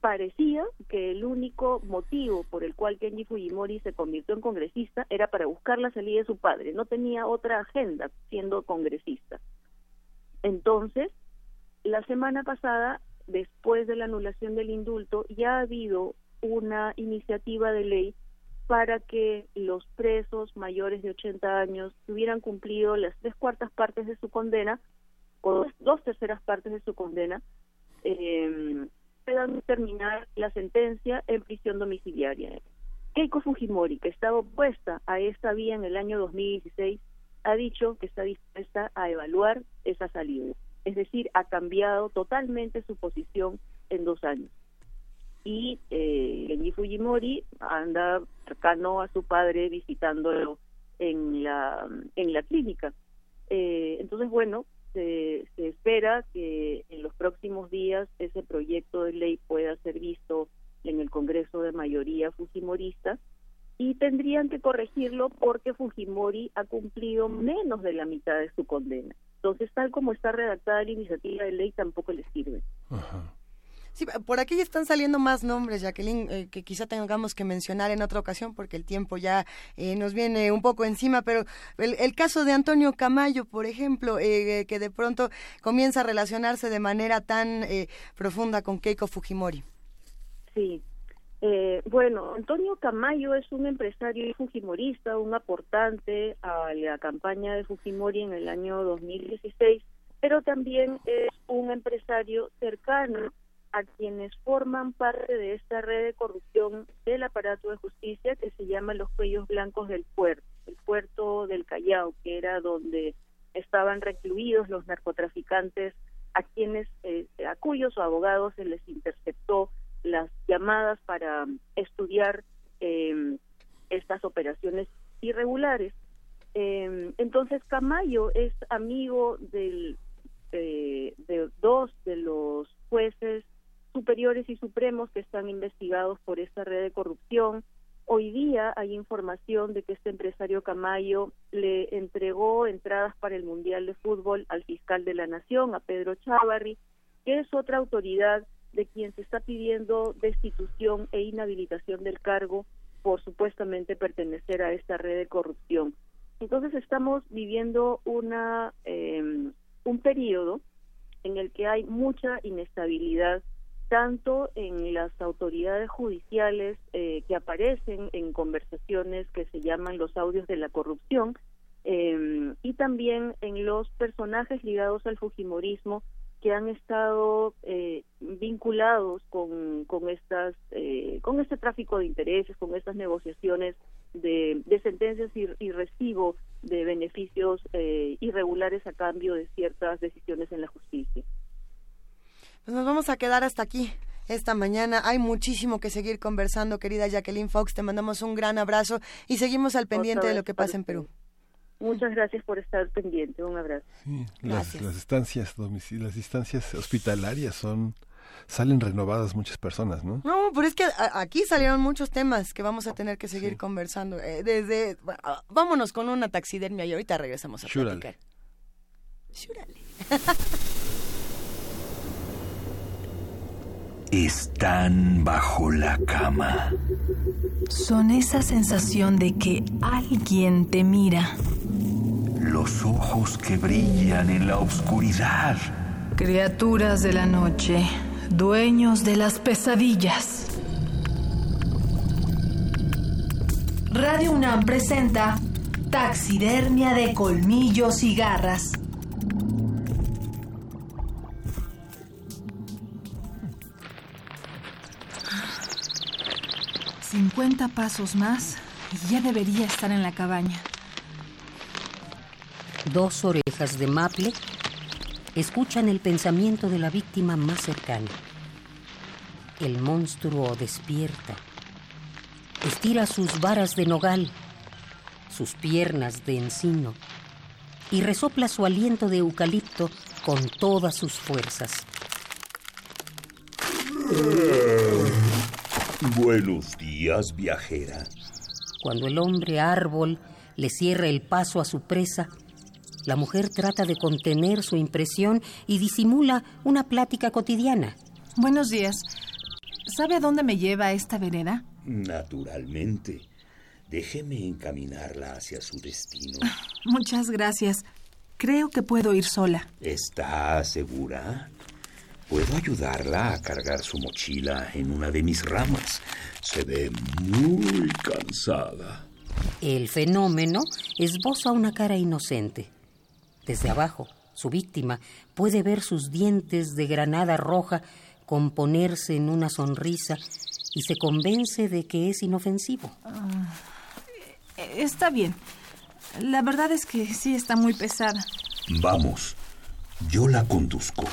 Parecía que el único motivo por el cual Kenji Fujimori se convirtió en congresista era para buscar la salida de su padre. No tenía otra agenda siendo congresista. Entonces, la semana pasada, después de la anulación del indulto, ya ha habido una iniciativa de ley para que los presos mayores de 80 años que hubieran cumplido las tres cuartas partes de su condena o dos terceras partes de su condena eh, puedan terminar la sentencia en prisión domiciliaria. Keiko Fujimori, que estaba opuesta a esta vía en el año 2016, ha dicho que está dispuesta a evaluar esa salida. Es decir, ha cambiado totalmente su posición en dos años y eh, Fujimori anda cercano a su padre visitándolo en la en la clínica eh, entonces bueno se espera que en los próximos días ese proyecto de ley pueda ser visto en el Congreso de mayoría fujimorista y tendrían que corregirlo porque Fujimori ha cumplido menos de la mitad de su condena. Entonces, tal como está redactada la iniciativa de ley, tampoco le sirve. Ajá. Sí, por aquí están saliendo más nombres, Jacqueline, eh, que quizá tengamos que mencionar en otra ocasión porque el tiempo ya eh, nos viene un poco encima, pero el, caso de Antonio Camayo, por ejemplo, eh, que de pronto comienza a relacionarse de manera tan profunda con Keiko Fujimori. Sí. Bueno, Antonio Camayo es un empresario fujimorista, un aportante a la campaña de Fujimori en el año 2016, pero también es un empresario cercano a quienes forman parte de esta red de corrupción del aparato de justicia que se llama los cuellos blancos del puerto, el puerto del Callao, que era donde estaban recluidos los narcotraficantes a quienes eh, a cuyos abogados se les interceptó las llamadas para estudiar em, estas operaciones irregulares. Em, entonces Camayo es amigo del, eh, de dos de los jueces superiores y supremos que están investigados por esta red de corrupción. Hoy día hay información de que este empresario Camayo le entregó entradas para el Mundial de Fútbol al fiscal de la Nación, a Pedro Chávarri, que es otra autoridad de quien se está pidiendo destitución e inhabilitación del cargo por supuestamente pertenecer a esta red de corrupción. Entonces estamos viviendo una eh, un periodo en el que hay mucha inestabilidad tanto en las autoridades judiciales eh, que aparecen en conversaciones que se llaman los audios de la corrupción eh, y también en los personajes ligados al fujimorismo que han estado eh, vinculados con, con estas eh, con este tráfico de intereses con estas negociaciones de, de sentencias y, y, recibo de beneficios eh, irregulares a cambio de ciertas decisiones en la justicia pues nos vamos a quedar hasta aquí esta mañana. Hay muchísimo que seguir conversando, querida Jacqueline Fox. Te mandamos un gran abrazo y seguimos al pendiente de lo que pasa en Perú. Muchas gracias por estar pendiente. Un abrazo. las, las, estancias las instancias hospitalarias son salen renovadas muchas personas, ¿no? No, pero es que aquí salieron muchos temas que vamos a tener que seguir conversando. Eh, desde vámonos con una taxidermia y ahorita regresamos a platicar. están bajo la cama. Son esa sensación de que alguien te mira. Los ojos que brillan en la oscuridad. Criaturas de la noche, dueños de las pesadillas. Radio UNAM presenta Taxidermia de colmillos y garras 50 pasos más y ya debería estar en la cabaña. Dos orejas de maple escuchan el pensamiento de la víctima más cercana. El monstruo despierta. Estira sus varas de nogal. sus piernas de encino y resopla su aliento de eucalipto con todas sus fuerzas. Buenos días, viajera. Cuando el hombre árbol le cierra el paso a su presa, la mujer trata de contener su impresión y disimula una plática cotidiana. Buenos días. ¿Sabe a dónde me lleva esta vereda? Naturalmente. Déjeme encaminarla hacia su destino. Muchas gracias. Creo que puedo ir sola. ¿Está segura? Puedo ayudarla a cargar su mochila en una de mis ramas. Se ve muy cansada. El fenómeno esboza una cara inocente. Desde abajo, su víctima puede ver sus dientes de granada roja componerse en una sonrisa y se convence de que es inofensivo. Ah, está bien. La verdad es que sí está muy pesada. Vamos, yo la conduzco.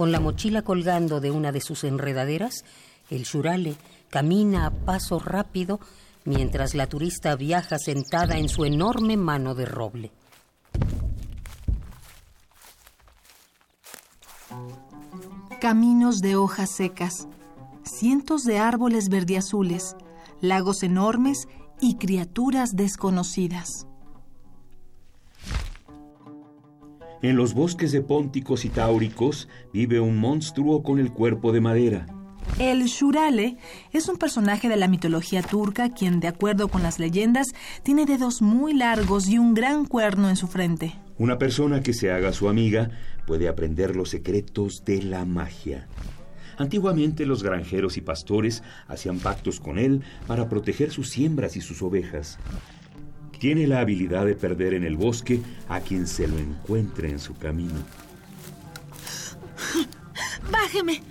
Con la mochila colgando de una de sus enredaderas, el Shurale camina a paso rápido mientras la turista viaja sentada en su enorme mano de roble. Caminos de hojas secas, cientos de árboles verdiazules, lagos enormes y criaturas desconocidas. En los bosques de pónticos y táuricos vive un monstruo con el cuerpo de madera. El Shurale es un personaje de la mitología turca quien, de acuerdo con las leyendas, tiene dedos muy largos y un gran cuerno en su frente. Una persona que se haga su amiga puede aprender los secretos de la magia. Antiguamente los granjeros y pastores hacían pactos con él para proteger sus siembras y sus ovejas. Tiene la habilidad de perder en el bosque a quien se lo encuentre en su camino. ¡Bájeme!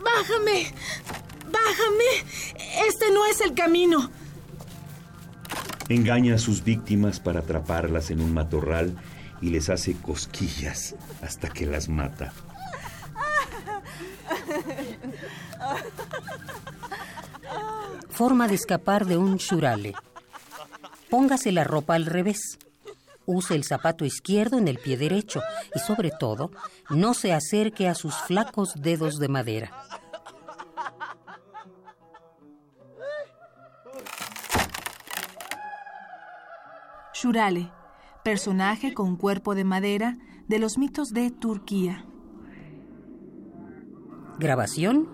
¡Bájame! ¡Bájame! Este no es el camino. Engaña a sus víctimas para atraparlas en un matorral y les hace cosquillas hasta que las mata. Forma de escapar de un shurale. Póngase la ropa al revés. Use el zapato izquierdo en el pie derecho y sobre todo, no se acerque a sus flacos dedos de madera. Shurale, personaje con cuerpo de madera de los mitos de Turquía. Grabación,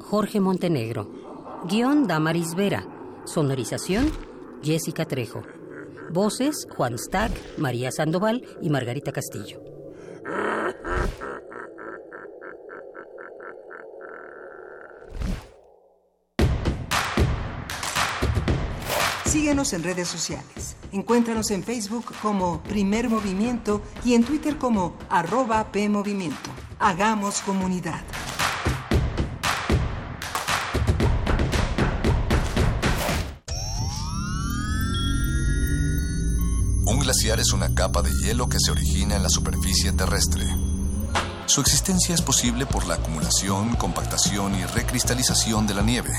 Jorge Montenegro. Guión, Damaris Vera. Sonorización, Jessica Trejo. Voces, Juan Stack, María Sandoval y Margarita Castillo. Síguenos en redes sociales. Encuéntranos en Facebook como Primer Movimiento y en Twitter como arroba PMovimiento. Hagamos comunidad. Glaciar es una capa de hielo que se origina en la superficie terrestre. Su existencia es posible por la acumulación, compactación y recristalización de la nieve.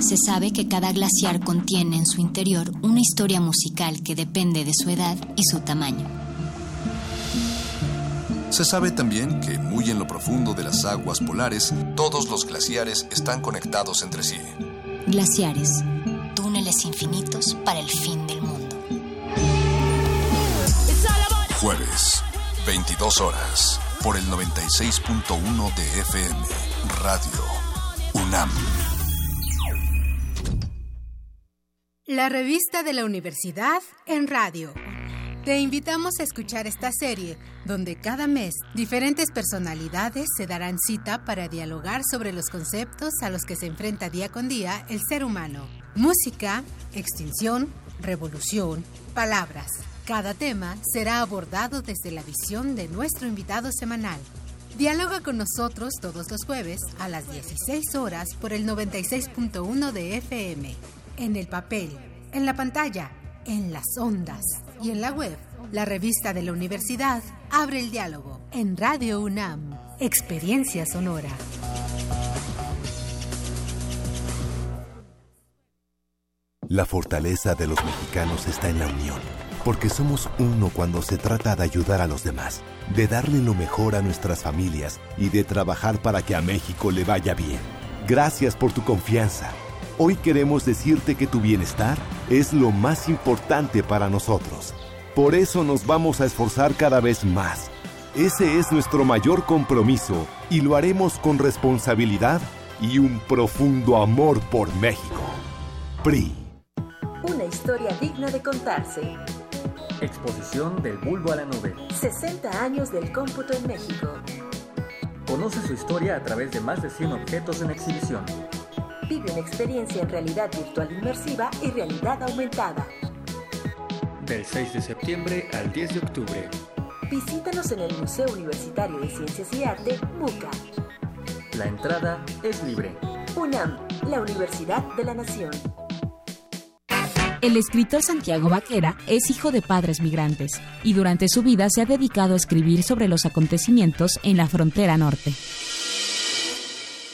Se sabe que cada glaciar contiene en su interior una historia musical que depende de su edad y su tamaño. Se sabe también que muy en lo profundo de las aguas polares, todos los glaciares están conectados entre sí. Glaciares, túneles infinitos para el fin Jueves, 22 horas, por el 96.1 de FM, Radio UNAM. La revista de la universidad en radio. Te invitamos a escuchar esta serie, donde cada mes diferentes personalidades se darán cita para dialogar sobre los conceptos a los que se enfrenta día con día el ser humano. Música, extinción, revolución, palabras. Cada tema será abordado desde la visión de nuestro invitado semanal. Dialoga con nosotros todos los jueves a las 16 horas por el 96.1 de FM, en el papel, en la pantalla, en las ondas y en la web. La revista de la universidad abre el diálogo en Radio UNAM, Experiencia Sonora. La fortaleza de los mexicanos está en la unión, porque somos uno cuando se trata de ayudar a los demás, de darle lo mejor a nuestras familias y de trabajar para que a México le vaya bien. Gracias por tu confianza. Hoy queremos decirte que tu bienestar es lo más importante para nosotros. Por eso nos vamos a esforzar cada vez más. Ese es nuestro mayor compromiso y lo haremos con responsabilidad y un profundo amor por México. PRI. Una historia digna de contarse. Exposición del bulbo a la nube. 60 años del cómputo en México. Conoce su historia a través de más de 100 objetos en exhibición. Vive una experiencia en realidad virtual inmersiva y realidad aumentada. Del 6 de septiembre al 10 de octubre. Visítanos en el Museo Universitario de Ciencias y Arte, MUCA. La entrada es libre. UNAM, la Universidad de la Nación. El escritor Santiago Vaquera es hijo de padres migrantes y durante su vida se ha dedicado a escribir sobre los acontecimientos en la frontera norte.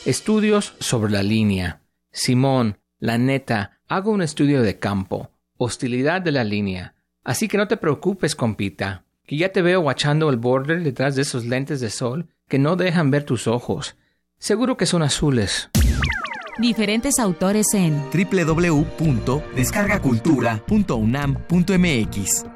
Estudios sobre la línea. Simón, la neta, hago un estudio de campo. Hostilidad de la línea. Así que no te preocupes, compita, que ya te veo guachando el border detrás de esos lentes de sol que no dejan ver tus ojos. Seguro que son azules. Diferentes autores en www.descargacultura.unam.mx.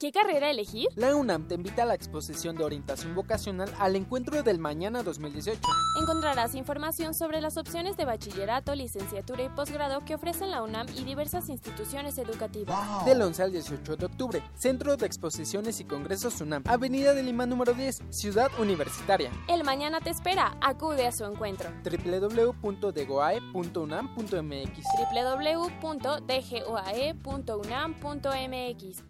¿Qué carrera elegir? La UNAM te invita a la exposición de orientación vocacional al encuentro del mañana 2018. Encontrarás información sobre las opciones de bachillerato, licenciatura y posgrado que ofrecen la UNAM y diversas instituciones educativas. Del 11 al 18 de octubre, Centro de Exposiciones y Congresos UNAM, Avenida de Lima número 10, Ciudad Universitaria. El mañana te espera, acude a su encuentro. www.degoae.unam.mx www.dgoae.unam.mx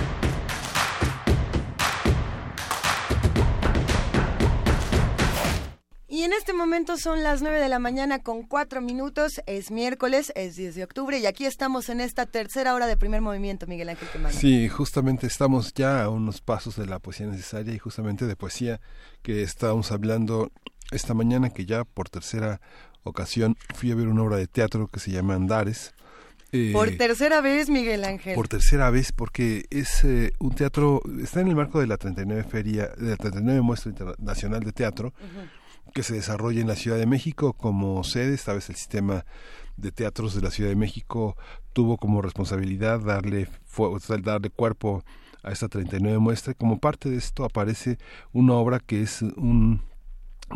Y en este momento son las 9 de la mañana con 4 minutos, es miércoles, es 10 de octubre y aquí estamos en esta tercera hora de primer movimiento, Miguel Ángel Quemano. Sí, justamente estamos ya a unos pasos de la poesía necesaria y justamente de poesía que estábamos hablando esta mañana que ya por tercera ocasión fui a ver una obra de teatro que se llama Andares. Eh, por tercera vez, Miguel Ángel. Por tercera vez, porque es eh, un teatro, está en el marco de la 39 Feria, de la 39 Muestra Internacional de Teatro, que se desarrolla en la Ciudad de México como sede, esta vez el sistema de teatros de la Ciudad de México tuvo como responsabilidad darle, darle cuerpo a esta 39 muestra. Como parte de esto aparece una obra que es un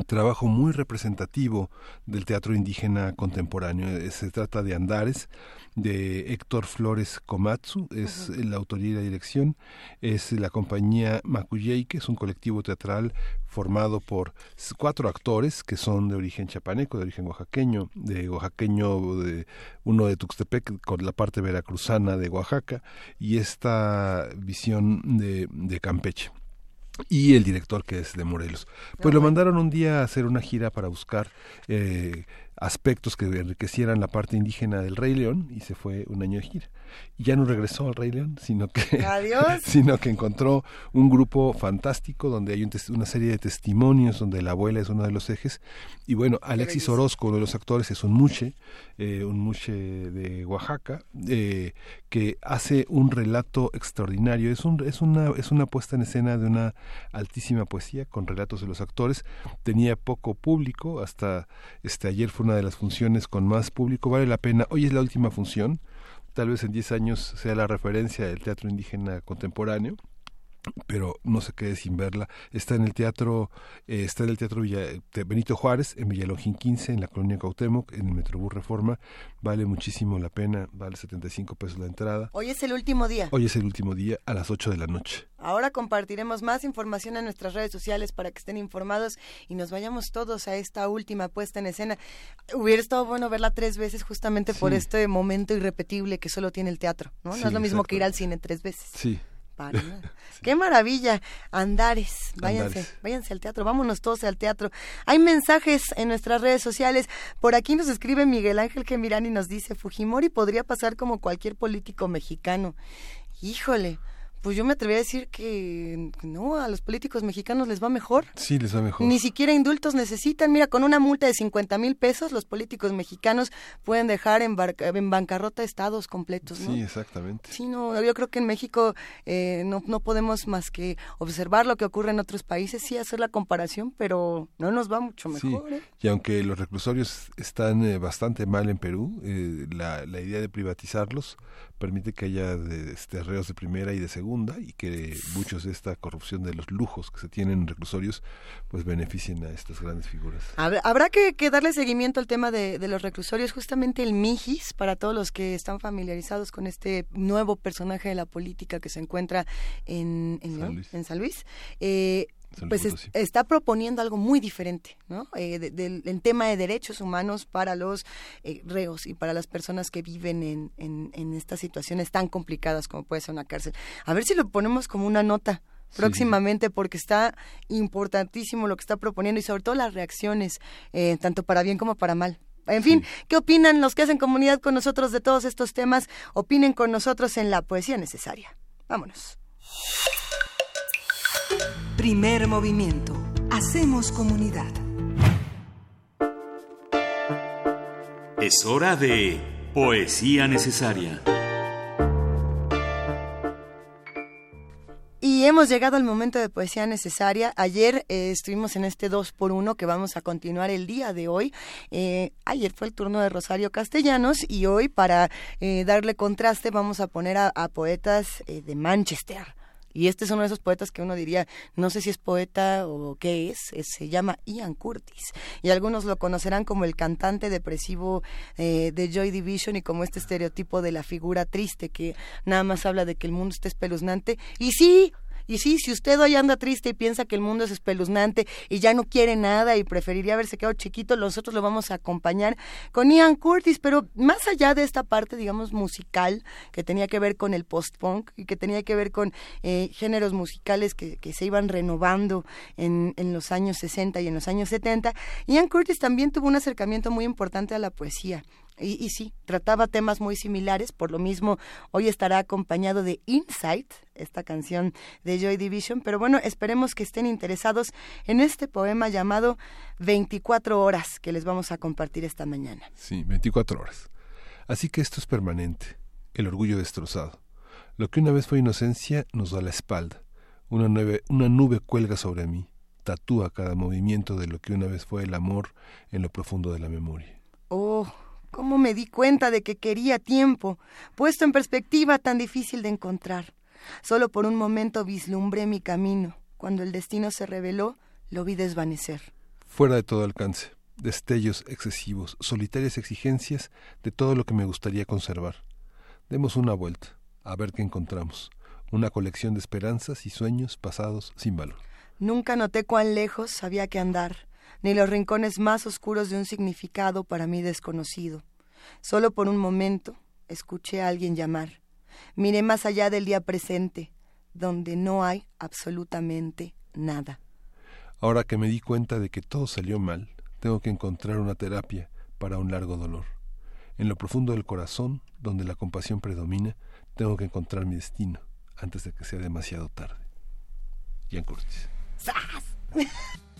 trabajo muy representativo del teatro indígena contemporáneo. Se trata de Andares, de Héctor Flores Komatsu, es la autoría y la dirección, es la compañía Makuyei, que es un colectivo teatral formado por cuatro actores que son de origen chapaneco, de origen oaxaqueño, de oaxaqueño, de, uno de Tuxtepec con la parte veracruzana de Oaxaca y esta visión de, de Campeche. Y el director que es de Morelos. Pues lo mandaron un día a hacer una gira para buscar eh, aspectos que enriquecieran la parte indígena del Rey León y se fue un año de gira. Y ya no regresó al Rey León, sino que, sino que encontró un grupo fantástico donde hay un una serie de testimonios, donde la abuela es uno de los ejes. Y bueno, Alexis Orozco, uno de los actores, es un muche, eh, un muche de Oaxaca, eh, que hace un relato extraordinario. Es, un, es, una, es una puesta en escena de una altísima poesía con relatos de los actores. Tenía poco público, hasta este ayer fue una de las funciones con más público. Vale la pena. Hoy es la última función. Tal vez en 10 años sea la referencia del teatro indígena contemporáneo pero no se quede sin verla. Está en el teatro, eh, está en el teatro Villa, Benito Juárez, en Villalongín 15, en la colonia Cautemoc, en el Metrobús Reforma. Vale muchísimo la pena, vale 75 pesos la entrada. Hoy es el último día. Hoy es el último día a las 8 de la noche. Ahora compartiremos más información en nuestras redes sociales para que estén informados y nos vayamos todos a esta última puesta en escena. Hubiera estado bueno verla tres veces justamente por este momento irrepetible que solo tiene el teatro, ¿no? Es lo mismo que ir al cine tres veces. Sí. Para nada. Qué maravilla. Andares. Váyanse, Andares. váyanse al teatro. Vámonos todos al teatro. Hay mensajes en nuestras redes sociales. Por aquí nos escribe Miguel Ángel Gemirán y nos dice, Fujimori podría pasar como cualquier político mexicano. Híjole, pues yo me atrevería a decir que no, a los políticos mexicanos les va mejor. Sí, les va mejor. Ni siquiera indultos necesitan. Mira, con una multa de 50 mil pesos, los políticos mexicanos pueden dejar en, barca- en bancarrota estados completos, ¿no? Sí, exactamente. Sí, no, yo creo que en México eh, no, no podemos más que observar lo que ocurre en otros países, sí hacer la comparación, pero no nos va mucho Sí, mejor. ¿eh? y aunque los reclusorios están eh, bastante mal en Perú, eh, la, la idea de privatizarlos permite que haya de, este, reos de primera y de segunda y que muchos de esta corrupción de los lujos que se tienen en reclusorios pues beneficien a estas grandes figuras. Habrá, que, que darle seguimiento al tema de, de los reclusorios, justamente el Mijis, para todos los que están familiarizados con este nuevo personaje de la política que se encuentra en, en, San. Luis. en San Luis. Eh, pues es- está proponiendo algo muy diferente, ¿no? Eh, de- en tema de derechos humanos para los eh, reos y para las personas que viven en, en, en estas situaciones tan complicadas como puede ser una cárcel. A ver si lo ponemos como una nota próximamente porque está importantísimo lo que está proponiendo y sobre todo las reacciones, eh, tanto para bien como para mal. En fin, ¿qué opinan los que hacen comunidad con nosotros de todos estos temas? Opinen con nosotros en la poesía necesaria. Vámonos. Primer movimiento. Hacemos comunidad. Es hora de Poesía Necesaria. Y hemos llegado al momento de poesía necesaria. Ayer eh, estuvimos en este 2 por 1 que vamos a continuar el día de hoy. Eh, ayer fue el turno de Rosario Castellanos y hoy para eh, darle contraste vamos a poner a, a poetas eh, de Manchester. Y este es uno de esos poetas que uno diría, no sé si es poeta o qué es, se llama Ian Curtis. Y algunos lo conocerán como el cantante depresivo eh, de Joy Division y como este estereotipo de la figura triste que nada más habla de que el mundo está espeluznante. Y sí, y sí, si usted hoy anda triste y piensa que el mundo es espeluznante y ya no quiere nada y preferiría haberse quedado chiquito, nosotros lo vamos a acompañar con Ian Curtis, pero más allá de esta parte, digamos, musical, que tenía que ver con el post-punk y que tenía que ver con eh, géneros musicales que, que se iban renovando en, en los años 60 y en los años 70, Ian Curtis también tuvo un acercamiento muy importante a la poesía. Y, y sí, trataba temas muy similares, por lo mismo hoy estará acompañado de Insight, esta canción de Joy Division, pero bueno, esperemos que estén interesados en este poema llamado 24 horas que les vamos a compartir esta mañana. Sí, 24 horas. Así que esto es permanente, el orgullo destrozado. Lo que una vez fue inocencia nos da la espalda. Una nube, una nube cuelga sobre mí, tatúa cada movimiento de lo que una vez fue el amor en lo profundo de la memoria. Oh, cómo me di cuenta de que quería tiempo, puesto en perspectiva tan difícil de encontrar. Solo por un momento vislumbré mi camino. Cuando el destino se reveló, lo vi desvanecer. Fuera de todo alcance, destellos excesivos, solitarias exigencias de todo lo que me gustaría conservar. Demos una vuelta, a ver qué encontramos. Una colección de esperanzas y sueños pasados sin valor. Nunca noté cuán lejos había que andar, ni los rincones más oscuros de un significado para mí desconocido. Solo por un momento escuché a alguien llamar. Miré más allá del día presente, donde no hay absolutamente nada. Ahora que me di cuenta de que todo salió mal, tengo que encontrar una terapia para un largo dolor. En lo profundo del corazón, donde la compasión predomina, tengo que encontrar mi destino antes de que sea demasiado tarde. Ian Curtis. Guess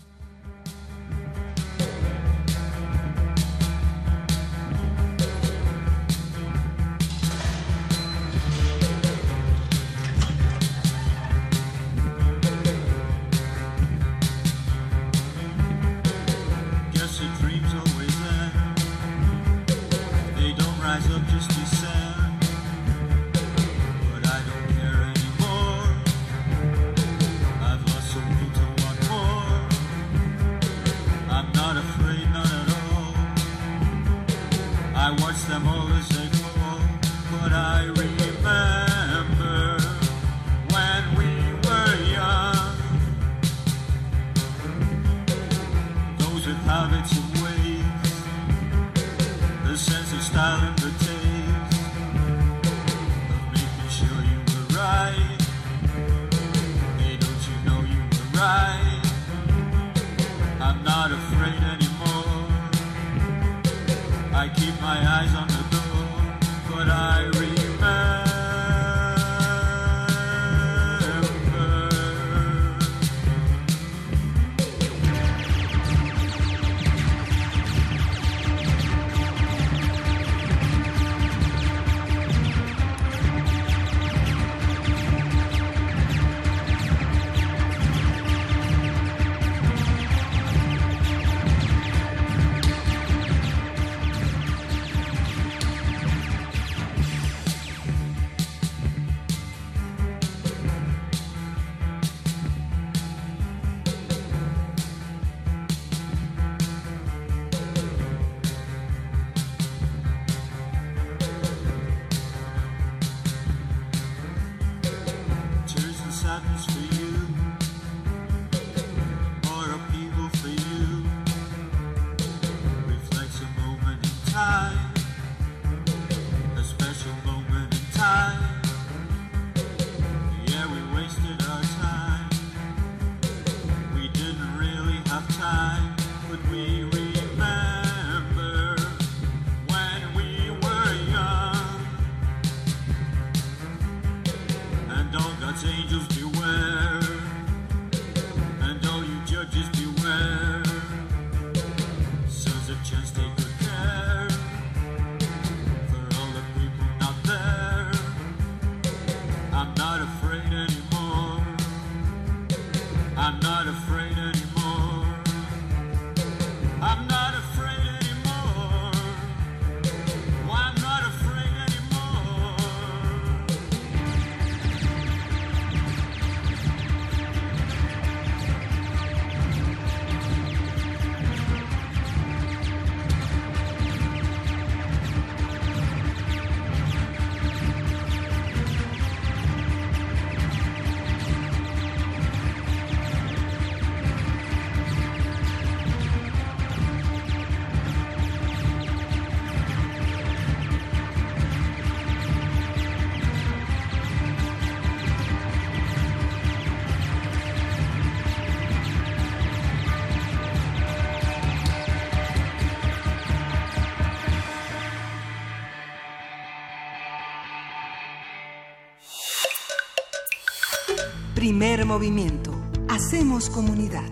movimiento. Hacemos comunidad.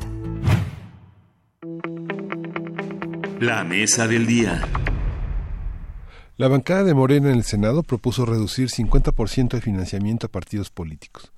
La mesa del día. La bancada de Morena en el Senado propuso reducir 50% de financiamiento a partidos políticos.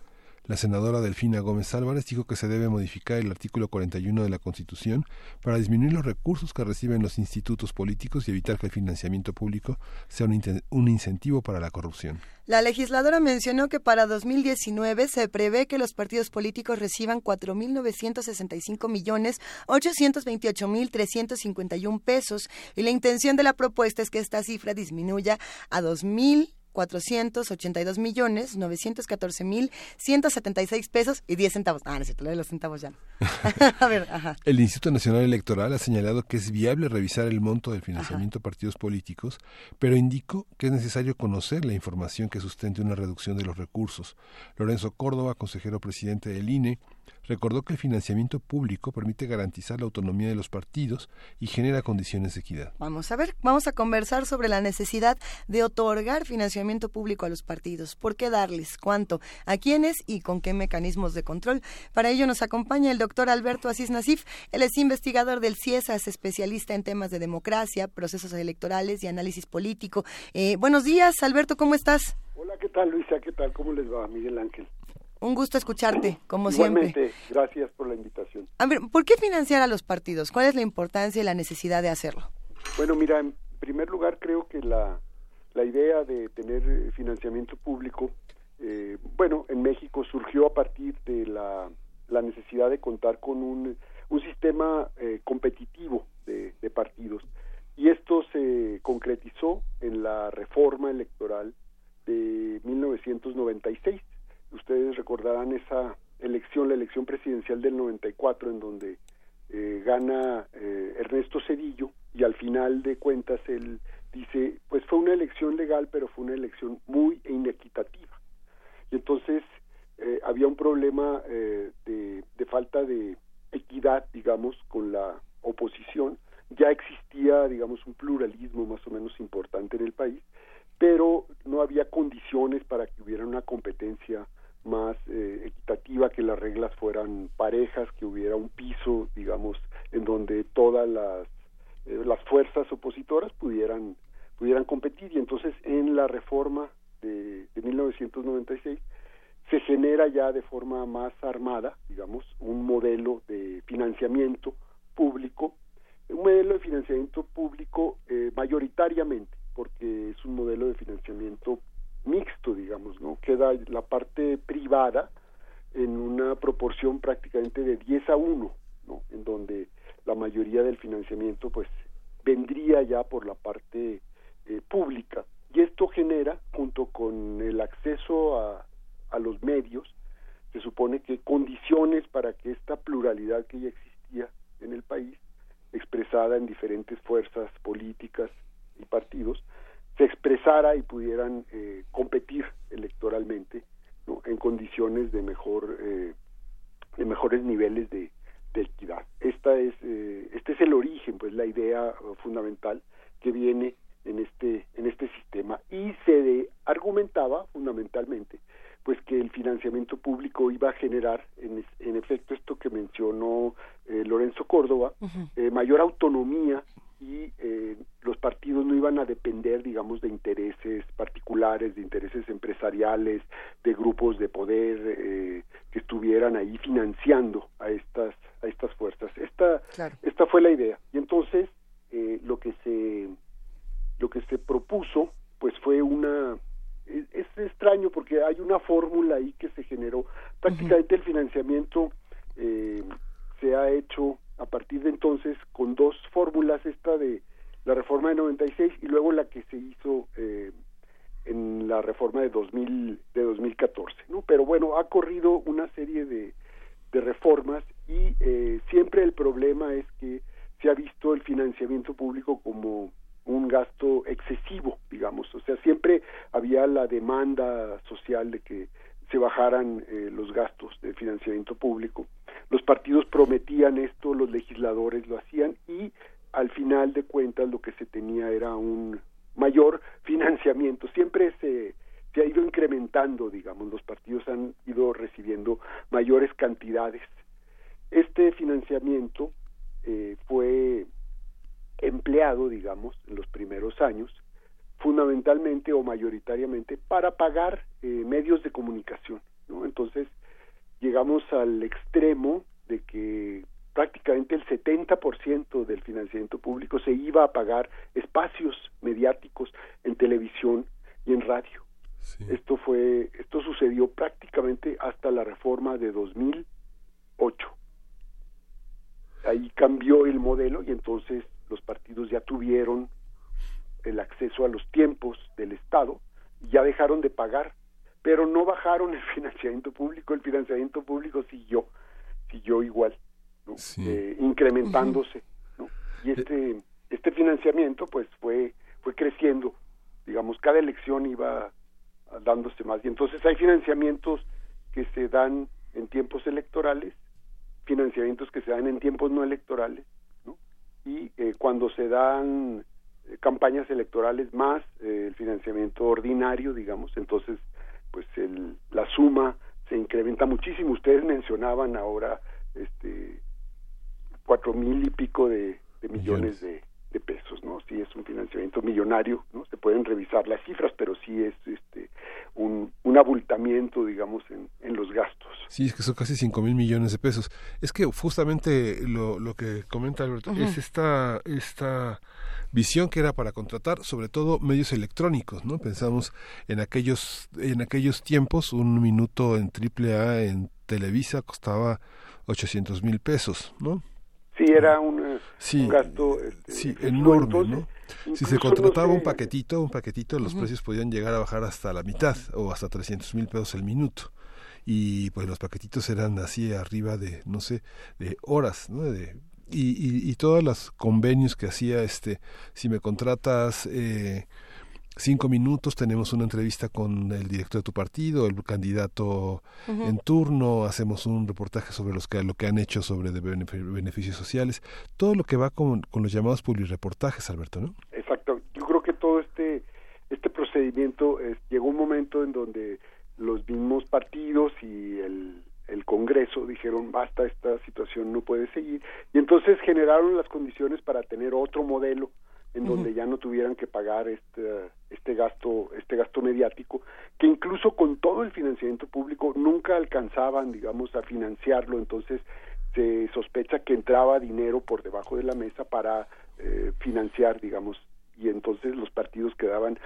La senadora Delfina Gómez Álvarez dijo que se debe modificar el artículo 41 de la Constitución para disminuir los recursos que reciben los institutos políticos y evitar que el financiamiento público sea un, un incentivo para la corrupción. La legisladora mencionó que para 2019 se prevé que los partidos políticos reciban 4.965 millones 828 mil 351 pesos y la intención de la propuesta es que esta cifra disminuya a 2.000 482 millones 914 mil 176 pesos y 10 centavos. Ah, no es cierto, lo de los centavos ya. a ver, ajá. El Instituto Nacional Electoral ha señalado que es viable revisar el monto del financiamiento a partidos políticos, pero indicó que es necesario conocer la información que sustente una reducción de los recursos. Lorenzo Córdoba, consejero presidente del INE, recordó que el financiamiento público permite garantizar la autonomía de los partidos y genera condiciones de equidad. Vamos a ver, vamos a conversar sobre la necesidad de otorgar financiamiento público a los partidos. ¿Por qué darles? ¿Cuánto? ¿A quiénes? ¿Y con qué mecanismos de control? Para ello nos acompaña el doctor Alberto Asís Nasif. Él es investigador del CIESAS, especialista en temas de democracia, procesos electorales y análisis político. Eh, buenos días, Alberto, ¿cómo estás? Hola, ¿qué tal Luisa? ¿Qué tal? ¿Cómo les va, Miguel Ángel? Un gusto escucharte, como Igualmente, siempre. gracias por la invitación. A ver, ¿por qué financiar a los partidos? ¿Cuál es la importancia y la necesidad de hacerlo? Bueno, mira, en primer lugar creo que la, la idea de tener financiamiento público, eh, bueno, en México surgió a partir de la, la necesidad de contar con un, un sistema eh, competitivo de, de partidos. Y esto se concretizó en la reforma electoral de 1996. Ustedes recordarán esa elección, la elección presidencial del 94, en donde eh, gana eh, Ernesto Cedillo y al final de cuentas él dice, pues fue una elección legal, pero fue una elección muy inequitativa. Y entonces eh, había un problema eh, de, de falta de equidad, digamos, con la oposición. Ya existía, digamos, un pluralismo más o menos importante en el país, pero no había condiciones para que hubiera una competencia más eh, equitativa, que las reglas fueran parejas, que hubiera un piso, digamos, en donde todas las, eh, las fuerzas opositoras pudieran, pudieran competir. Y entonces en la reforma de, de 1996 se genera ya de forma más armada, digamos, un modelo de financiamiento público, un modelo de financiamiento público eh, mayoritariamente, porque es un modelo de financiamiento mixto, digamos, ¿no? Queda la parte privada en una proporción prácticamente de 10 a 1, ¿no? En donde la mayoría del financiamiento, pues, vendría ya por la parte eh, pública. Y esto genera, junto con el acceso a, a los medios, se supone que condiciones para que esta pluralidad que ya existía en el país, expresada en diferentes fuerzas políticas y partidos, se expresara y pudieran eh, competir electoralmente ¿no? en condiciones de mejor eh, de mejores niveles de, de equidad. Esta es, eh, este es el origen, pues la idea uh, fundamental que viene en este, en este sistema. Y se de- argumentaba fundamentalmente pues que el financiamiento público iba a generar, en, en efecto, esto que mencionó eh, Lorenzo Córdoba, eh, mayor autonomía y eh, los partidos no iban a depender, digamos, de intereses particulares, de intereses empresariales, de grupos de poder eh, que estuvieran ahí financiando a estas a estas fuerzas. Esta esta fue la idea. Y entonces eh, lo que se lo que se propuso pues fue una es, es extraño porque hay una fórmula ahí que se generó. Prácticamente el financiamiento eh, se ha hecho a partir de entonces con dos fórmulas esta de la reforma de 96 y luego la que se hizo eh, en la reforma de 2000 de 2014 no pero bueno ha corrido una serie de, de reformas y eh, siempre el problema es que se ha visto el financiamiento público como un gasto excesivo digamos. O sea siempre había la demanda social de que se bajaran eh, los gastos de financiamiento público. Los partidos prometían esto los legisladores lo hacían y al final de cuentas lo que se tenía era un mayor financiamiento. Siempre se se ha ido incrementando digamos los partidos han ido recibiendo mayores cantidades. Este financiamiento eh, fue empleado digamos en los primeros años fundamentalmente o mayoritariamente para pagar eh, medios de comunicación ¿no? entonces llegamos al extremo de que prácticamente el 70% del financiamiento público se iba a pagar espacios mediáticos en televisión y en radio. Esto fue esto sucedió prácticamente hasta la reforma de 2008. Ahí cambió el modelo y entonces los partidos ya tuvieron el acceso a los tiempos del Estado ya dejaron de pagar, pero no bajaron el financiamiento público, el financiamiento público siguió, siguió igual, ¿no? Eh, incrementándose, ¿no? Y este este financiamiento pues fue fue creciendo, digamos, cada elección iba dándose más y entonces hay financiamientos que se dan en tiempos electorales, financiamientos que se dan en tiempos no electorales, ¿no? Y eh, cuando se dan campañas electorales más eh, el financiamiento ordinario, digamos, entonces pues el, la suma se incrementa muchísimo. Ustedes mencionaban ahora este cuatro mil y pico de, de millones de, de pesos, ¿no? Sí es un financiamiento millonario, ¿no? Se pueden revisar las cifras, pero sí es este un, un abultamiento, digamos, en, en los gastos. Sí, es que son casi cinco mil millones de pesos. Es que justamente lo, lo que comenta Alberto es esta, esta visión que era para contratar sobre todo medios electrónicos, ¿no? Pensamos en aquellos, en aquellos tiempos, un minuto en triple A en Televisa costaba 800 mil pesos, ¿no? Sí, era un, Sí, un gasto este, Sí, enorme, Entonces, ¿no? Si se contrataba un paquetito, un paquetito, los precios podían llegar a bajar hasta la mitad o hasta 300 mil pesos el minuto. Y pues los paquetitos eran así arriba de, no sé, de horas, ¿no? De, y, y, y todos los convenios que hacía, este, si me contratas eh, cinco minutos, tenemos una entrevista con el director de tu partido, el candidato en turno, hacemos un reportaje sobre los que, lo que han hecho sobre de beneficios sociales, todo lo que va con, con los llamados publireportajes, Alberto, ¿no? Exacto. Yo creo que todo este este procedimiento es- llegó un momento en donde los mismos partidos y el, el Congreso dijeron basta esta situación no puede seguir y entonces generaron las condiciones para tener otro modelo en donde ya no tuvieran que pagar este este gasto este gasto mediático que incluso con todo el financiamiento público nunca alcanzaban digamos a financiarlo. Entonces se sospecha que entraba dinero por debajo de la mesa para eh, financiar digamos y entonces los partidos quedaban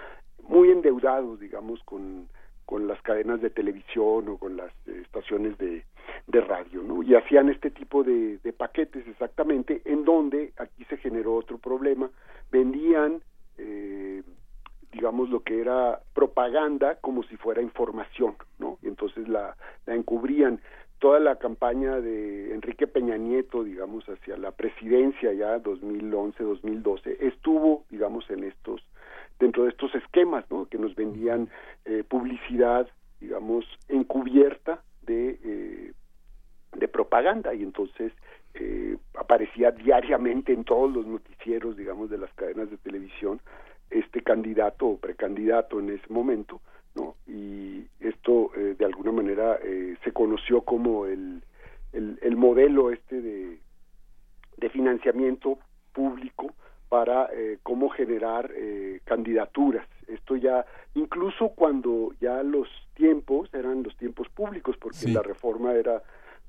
muy endeudados digamos con con las cadenas de televisión o con las eh, estaciones de, radio, ¿no? Y hacían este tipo de, de paquetes exactamente, en donde aquí se generó otro problema, vendían, eh, digamos, lo que era propaganda como si fuera información, ¿no? Y entonces la, la encubrían. Toda la campaña de Enrique Peña Nieto, digamos, hacia la presidencia ya 2011-2012, estuvo, digamos, en estos dentro de estos esquemas, ¿no? Que nos vendían eh, publicidad, digamos, encubierta de eh, de propaganda y entonces eh, aparecía diariamente en todos los noticieros, digamos, de las cadenas de televisión este candidato o precandidato en ese momento, ¿no? Y esto eh, de alguna manera eh, se conoció como el, el, el modelo este de, de financiamiento público para eh, cómo generar eh, candidaturas. Esto ya, incluso cuando ya los tiempos eran los tiempos públicos, porque Sí. la reforma era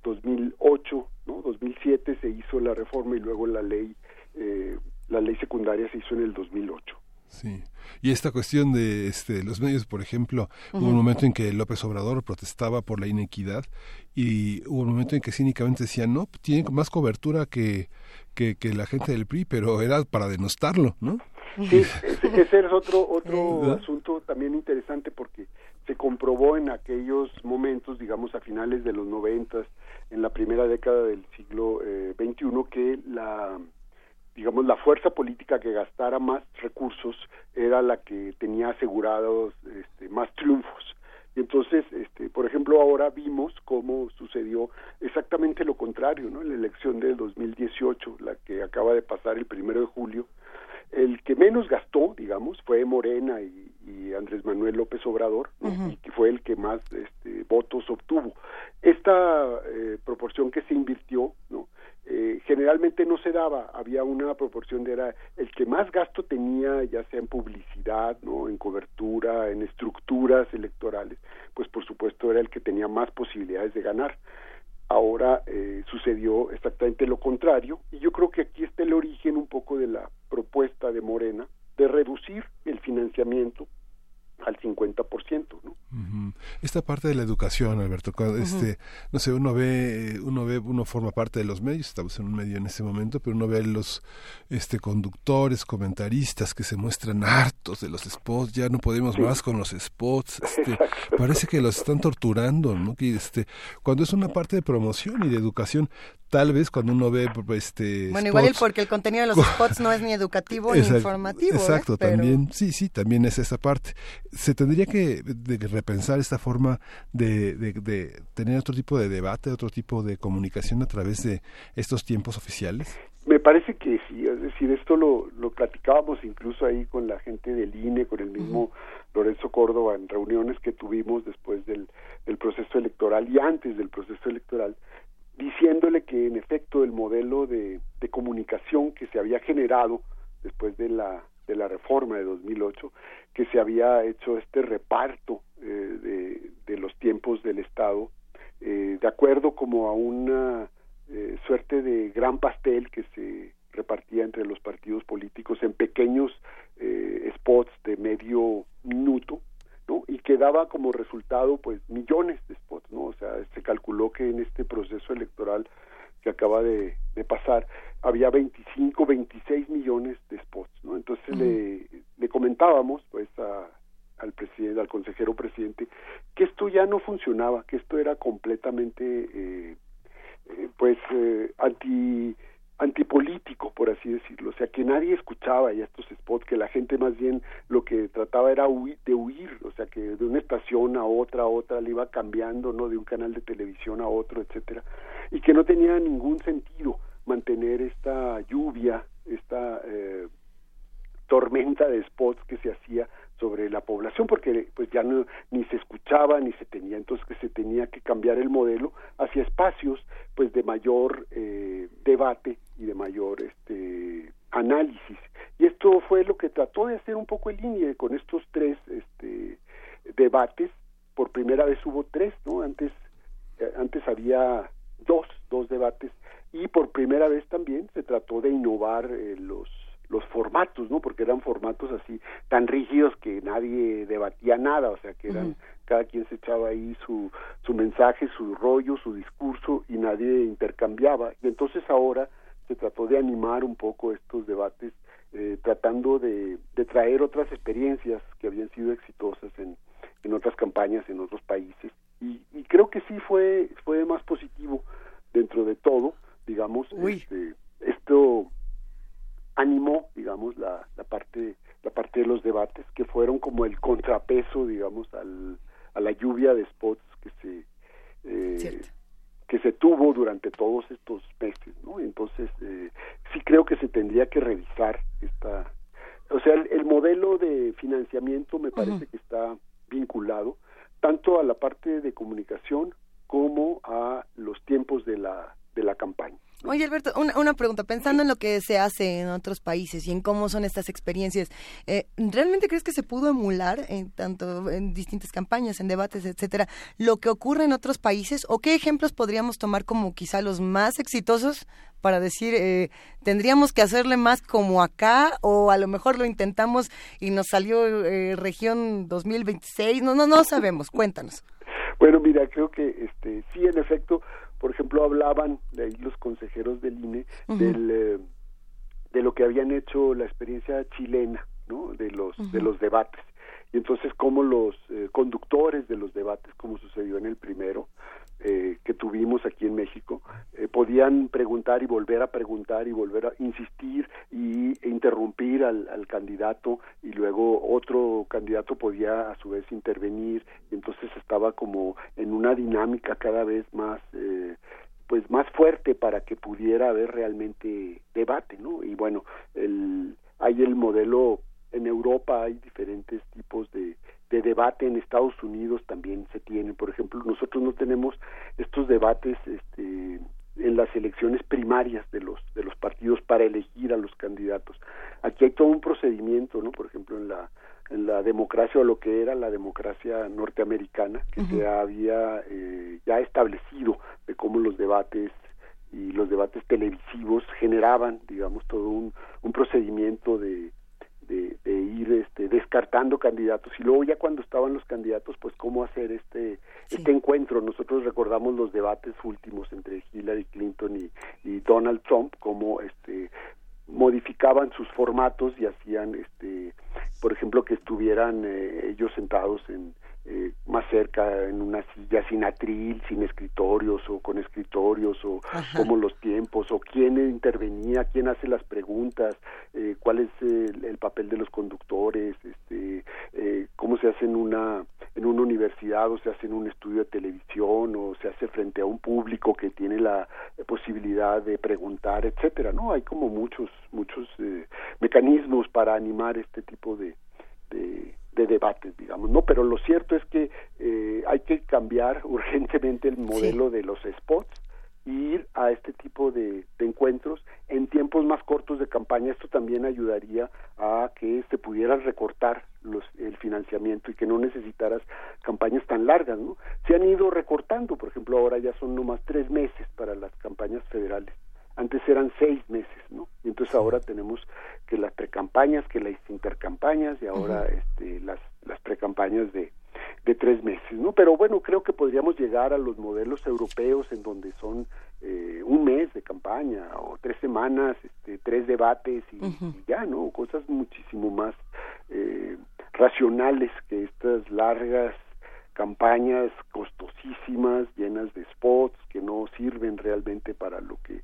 2008, ¿no? 2007 se hizo la reforma y luego la ley, eh, la ley secundaria se hizo en el 2008. Sí. Y esta cuestión de este, los medios, por ejemplo, hubo un momento en que López Obrador protestaba por la inequidad y hubo un momento en que cínicamente decían, no, tiene más cobertura que, que, que la gente del PRI, pero era para denostarlo, ¿no? Sí, ese, ese es otro otro ¿Verdad? asunto también interesante porque se comprobó en aquellos momentos, digamos a finales de los noventas, en la primera década del siglo eh, XXI, que la digamos la fuerza política que gastara más recursos era la que tenía asegurados este, más triunfos. Y entonces, este, por ejemplo, ahora vimos cómo sucedió exactamente lo contrario, ¿no? La elección del 2018, la que acaba de pasar el primero de julio, el que menos gastó, digamos, fue Morena y, y Andrés Manuel López Obrador, y que fue el que más este, votos obtuvo. Esta eh, proporción que se invirtió, ¿no? Eh, generalmente no se daba, había una proporción de era el que más gasto tenía, ya sea en publicidad, no, en cobertura, en estructuras electorales, pues por supuesto era el que tenía más posibilidades de ganar. Ahora eh, sucedió exactamente lo contrario y yo creo que aquí está el origen un poco de la propuesta de Morena de reducir el financiamiento al 50%, ¿no? Esta parte de la educación, Alberto, cuando, este, no sé, uno ve, uno ve, uno forma parte de los medios, estamos en un medio en este momento, pero uno ve los, este, conductores, comentaristas que se muestran hartos de los spots, ya no podemos Sí. más con los spots, este, parece que los están torturando, ¿no? Que, este, cuando es una parte de promoción y de educación, tal vez cuando uno ve, este, Bueno, igual el, porque el contenido de los spots no es ni educativo ni Exacto, informativo. ¿eh? Exacto, Pero- también, sí, sí, también es esa parte. Se tendría que de- de repensar esta forma de, de- tener otro tipo de debate, otro tipo de comunicación a través de estos tiempos oficiales. Me parece que sí, es decir, esto lo, lo platicábamos incluso ahí con la gente del INE, con el mismo Lorenzo Córdoba en reuniones que tuvimos después del, del proceso electoral y antes del proceso electoral, diciéndole que en efecto el modelo de, de comunicación que se había generado después de la, de la reforma de 2008, que se había hecho este reparto eh, de, de los tiempos del Estado, eh, de acuerdo como a una eh, suerte de gran pastel que se repartía entre los partidos políticos en pequeños eh, spots de medio minuto, ¿no? Y que daba como resultado, pues, millones de spots, ¿no? O sea, se calculó que en este proceso electoral que acaba de, pasar había 25, 26 millones de spots, ¿no? Entonces le, le comentábamos, pues, a, al presidente, al consejero presidente, que esto ya no funcionaba, que esto era completamente, eh, eh, pues, eh, anti antipolítico, por así decirlo, o sea, que nadie escuchaba ya estos spots, que la gente más bien lo que trataba era huir, de huir, o sea, que de una estación a otra, a otra, le iba cambiando, ¿no? De un canal de televisión a otro, etcétera, y que no tenía ningún sentido mantener esta lluvia, esta eh, tormenta de spots que se hacía sobre la población porque pues ya no ni se escuchaba ni se tenía entonces que se tenía que cambiar el modelo hacia espacios pues de mayor eh, debate y de mayor este análisis. Y esto fue lo que trató de hacer un poco el INE con estos tres este debates. Por primera vez hubo tres no antes eh, antes había dos dos debates. Y por primera vez también se trató de innovar eh, los los formatos, ¿no? Porque eran formatos así tan rígidos que nadie debatía nada, o sea, que eran cada quien se echaba ahí su su mensaje, su rollo, su discurso y nadie intercambiaba. Y entonces ahora se trató de animar un poco estos debates eh, tratando de, de traer otras experiencias que habían sido exitosas en, en otras campañas en otros países y, y creo que sí fue fue más positivo dentro de todo digamos este, esto animó digamos la, la parte la parte de los debates que fueron como el contrapeso digamos al, a la lluvia de spots que se eh, que se tuvo durante todos estos meses, ¿no? Entonces, eh, sí creo que se tendría que revisar esta, o sea, el, el modelo de financiamiento me parece que está vinculado tanto a la parte de comunicación como a los tiempos de la de la campaña. Oye, Alberto, una, una, pregunta. Pensando en lo que se hace en otros países y en cómo son estas experiencias, eh, ¿realmente crees que se pudo emular en tanto en distintas campañas, en debates, etcétera, lo que ocurre en otros países? ¿O qué ejemplos podríamos tomar como quizá los más exitosos para decir, eh, tendríamos que hacerle más como acá o a lo mejor lo intentamos y nos salió eh, región 2026? No, no, no sabemos. Cuéntanos. Bueno, mira, creo que este sí, en efecto, por ejemplo, hablaban de ahí los consejeros del INE del, eh, de lo que habían hecho la experiencia chilena, ¿no? De los de los debates. Y entonces cómo los eh, conductores de los debates, como sucedió en el primero, eh, que tuvimos aquí en México, eh, podían preguntar y volver a preguntar y volver a insistir y e interrumpir al, candidato y luego otro candidato podía a su vez intervenir y entonces estaba como en una dinámica cada vez más eh, pues más fuerte para que pudiera haber realmente debate, ¿no? Y bueno, el, hay el modelo en Europa hay diferentes tipos de, de debate en Estados Unidos también se tienen por ejemplo nosotros no tenemos estos debates este en las elecciones primarias de los de los partidos para elegir a los candidatos. Aquí hay todo un procedimiento no por ejemplo en la en la democracia o lo que era la democracia norteamericana que uh -huh. se había eh, ya establecido de cómo los debates y los debates televisivos generaban digamos todo un, un procedimiento de de, de, ir este, descartando candidatos y luego ya cuando estaban los candidatos pues cómo hacer este sí. este encuentro nosotros recordamos los debates últimos entre Hillary Clinton y, y Donald Trump cómo este modificaban sus formatos y hacían este por ejemplo que estuvieran eh, ellos sentados en eh, más cerca en una silla sin atril, sin escritorios o con escritorios o Ajá. como los tiempos o quién intervenía, quién hace las preguntas, eh, cuál es el, el, papel de los conductores, este, eh, cómo se hace en una en una universidad o se hace en un estudio de televisión o se hace frente a un público que tiene la posibilidad de preguntar, etcétera, ¿no? Hay como muchos muchos eh, mecanismos para animar este tipo de, de de debates, digamos, ¿no? Pero lo cierto es que eh, hay que cambiar urgentemente el modelo sí. de los spots y ir a este tipo de, de, encuentros en tiempos más cortos de campaña. Esto también ayudaría a que se pudiera recortar los, el financiamiento y que no necesitaras campañas tan largas, ¿no? Se han ido recortando, por ejemplo, ahora ya son nomás tres meses para las campañas federales antes eran seis meses, ¿no? Y entonces ahora tenemos que las precampañas, que las intercampañas y ahora uh -huh. este, las, las precampañas de, de tres meses, ¿no? Pero bueno, creo que podríamos llegar a los modelos europeos en donde son eh, un mes de campaña o tres semanas, este, tres debates y, uh -huh. y ya, ¿no? Cosas muchísimo más eh, racionales que estas largas campañas costosísimas, llenas de spots que no sirven realmente para lo que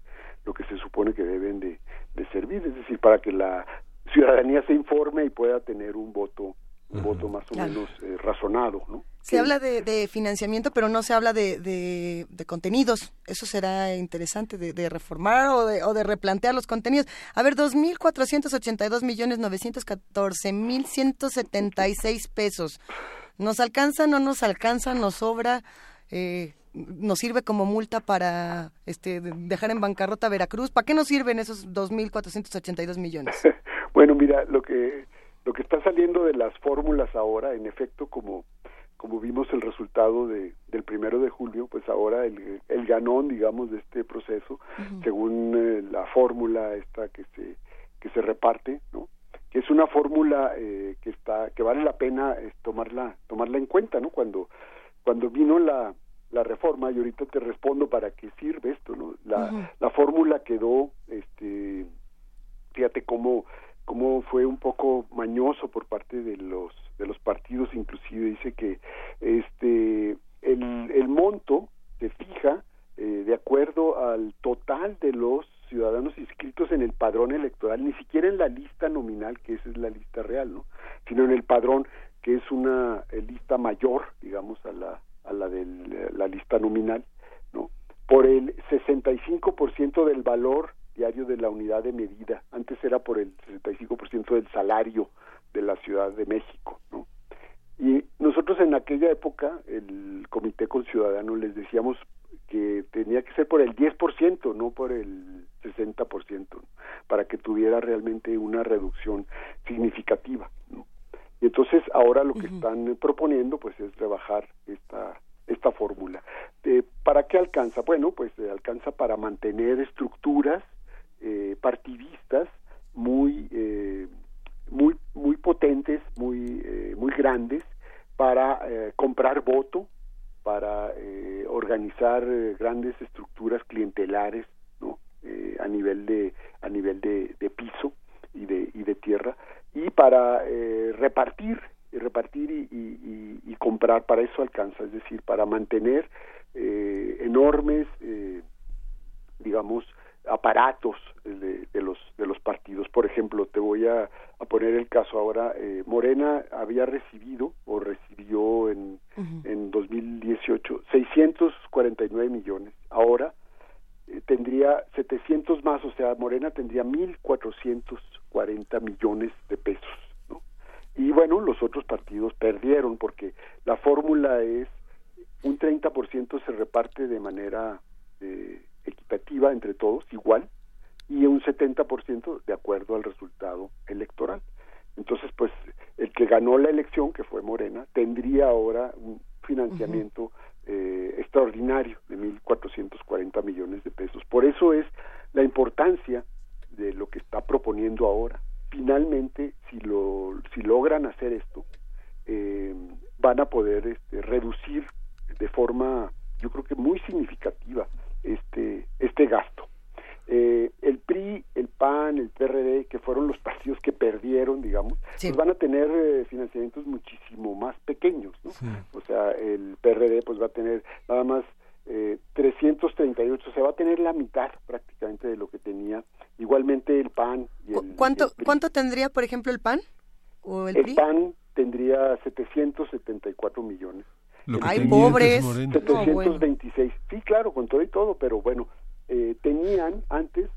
lo que se supone que deben de, de servir, es decir, para que la ciudadanía se informe y pueda tener un voto un voto más o claro. menos eh, razonado, ¿no? Se que, habla de, de, financiamiento, pero no se habla de, de, de contenidos. Eso será interesante de, reformar o de, o de replantear los contenidos. A ver, 2.482 millones 914 mil 176 pesos. ¿Nos alcanza, no nos alcanza, nos sobra? Eh, nos sirve como multa para este, dejar en bancarrota Veracruz. ¿Para qué nos sirven esos 2.482 millones? bueno, mira, lo que lo que está saliendo de las fórmulas ahora, en efecto, como como vimos el resultado de, del primero de julio, pues ahora el, el ganón, digamos, de este proceso, uh -huh. según eh, la fórmula esta que se que se reparte, ¿no? que es una fórmula eh, que está que vale la pena eh, tomarla tomarla en cuenta, ¿no? Cuando cuando vino la la reforma y ahorita te respondo para qué sirve esto no la uh -huh. la fórmula quedó este fíjate cómo cómo fue un poco mañoso por parte de los de los partidos inclusive dice que este el, el monto se fija eh, de acuerdo al total de los ciudadanos inscritos en el padrón electoral, ni siquiera en la lista nominal, que esa es la lista real, ¿no? sino en el padrón, que es una lista mayor, digamos, a la a la de la lista nominal, ¿no? por el 65% del valor diario de la unidad de medida. Antes era por el 65% del salario de la Ciudad de México, ¿no? Y nosotros en aquella época, el Comité con Ciudadanos, les decíamos que tenía que ser por el 10%, no por el 60%, para que tuviera realmente una reducción significativa. ¿no? Y entonces ahora lo que están proponiendo pues es rebajar esta esta fórmula. Eh, ¿Para qué alcanza? Bueno, pues eh, alcanza para mantener estructuras eh, partidistas muy eh, muy muy potentes, muy eh, muy grandes para eh, comprar voto, para eh, organizar eh, grandes estructuras clientelares, ¿no? Eh, a nivel de a nivel de, de piso y de y de tierra y para eh, repartir y repartir y, y- y- comprar para eso alcanza, es decir, para mantener eh, enormes eh, digamos aparatos de, de los de los partidos. Por ejemplo te voy a, a poner el caso ahora eh, Morena había recibido o recibió en en 2018 649 millones. Ahora eh, tendría 700 más o sea Morena tendría 1440 millones de pesos ¿no? y bueno los otros partidos perdieron porque la fórmula es un 30% se reparte de manera eh, equitativa entre todos, igual, y un 70% de acuerdo al resultado electoral. Entonces, pues, el que ganó la elección, que fue Morena, tendría ahora un financiamiento eh, extraordinario de 1.440 millones de pesos. Por eso es la importancia de lo que está proponiendo ahora. Finalmente, si, lo, si logran hacer esto, eh, van a poder este, reducir de forma, yo creo que muy significativa, este, este gasto. Eh, el PRI, el PAN, el PRD, que fueron los partidos que perdieron, digamos, pues van a tener eh, financiamientos muchísimo más pequeños, ¿no? O sea, el PRD pues va a tener nada más eh, 338, se va a tener la mitad prácticamente de lo que tenía. Igualmente el PAN y el, ¿Cuánto, el PRI. ¿Cuánto tendría, por ejemplo, el PAN? ¿O el, El PRI? PAN tendría 774 millones. Lo que Ay, pobres. Morena. No, bueno. 726. Sí, claro, con todo y todo, pero bueno, eh, tenían antes,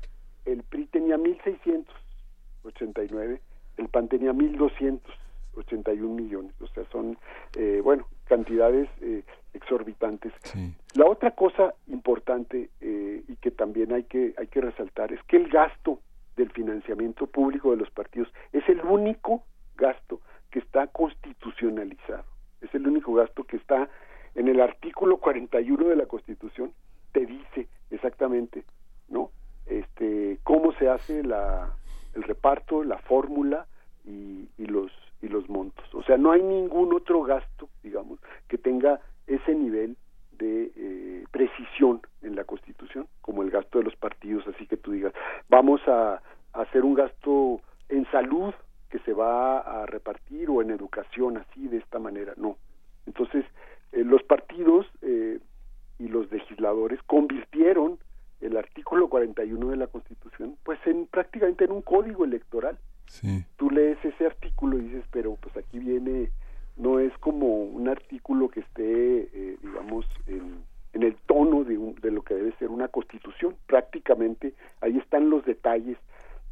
el PRI tenía 1.689, el PAN tenía 1.281 millones, o sea, son, eh, bueno, cantidades eh, exorbitantes. La otra cosa importante eh, y que también hay que, hay que resaltar es que el gasto del financiamiento público de los partidos es el único gasto que está constitucionalizado, es el único gasto que está en el artículo 41 de la Constitución, te dice exactamente, ¿no? Este, cómo se hace la, el reparto, la fórmula y, y los y los montos. O sea, no hay ningún otro gasto, digamos, que tenga ese nivel de eh, precisión en la Constitución, como el gasto de los partidos, así que tú digas, vamos a, hacer un gasto en salud que se va a repartir o en educación así de esta manera, no. Entonces, eh, los partidos eh, y los legisladores convirtieron el artículo 41 de la Constitución pues en prácticamente en un código electoral. Tú lees ese artículo y dices, pero pues aquí viene, no es como un artículo que esté, eh, digamos, en, en el tono de, un- de lo que debe ser una constitución. Prácticamente ahí están los detalles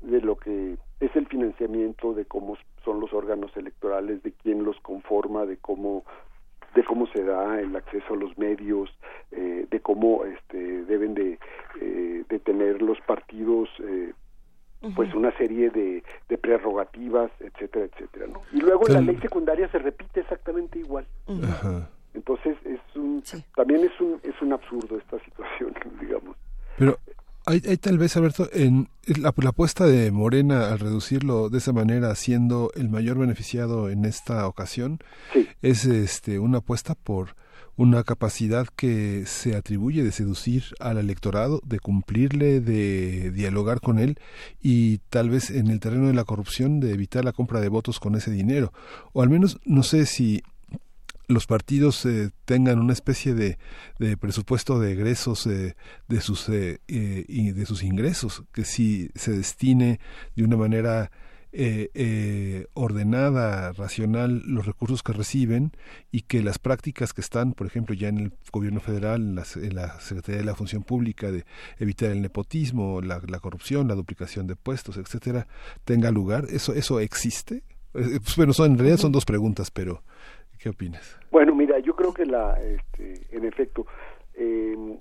de lo que es el financiamiento, de cómo son los órganos electorales, de quién los conforma, de cómo de cómo se da el acceso a los medios, eh, de cómo este, deben de, eh, de tener los partidos eh, pues una serie de, de prerrogativas, etcétera, etcétera. ¿no? Y luego en la ley secundaria se repite exactamente igual. Ajá. Entonces es un, también es un, es un absurdo esta situación, digamos. Pero hay, hay tal vez, Alberto, en la, la apuesta de Morena al reducirlo de esa manera, siendo el mayor beneficiado en esta ocasión, es este una apuesta por una capacidad que se atribuye de seducir al electorado, de cumplirle, de dialogar con él y tal vez en el terreno de la corrupción de evitar la compra de votos con ese dinero. O al menos no sé si los partidos eh, tengan una especie de, de presupuesto de egresos eh, de sus eh, eh, y de sus ingresos que si se destine de una manera eh, eh, ordenada, racional los recursos que reciben y que las prácticas que están, por ejemplo, ya en el gobierno federal, en la, en la Secretaría de la Función Pública, de evitar el nepotismo, la, la corrupción, la duplicación de puestos, etcétera, tenga lugar. ¿Eso, eso existe? Eh, pues, bueno, son, en realidad son dos preguntas, pero ¿qué opinas? Bueno, mira, yo creo que la, este, en efecto, eh,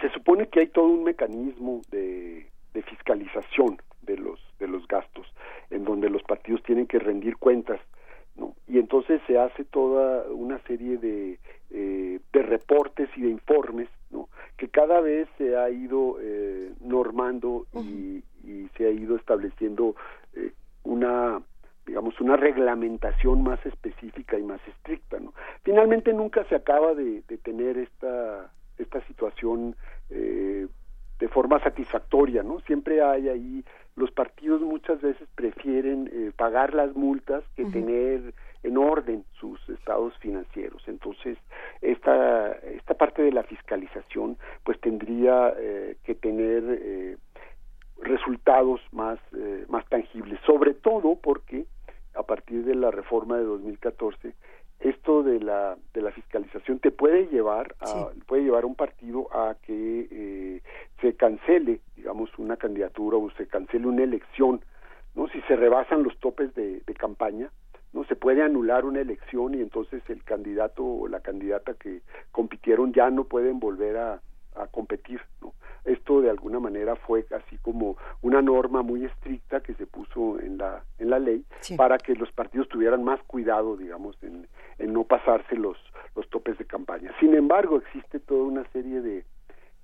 se supone que hay todo un mecanismo de, de fiscalización de los de los gastos en donde los partidos tienen que rendir cuentas ¿no? y entonces se hace toda una serie de, eh, de reportes y de informes ¿no? que cada vez se ha ido eh, normando y, y, se ha ido estableciendo eh, una digamos una reglamentación más específica y más estricta ¿no? finalmente nunca se acaba de, de tener esta esta situación eh, de forma satisfactoria, ¿no? Siempre hay ahí, los partidos muchas veces prefieren eh, pagar las multas que tener en orden sus estados financieros. Entonces, esta, esta parte de la fiscalización, pues tendría eh, que tener eh, resultados más, eh, más tangibles, sobre todo porque a partir de la reforma de 2014 esto de la de la fiscalización te puede llevar a puede llevar a un partido a que eh, se cancele digamos una candidatura o se cancele una elección no si se rebasan los topes de, de campaña no se puede anular una elección y entonces el candidato o la candidata que compitieron ya no pueden volver a, a competir no esto de alguna manera fue así como una norma muy estricta que se puso en la en la ley Sí. para que los partidos tuvieran más cuidado digamos en, en no pasarse los los topes de campaña sin embargo existe toda una serie de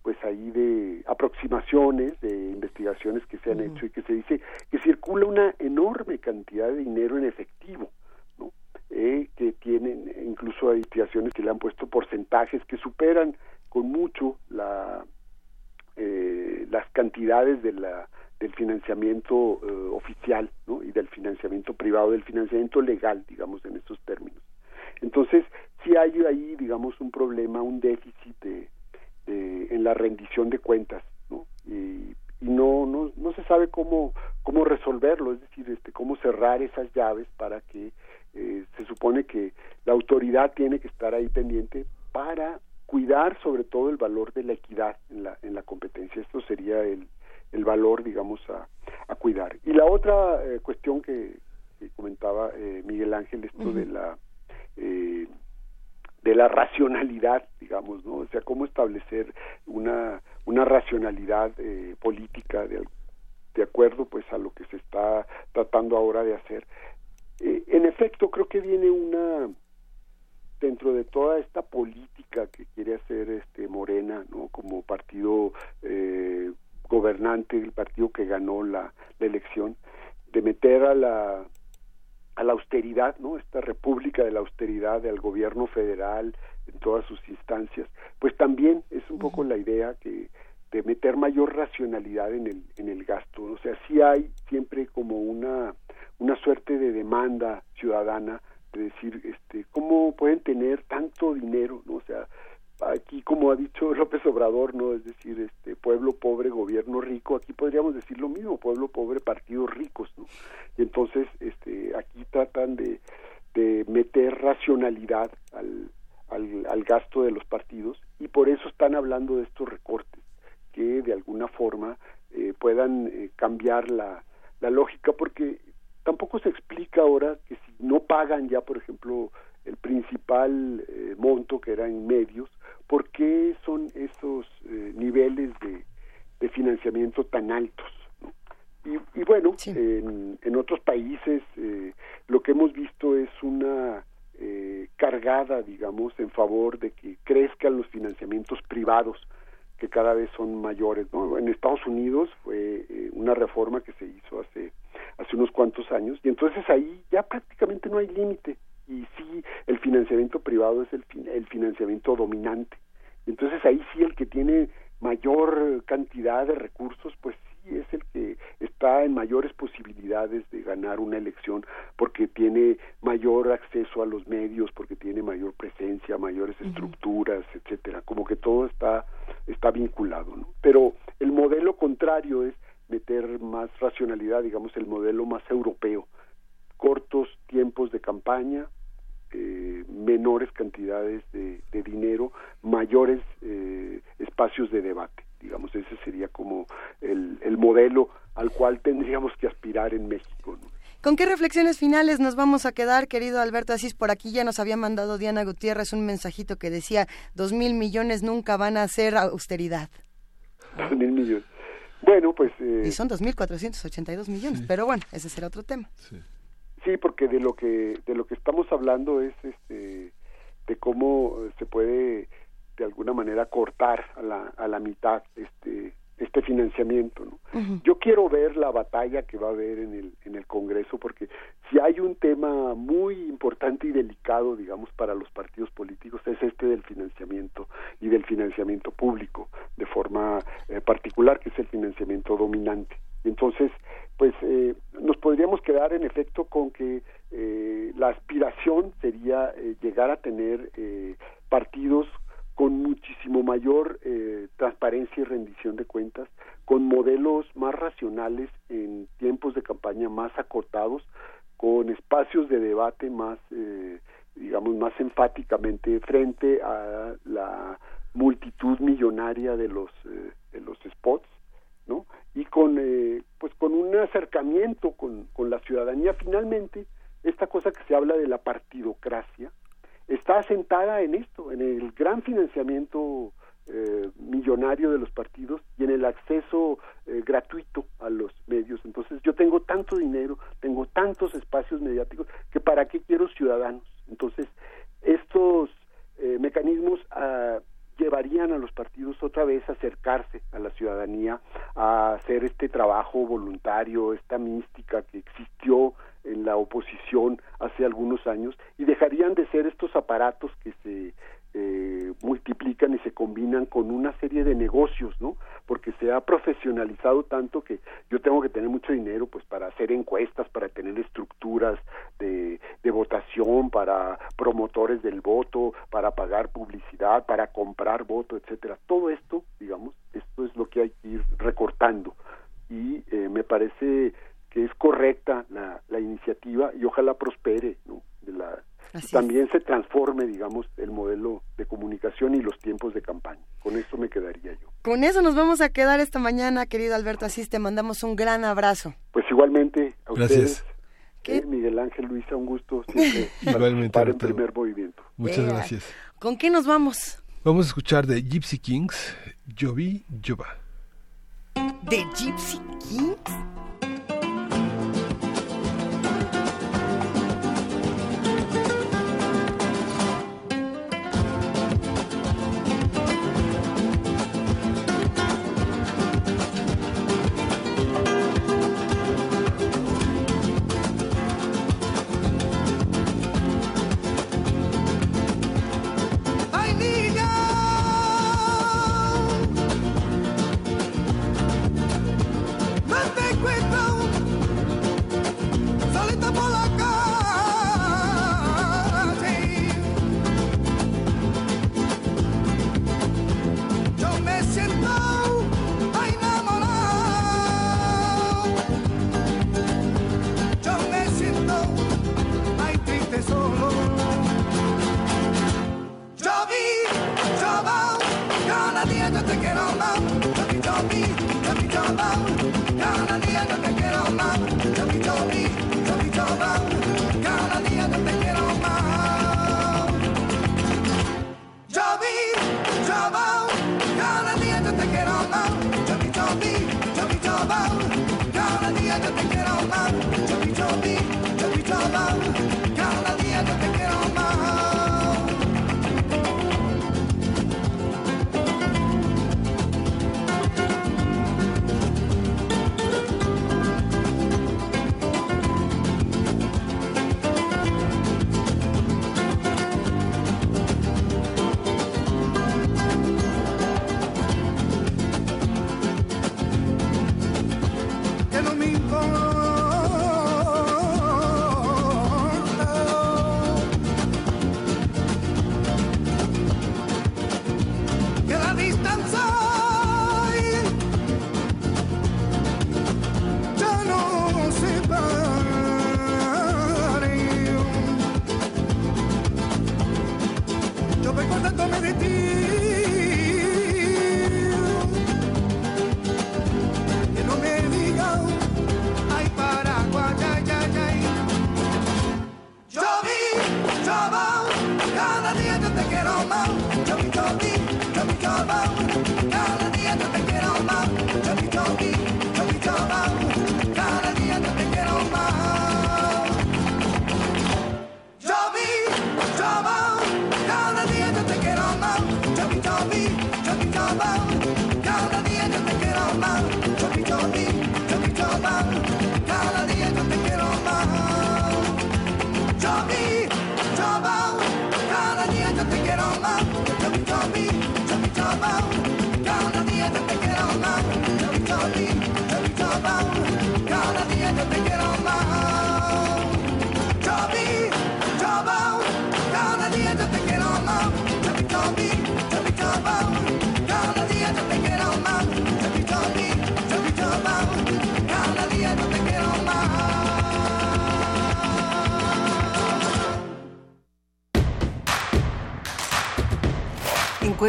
pues ahí de aproximaciones de investigaciones que se han hecho y que se dice que circula una enorme cantidad de dinero en efectivo. Eh, que tienen incluso hay que le han puesto porcentajes que superan con mucho la eh, las cantidades de la del financiamiento eh, oficial ¿no? y del financiamiento privado del financiamiento legal digamos en estos términos entonces sí hay ahí digamos un problema un déficit de- en la rendición de cuentas ¿no? y, y no, no no se sabe cómo cómo resolverlo es decir este cómo cerrar esas llaves para que eh, se supone que la autoridad tiene que estar ahí pendiente para cuidar sobre todo el valor de la equidad en la en la competencia esto sería el el valor digamos a, a cuidar y la otra eh, cuestión que, que comentaba eh, Miguel Ángel esto de la eh, de la racionalidad, digamos, ¿no? O sea, cómo establecer una, una racionalidad eh, política de, de acuerdo, pues, a lo que se está tratando ahora de hacer. Eh, en efecto, creo que viene una, dentro de toda esta política que quiere hacer este Morena, ¿no? Como partido eh, gobernante, el partido que ganó la, la elección, de meter a la a la austeridad, ¿no? Esta república de la austeridad del gobierno federal en todas sus instancias, pues también es un poco la idea que de meter mayor racionalidad en el en el gasto, o sea, sí hay siempre como una una suerte de demanda ciudadana de decir, este, cómo pueden tener tanto dinero, ¿no? O sea, aquí como ha dicho López Obrador, ¿no? Es decir, este pueblo pobre, gobierno rico, aquí podríamos decir lo mismo, pueblo pobre, partidos ricos, ¿no? Y entonces, este, aquí tratan de, de meter racionalidad al, al, al gasto de los partidos y por eso están hablando de estos recortes que de alguna forma eh, puedan eh, cambiar la, la lógica porque tampoco se explica ahora que si no pagan ya por ejemplo el principal eh, monto que era en medios por qué son esos eh, niveles de, de financiamiento tan altos ¿no? y, y bueno en, en otros países eh, lo que hemos visto es una eh, cargada digamos en favor de que crezcan los financiamientos privados que cada vez son mayores. ¿no? En Estados Unidos fue una reforma que se hizo hace hace unos cuantos años y entonces ahí ya prácticamente no hay límite y sí el financiamiento privado es el, el financiamiento dominante. Entonces ahí sí el que tiene mayor cantidad de recursos, pues sí es el que está en mayores posibilidades de ganar una elección porque tiene mayor acceso a los medios, porque tiene mayor presencia, mayores estructuras, etcétera. Como que todo está está vinculado, ¿no? Pero el modelo contrario es meter más racionalidad, digamos, el modelo más europeo. Cortos tiempos de campaña, eh, menores cantidades de, de dinero, mayores eh, espacios de debate. Digamos, ese sería como el, el modelo al cual tendríamos que aspirar en México. ¿no? ¿Con qué reflexiones finales nos vamos a quedar, querido Alberto Asís? Por aquí ya nos había mandado Diana Gutiérrez un mensajito que decía, dos mil millones nunca van a ser austeridad. Dos mil millones. Bueno, pues... Eh, y son 2.482 millones, pero bueno, ese será otro tema. Sí. sí, porque de lo que de lo que estamos hablando es este de cómo se puede de alguna manera cortar a la, a la mitad este este financiamiento. ¿no? Yo quiero ver la batalla que va a haber en el, en el Congreso, porque si hay un tema muy importante y delicado, digamos, para los partidos políticos, es este del financiamiento y del financiamiento público, de forma eh, particular, que es el financiamiento dominante. Entonces, pues eh, nos podríamos quedar en efecto con que eh, la aspiración sería eh, llegar a tener eh, partidos con muchísimo mayor eh, transparencia y rendición de cuentas, con modelos más racionales en tiempos de campaña más acortados, con espacios de debate más, eh, digamos, más enfáticamente frente a la multitud millonaria de los eh, de los spots, ¿no? Y con eh, pues con un acercamiento con, con la ciudadanía. Finalmente, esta cosa que se habla de la partidocracia, está asentada en esto, en el gran financiamiento eh, millonario de los partidos y en el acceso eh, gratuito a los medios. Entonces yo tengo tanto dinero, tengo tantos espacios mediáticos, que para qué quiero ciudadanos. Entonces estos eh, mecanismos ah, llevarían a los partidos otra vez a acercarse a la ciudadanía, a hacer este trabajo voluntario, esta mística que existió en la oposición hace algunos años y dejarían de ser estos aparatos que se eh, multiplican y se combinan con una serie de negocios, ¿no? Porque se ha profesionalizado tanto que yo tengo que tener mucho dinero, pues, para hacer encuestas, para tener estructuras de, de votación, para promotores del voto, para pagar publicidad, para comprar voto, etcétera. Todo esto, digamos, esto es lo que hay que ir recortando y eh, me parece que es correcta la, la iniciativa y ojalá prospere, ¿no? De la, y también se transforme, digamos, el modelo de comunicación y los tiempos de campaña. Con esto me quedaría yo. Con eso nos vamos a quedar esta mañana, querido Alberto Asís. Te mandamos un gran abrazo. Pues igualmente a Gracias. ustedes, eh, Miguel Ángel, Luisa, un gusto siempre Igualmente, en Arturo. primer movimiento. Muchas gracias. ¿Con qué nos vamos? Vamos a escuchar de Gypsy Kings, Jovi Jova. ¿De Gypsy King?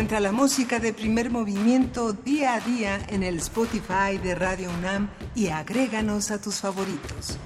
Encuentra la música de primer movimiento día a día en el Spotify de Radio UNAM y agréganos a tus favoritos.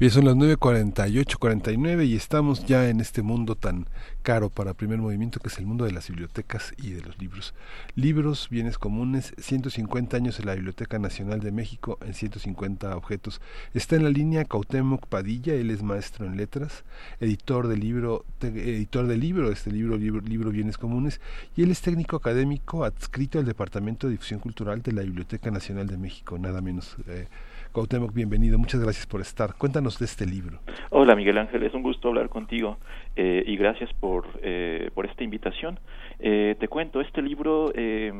Bien, son las 9.48, 49 y estamos ya en este mundo tan caro para primer movimiento que es el mundo de las bibliotecas y de los libros. Libros, bienes comunes, 150 años en la Biblioteca Nacional de México en 150 objetos. Está en la línea Cautemoc Padilla, él es maestro en letras, editor del libro, editor del libro, este libro, libro, libro Bienes Comunes, y él es técnico académico adscrito al Departamento de Difusión Cultural de la Biblioteca Nacional de México, nada menos. Eh, Cuauhtémoc, bienvenido. Muchas gracias por estar. Cuéntanos de este libro. Hola, Miguel Ángel. Es un gusto hablar contigo eh, y gracias por, eh, por esta invitación. Eh, te cuento, este libro eh,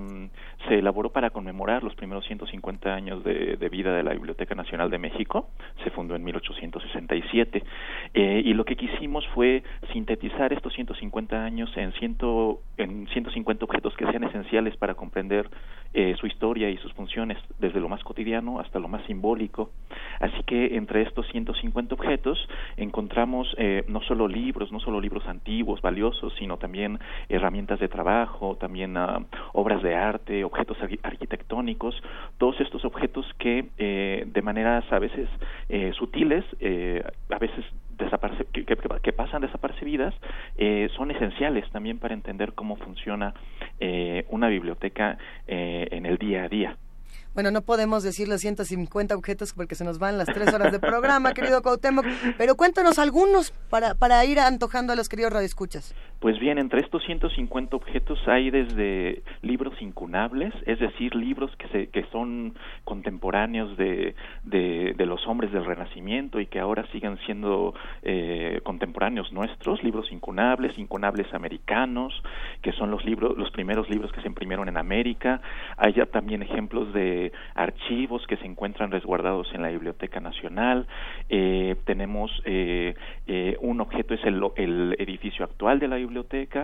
se elaboró para conmemorar los primeros 150 años de, vida de la Biblioteca Nacional de México. Se fundó en 1867 eh, y lo que quisimos fue sintetizar estos 150 años en, ciento, en 150 objetos que sean esenciales para comprender su historia y sus funciones, desde lo más cotidiano hasta lo más simbólico. Así que entre estos 150 objetos encontramos eh, no solo libros, no solo libros antiguos, valiosos, sino también herramientas de trabajo, también uh, obras de arte, objetos arquitectónicos, todos estos objetos que eh, de maneras a veces eh, sutiles, eh, a veces que, que, pasan desapercibidas, eh, son esenciales también para entender cómo funciona eh, una biblioteca en el día a día. Bueno, no podemos decir los 150 objetos porque se nos van las tres horas de programa, querido Cuauhtémoc, pero cuéntanos algunos para, para ir antojando a los queridos radioescuchas. Pues bien, entre estos 150 objetos hay desde libros incunables, es decir, libros que, se, que son contemporáneos de, de, los hombres del Renacimiento y que ahora siguen siendo eh, contemporáneos nuestros, libros incunables, incunables americanos, que son los libros, los primeros libros que se imprimieron en América. Hay ya también ejemplos de archivos que se encuentran resguardados en la Biblioteca Nacional. Eh, tenemos eh, eh, un objeto es el, el, edificio actual de la biblioteca,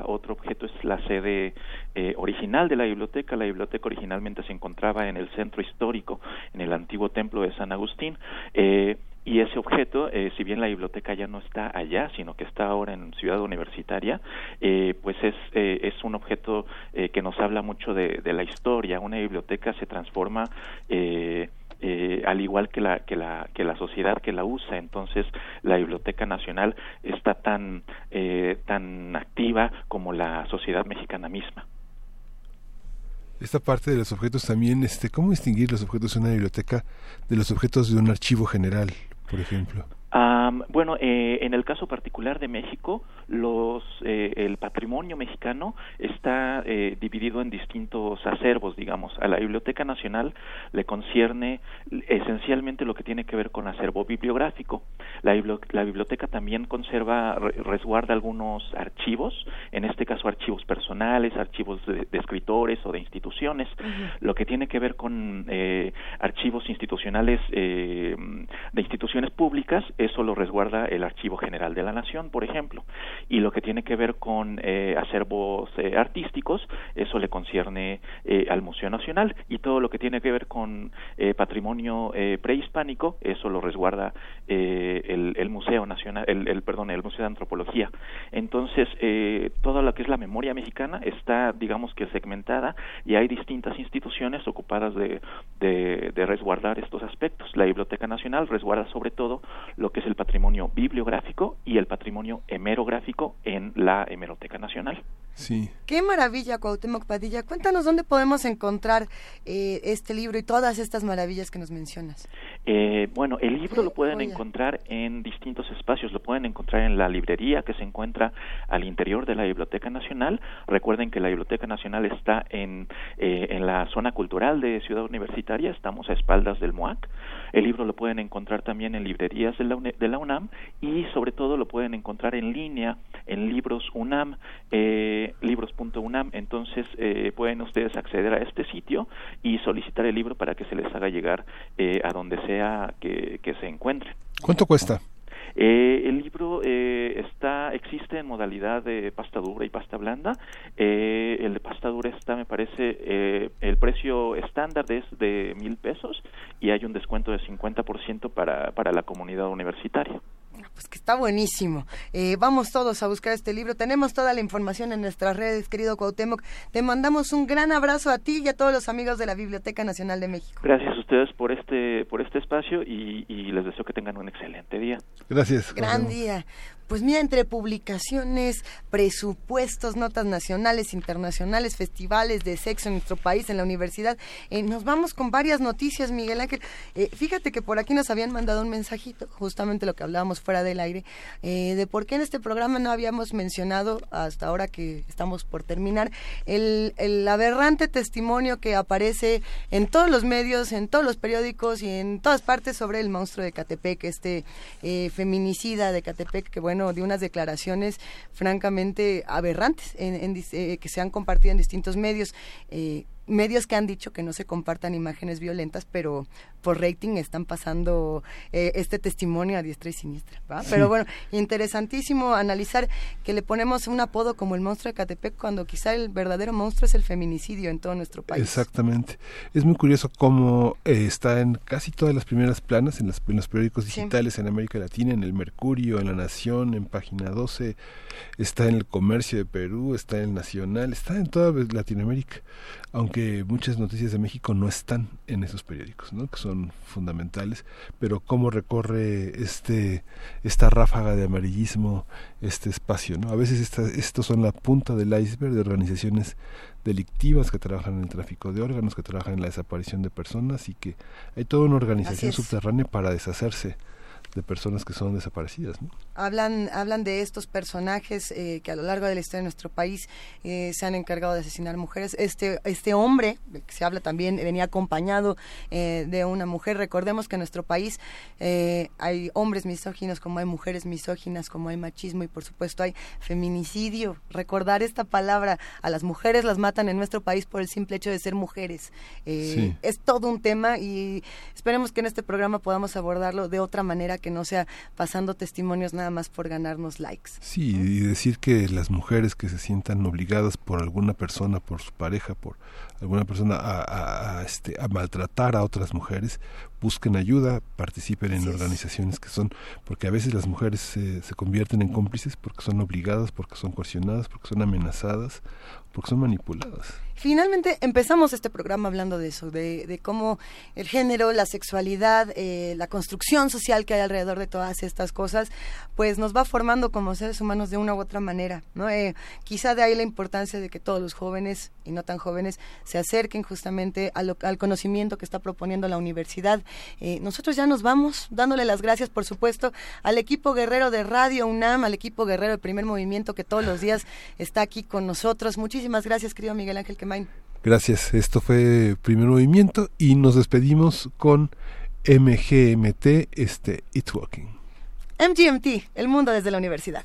otro objeto es la sede eh, original de la biblioteca. La biblioteca originalmente se encontraba en el centro histórico, en el antiguo templo de San Agustín. Eh, y ese objeto, eh, si bien la biblioteca ya no está allá, sino que está ahora en Ciudad Universitaria, eh, pues es, eh, es un objeto eh, que nos habla mucho de, de, la historia. Una biblioteca se transforma eh, al igual que la que la que la sociedad que la usa. Entonces la biblioteca nacional está tan eh, tan activa como la sociedad mexicana misma. Esta parte de los objetos también este cómo distinguir los objetos de una biblioteca de los objetos de un archivo general por ejemplo Um, bueno, eh, en el caso particular de México, los, eh, el patrimonio mexicano está eh, dividido en distintos acervos, digamos. A la Biblioteca Nacional le concierne esencialmente lo que tiene que ver con acervo bibliográfico. La, la biblioteca también conserva, re, resguarda algunos archivos, en este caso archivos personales, archivos de, de escritores o de instituciones. Uh -huh. Lo que tiene que ver con eh, archivos institucionales eh, de instituciones públicas eso lo resguarda el Archivo General de la Nación, por ejemplo. Y lo que tiene que ver con eh, acervos eh, artísticos, eso le concierne eh, al Museo Nacional. Y todo lo que tiene que ver con patrimonio eh, prehispánico, eso lo resguarda el, Museo Nacional, el, perdón, el Museo de Antropología. Entonces, toda lo que es la memoria mexicana está, digamos que segmentada y hay distintas instituciones ocupadas de, de, de resguardar estos aspectos. La Biblioteca Nacional resguarda sobre todo lo que es el patrimonio bibliográfico y el patrimonio hemerográfico en la Hemeroteca Nacional. Sí. Qué maravilla, Cuauhtémoc Padilla. Cuéntanos dónde podemos encontrar eh, este libro y todas estas maravillas que nos mencionas. Eh, bueno, el libro lo pueden encontrar en distintos espacios. Lo pueden encontrar en la librería que se encuentra al interior de la Biblioteca Nacional. Recuerden que la Biblioteca Nacional está en, eh, en la zona cultural de Ciudad Universitaria. Estamos a espaldas del MOAC. El libro lo pueden encontrar también en librerías de la, de la UNAM y sobre todo lo pueden encontrar en línea en libros UNAM. Eh, libros.unam, entonces eh, pueden ustedes acceder a este sitio y solicitar el libro para que se les haga llegar eh, a donde sea que, que se encuentre. ¿Cuánto cuesta? Eh, el libro eh, está existe en modalidad de pasta dura y pasta blanda. Eh, el de pasta dura está, me parece, eh, el precio estándar es de mil pesos y hay un descuento de 50% para, para la comunidad universitaria. Pues que está buenísimo. Eh, vamos todos a buscar este libro. Tenemos toda la información en nuestras redes, querido Cuauhtémoc. Te mandamos un gran abrazo a ti y a todos los amigos de la Biblioteca Nacional de México. Gracias a ustedes por este por este espacio y, y les deseo que tengan un excelente día. Gracias. Gran día. Pues mira, entre publicaciones, presupuestos, notas nacionales, internacionales, festivales de sexo en nuestro país, en la universidad, eh, nos vamos con varias noticias, Miguel Ángel. Eh, fíjate que por aquí nos habían mandado un mensajito, justamente lo que hablábamos fuera del aire, eh, de por qué en este programa no habíamos mencionado, hasta ahora que estamos por terminar, el, el aberrante testimonio que aparece en todos los medios, en todos los periódicos y en todas partes sobre el monstruo de Catepec, este eh, feminicida de Catepec, que bueno, de unas declaraciones francamente aberrantes en, eh, que se han compartido en distintos medios. eh, medios que han dicho que no se compartan imágenes violentas, pero por rating están pasando eh, este testimonio a diestra y siniestra. ¿va? Sí. Pero bueno, interesantísimo analizar que le ponemos un apodo como el monstruo de Catepec cuando quizá el verdadero monstruo es el feminicidio en todo nuestro país. Exactamente. Es muy curioso cómo eh, está en casi todas las primeras planas, en, las- en los periódicos Sí. digitales en América Latina, en el Mercurio, en La Nación, en Página 12, está en el Comercio de Perú, está en el Nacional, está en toda Latinoamérica, aunque muchas noticias de México no están en esos periódicos, ¿no? que son fundamentales, pero cómo recorre este esta ráfaga de amarillismo este espacio, ¿no? A veces estos son la punta del iceberg de organizaciones delictivas que trabajan en el tráfico de órganos, que trabajan en la desaparición de personas y que hay toda una organización subterránea para deshacerse de personas que son desaparecidas. ¿no? Hablan, hablan de estos personajes eh, que a lo largo de la historia de nuestro país eh, se han encargado de asesinar mujeres. Este, este hombre, del que se habla también, venía acompañado eh, de una mujer. Recordemos que en nuestro país hay hombres misóginos, como hay mujeres misóginas, como hay machismo y por supuesto hay feminicidio. Recordar esta palabra, a las mujeres las matan en nuestro país por el simple hecho de ser mujeres. Sí. Es todo un tema y esperemos que en este programa podamos abordarlo de otra manera que no sea pasando testimonios nada más por ganarnos likes. Sí, y decir que las mujeres que se sientan obligadas por alguna persona, por su pareja, por alguna persona a, a- a, este, a maltratar a otras mujeres, busquen ayuda, participen en organizaciones que son, porque a veces las mujeres se, se convierten en cómplices porque son obligadas, porque son coercionadas, porque son amenazadas, porque son manipuladas. Finalmente empezamos este programa hablando de eso, de, de cómo el género, la sexualidad, eh, la construcción social que hay alrededor de todas estas cosas, pues nos va formando como seres humanos de una u otra manera. ¿no? Eh, quizá de ahí la importancia de que todos los jóvenes y no tan jóvenes se acerquen justamente a lo- al conocimiento que está proponiendo la universidad. Eh, nosotros ya nos vamos dándole las gracias, por supuesto, al equipo guerrero de Radio UNAM, al equipo guerrero del primer movimiento que todos los días está aquí con nosotros. Muchísimas gracias, querido Miguel Ángel Quemain. Gracias, esto fue Primer Movimiento y nos despedimos con MGMT, este It's Walking. MGMT, el mundo desde la universidad.